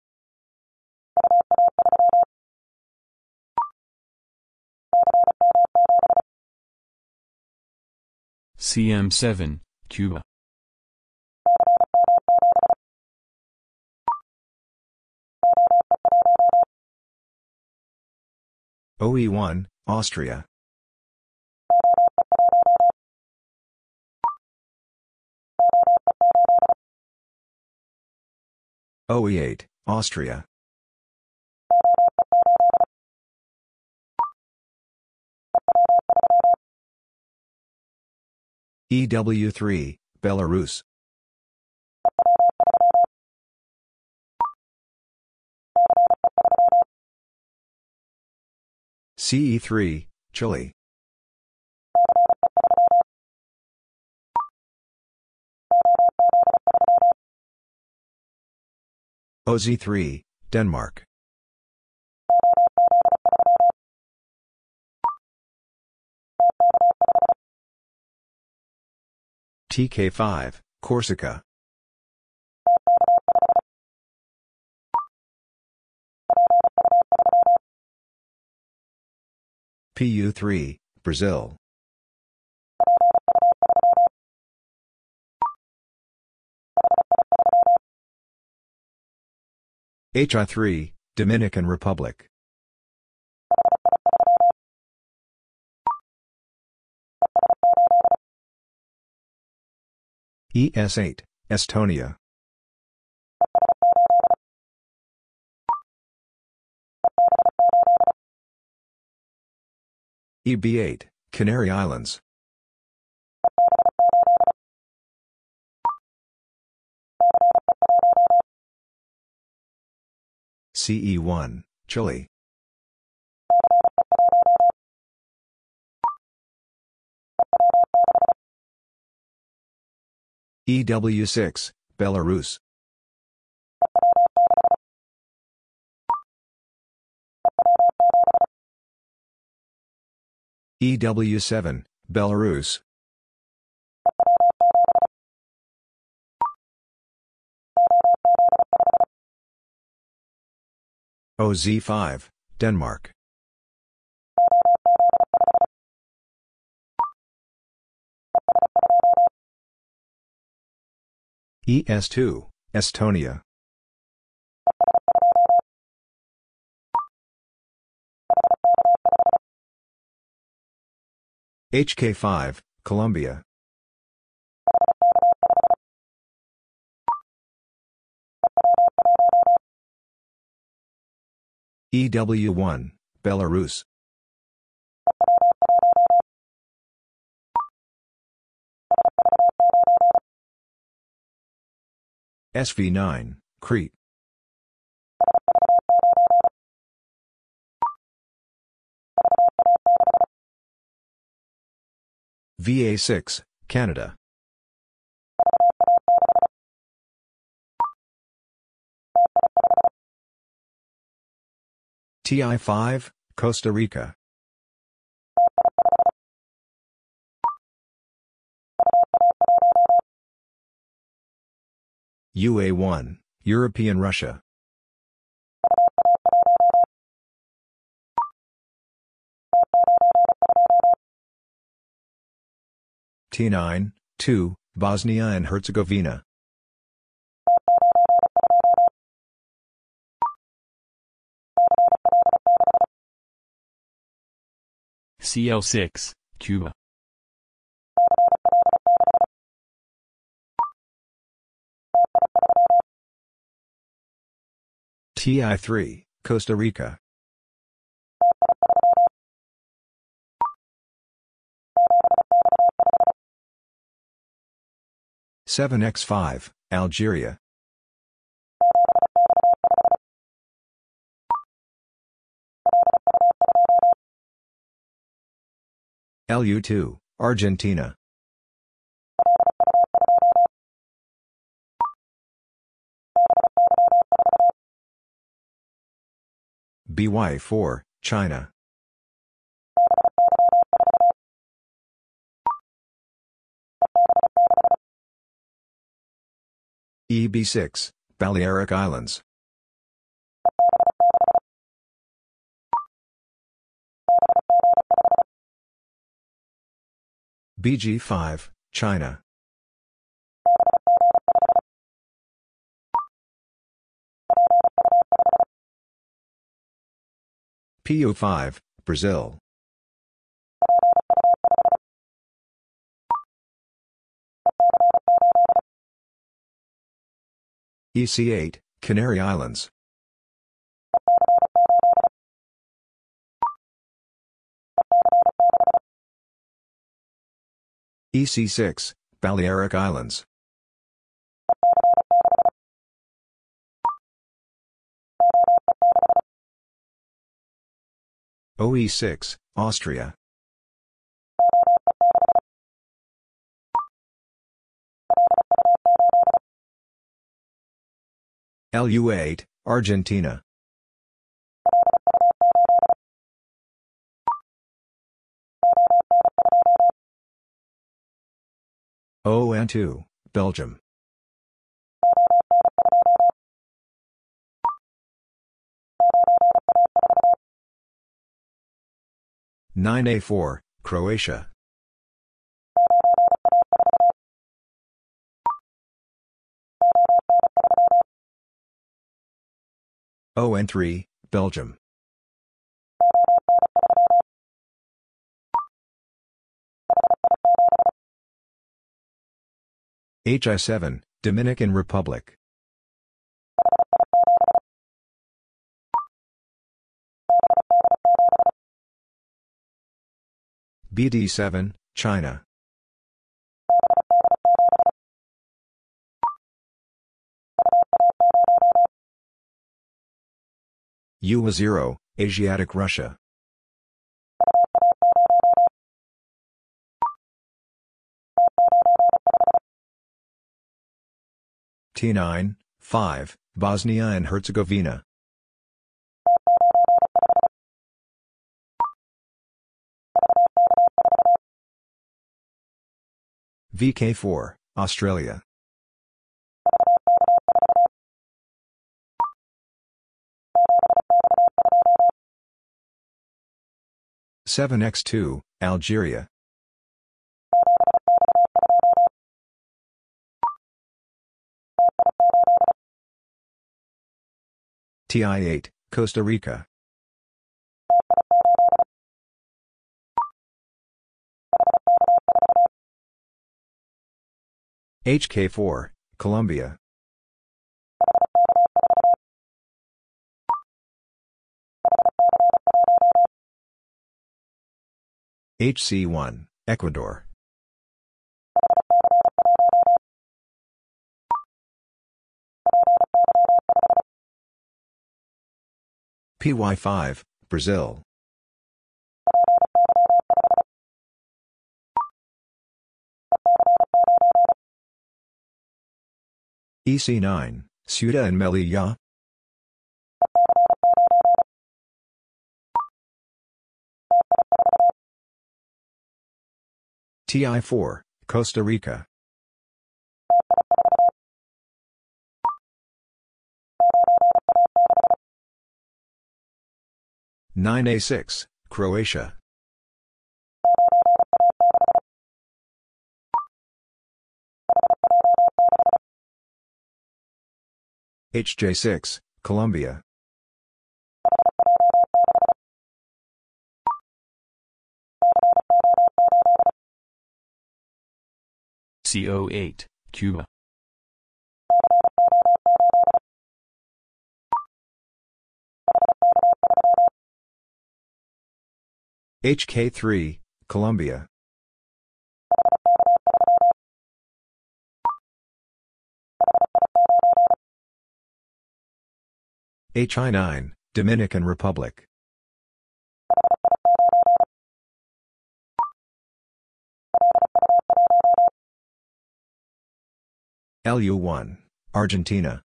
CM7, Cuba. OE1, Austria. OE8, Austria. EW3, Belarus. CE3, Chile. OZ3, Denmark. TK5, Corsica. PU3, Brazil. HI3, Dominican Republic. ES8, Estonia. EB8, Canary Islands. CE1, Chile. EW6, Belarus. EW7, Belarus. OZ5, Denmark. ES2, Estonia. HK5, Colombia. EW1, Belarus. SV9, Crete. VA6, Canada. TI5, Costa Rica. UA1, European Russia. T9, 2, Bosnia and Herzegovina. CL6, Cuba. TI3, Costa Rica. Seven X five, Algeria. LU2, Argentina. BY4, China. EB6, Balearic Islands. BG5, China. PO5, Brazil. EC8, Canary Islands. EC6, Balearic Islands. OE6, Austria. LU8, Argentina. ON2, Belgium. Nine A four, Croatia. Oh ON three, Belgium. HI7, Dominican Republic. BD7, China. UA0, Asiatic Russia. T9, 5, Bosnia and Herzegovina. VK4, Australia. Seven X two, Algeria. TI8, Costa Rica. HK4, Colombia. HC1, Ecuador. PY5, Brazil. EC9, Ceuta and Melilla. TI4, Costa Rica. Nine A six, Croatia. HJ6, Colombia. CO8, Cuba. HK3, Colombia. HI9, Dominican Republic. LU1, Argentina.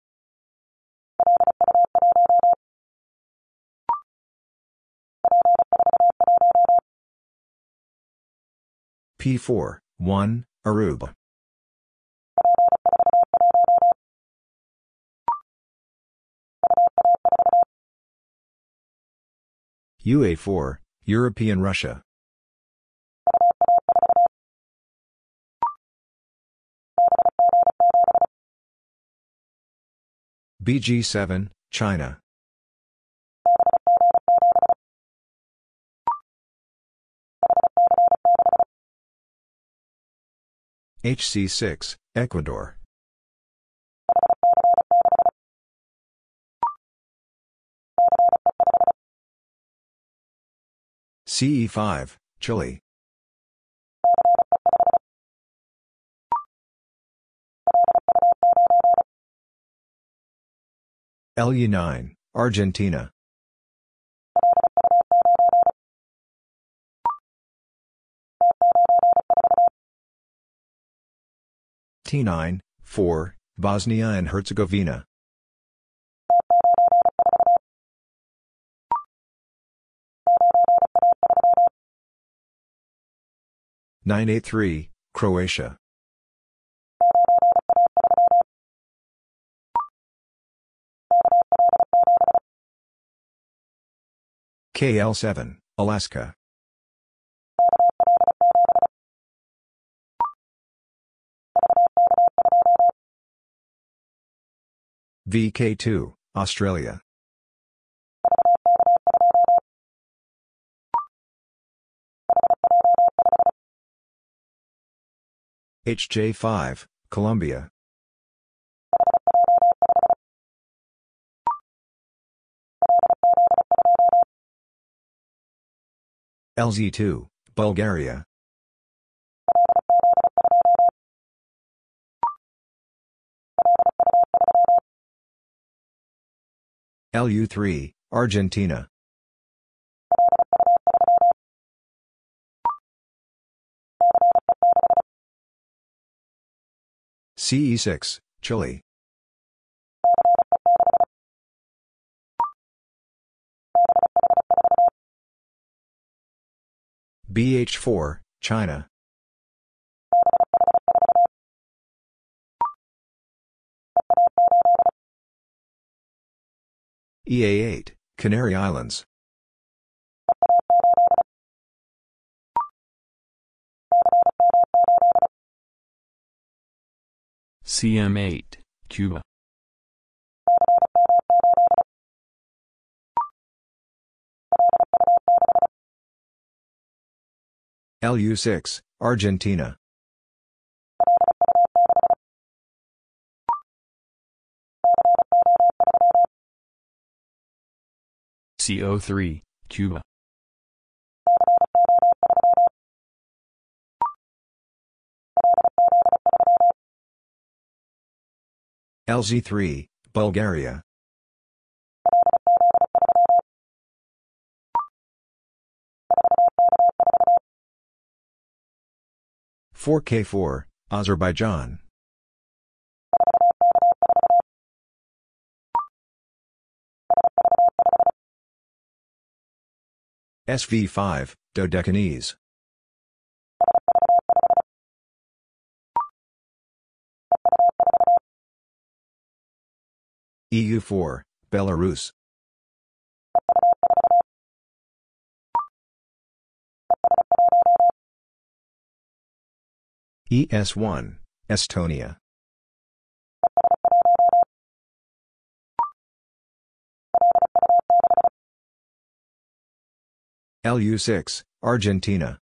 P4, 1, Aruba. UA4, European Russia. BG7, China. HC6, Ecuador. CE5, Chile. LU9, Argentina. T9, 4, Bosnia and Herzegovina. Nine A three, Croatia. KL7, Alaska. VK2, Australia. HJ5, Colombia. LZ2, Bulgaria. LU3, Argentina. CE6, Chile. BH4, China. EA8, Canary Islands. CM8, Cuba. LU6, Argentina. CO3, Cuba. LZ3, Bulgaria. Four K four, Azerbaijan. SV5, Dodecanese. EU4, Belarus. ES1, Estonia. LU6, Argentina.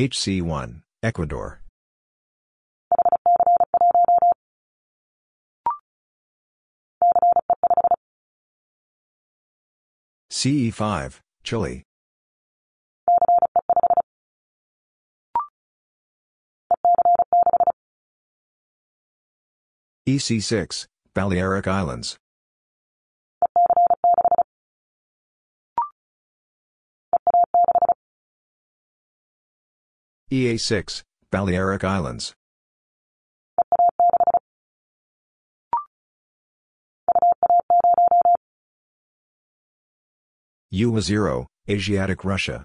HC1, Ecuador. CE5, Chile. EC6, Balearic Islands. EA6, Balearic Islands. UA0, Asiatic Russia.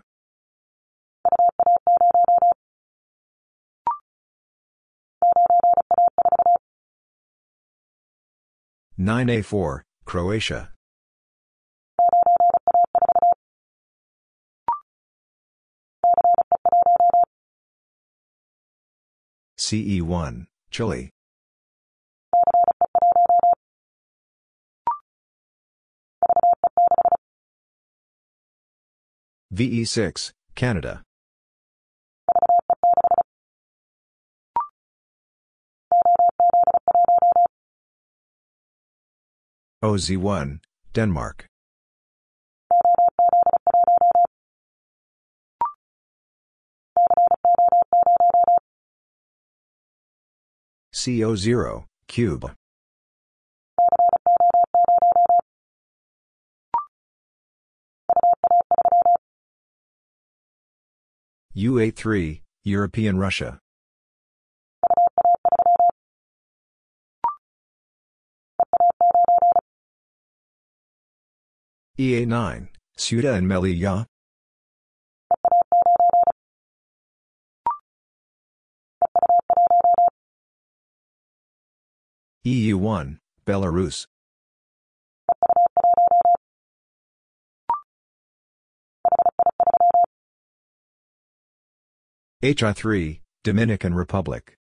Nine A four, Croatia. CE one, Chile. VE6, Canada. OZ1, Denmark. CO0, Cuba. UA3, European Russia. EA9, Ceuta and Melilla. EU1, Belarus. HI3, Dominican Republic.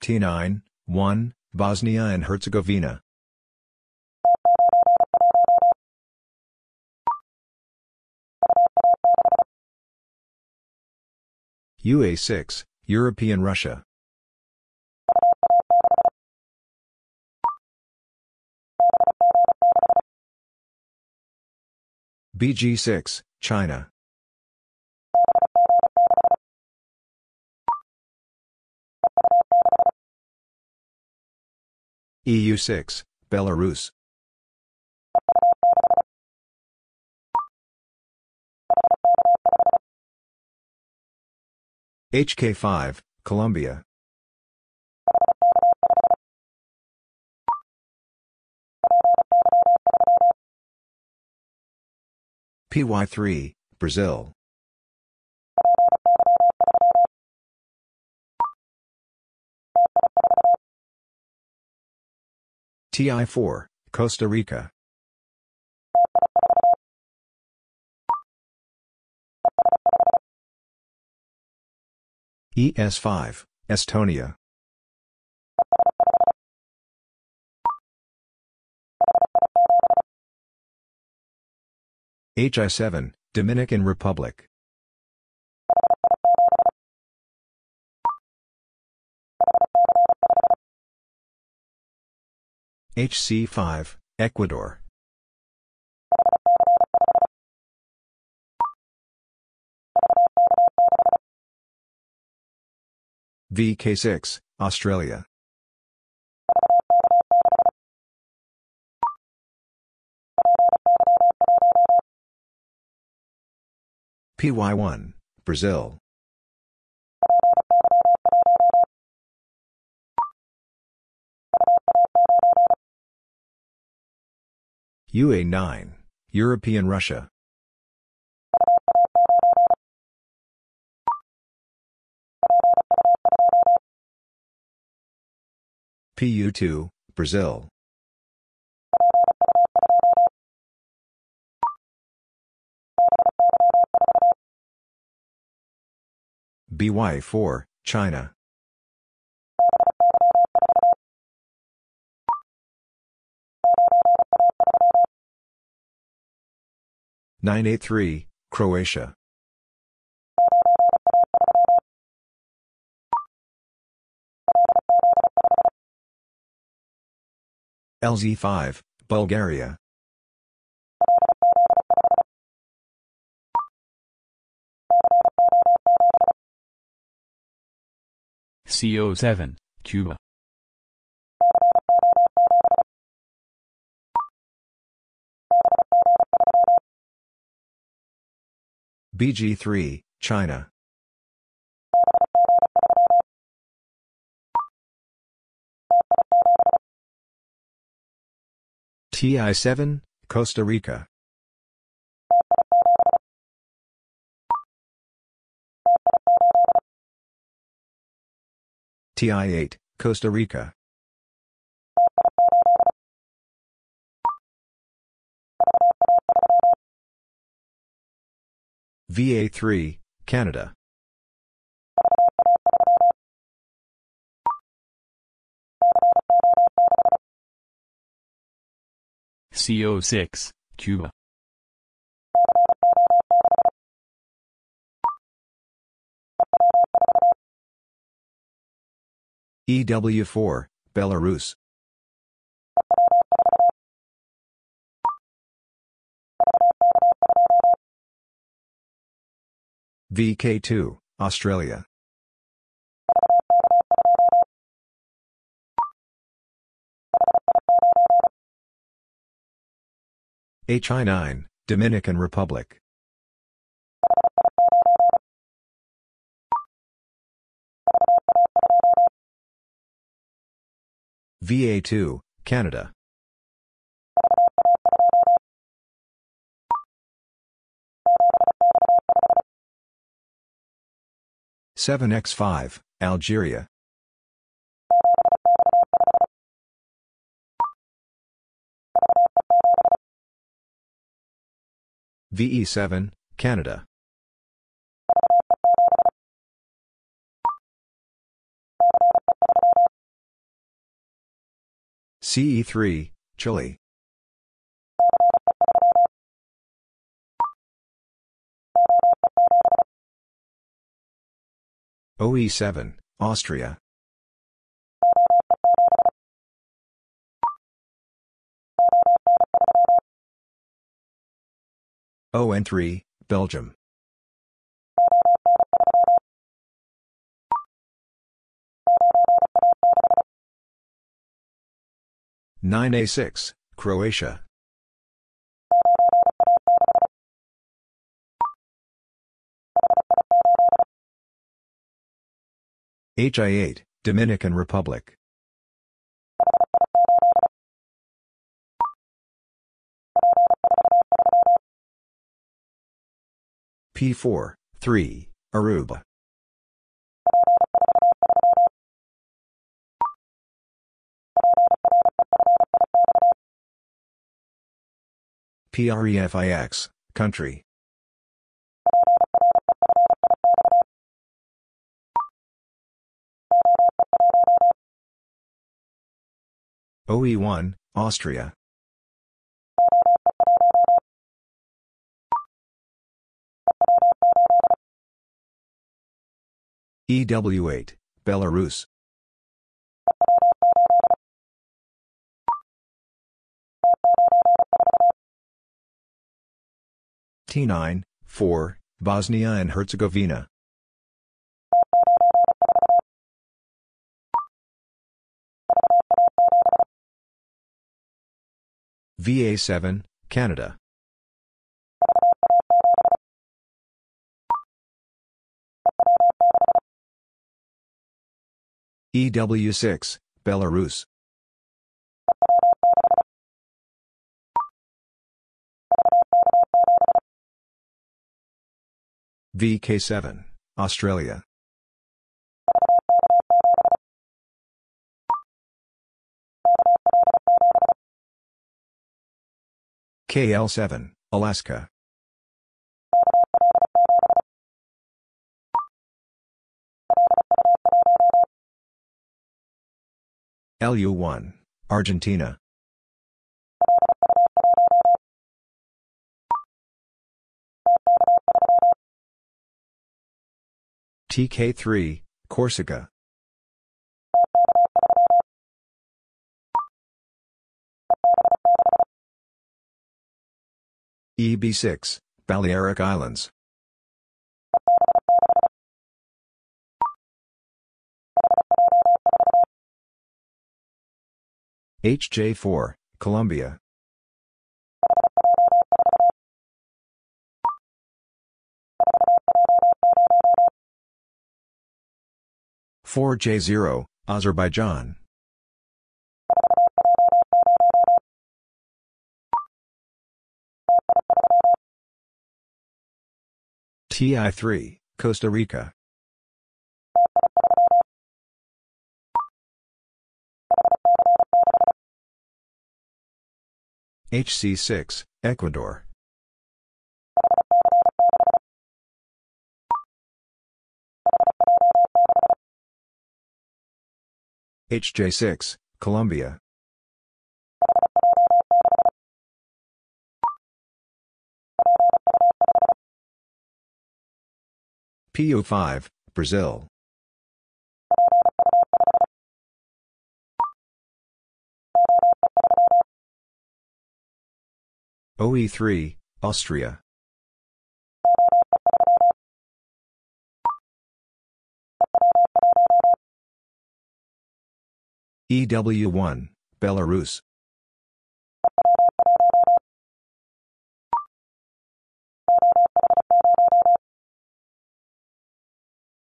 T9, 1, Bosnia and Herzegovina. UA6, European Russia. BG6, China. EU6, Belarus. HK5, Colombia. PY3, Brazil. TI4, Costa Rica. ES5, Estonia. HI7, Dominican Republic. HC5, Ecuador. VK6, Australia. PY1, Brazil. UA9, European Russia. PU2, Brazil. BY4, China. Nine A three, Croatia. LZ5, Bulgaria. CO7, Cuba. BG3, China. TI7, Costa Rica. TI8, Costa Rica. VA3, Canada. CO6, Cuba. EW4, Belarus. VK2, Australia. HI9, Dominican Republic. VA2, Canada. Seven X five, Algeria. VE7, Canada. CE3, Chile. OE7, Austria. ON3, Belgium. Nine A six, Croatia. HI eight, Dominican Republic. P4, 3, Aruba. PREFIX, country. OE1, Austria. EW8, Belarus. T9, 4, Bosnia and Herzegovina. VA7, Canada. EW6, Belarus. VK7, Australia. KL7, Alaska. LU1, Argentina. TK3, Corsica. EB6, Balearic Islands. HJ4, Colombia. Four J zero, Azerbaijan. TI3, Costa Rica. HC6, Ecuador. HJ6, Colombia. PO5, Brazil. OE3, Austria. EW1, Belarus.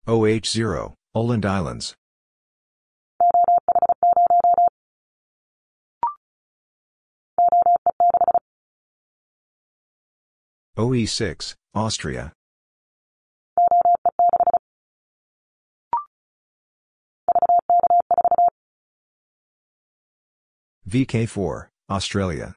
OH0, Åland Islands. OE6, Austria. VK4, Australia.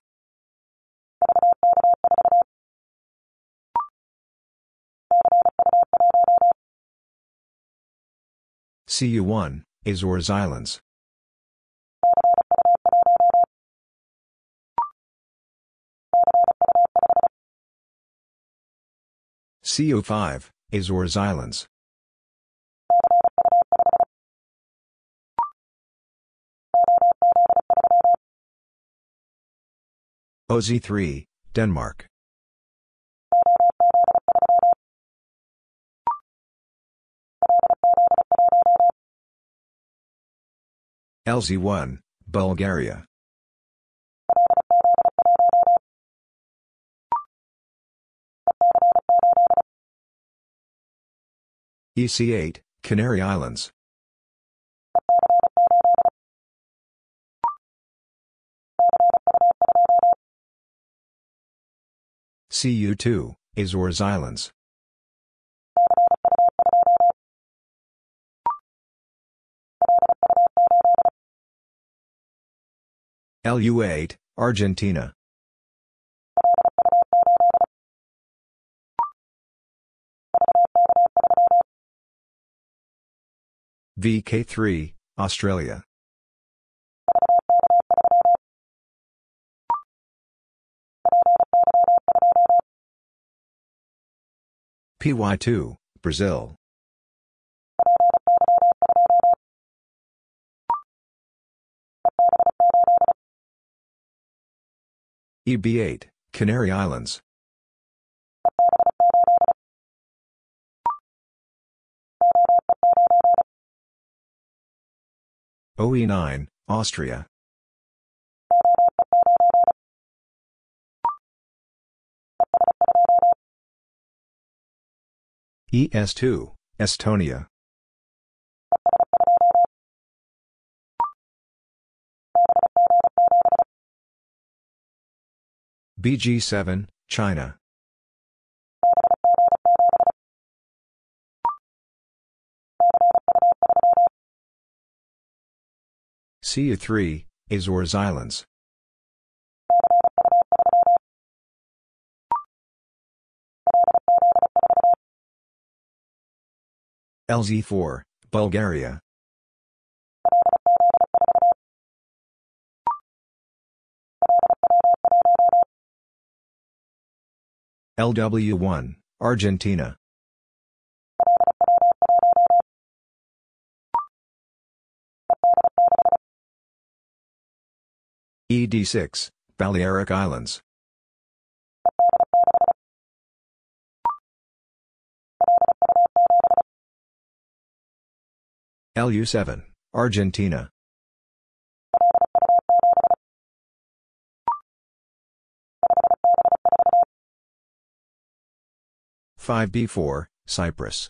CU1, Azores Islands. CO5, Azores Islands. OZ3, Denmark. LZ1, Bulgaria. EC8, Canary Islands. CU2, Azores Islands. LU8, Argentina. VK3, Australia. PY2, Brazil. EB8, Canary Islands. OE9, Austria. ES2, Estonia. BG7, China. CU3, Azores Islands. LZ4, Bulgaria. LW1, Argentina. ED6, Balearic Islands. LU7, Argentina. Five B four, Cyprus.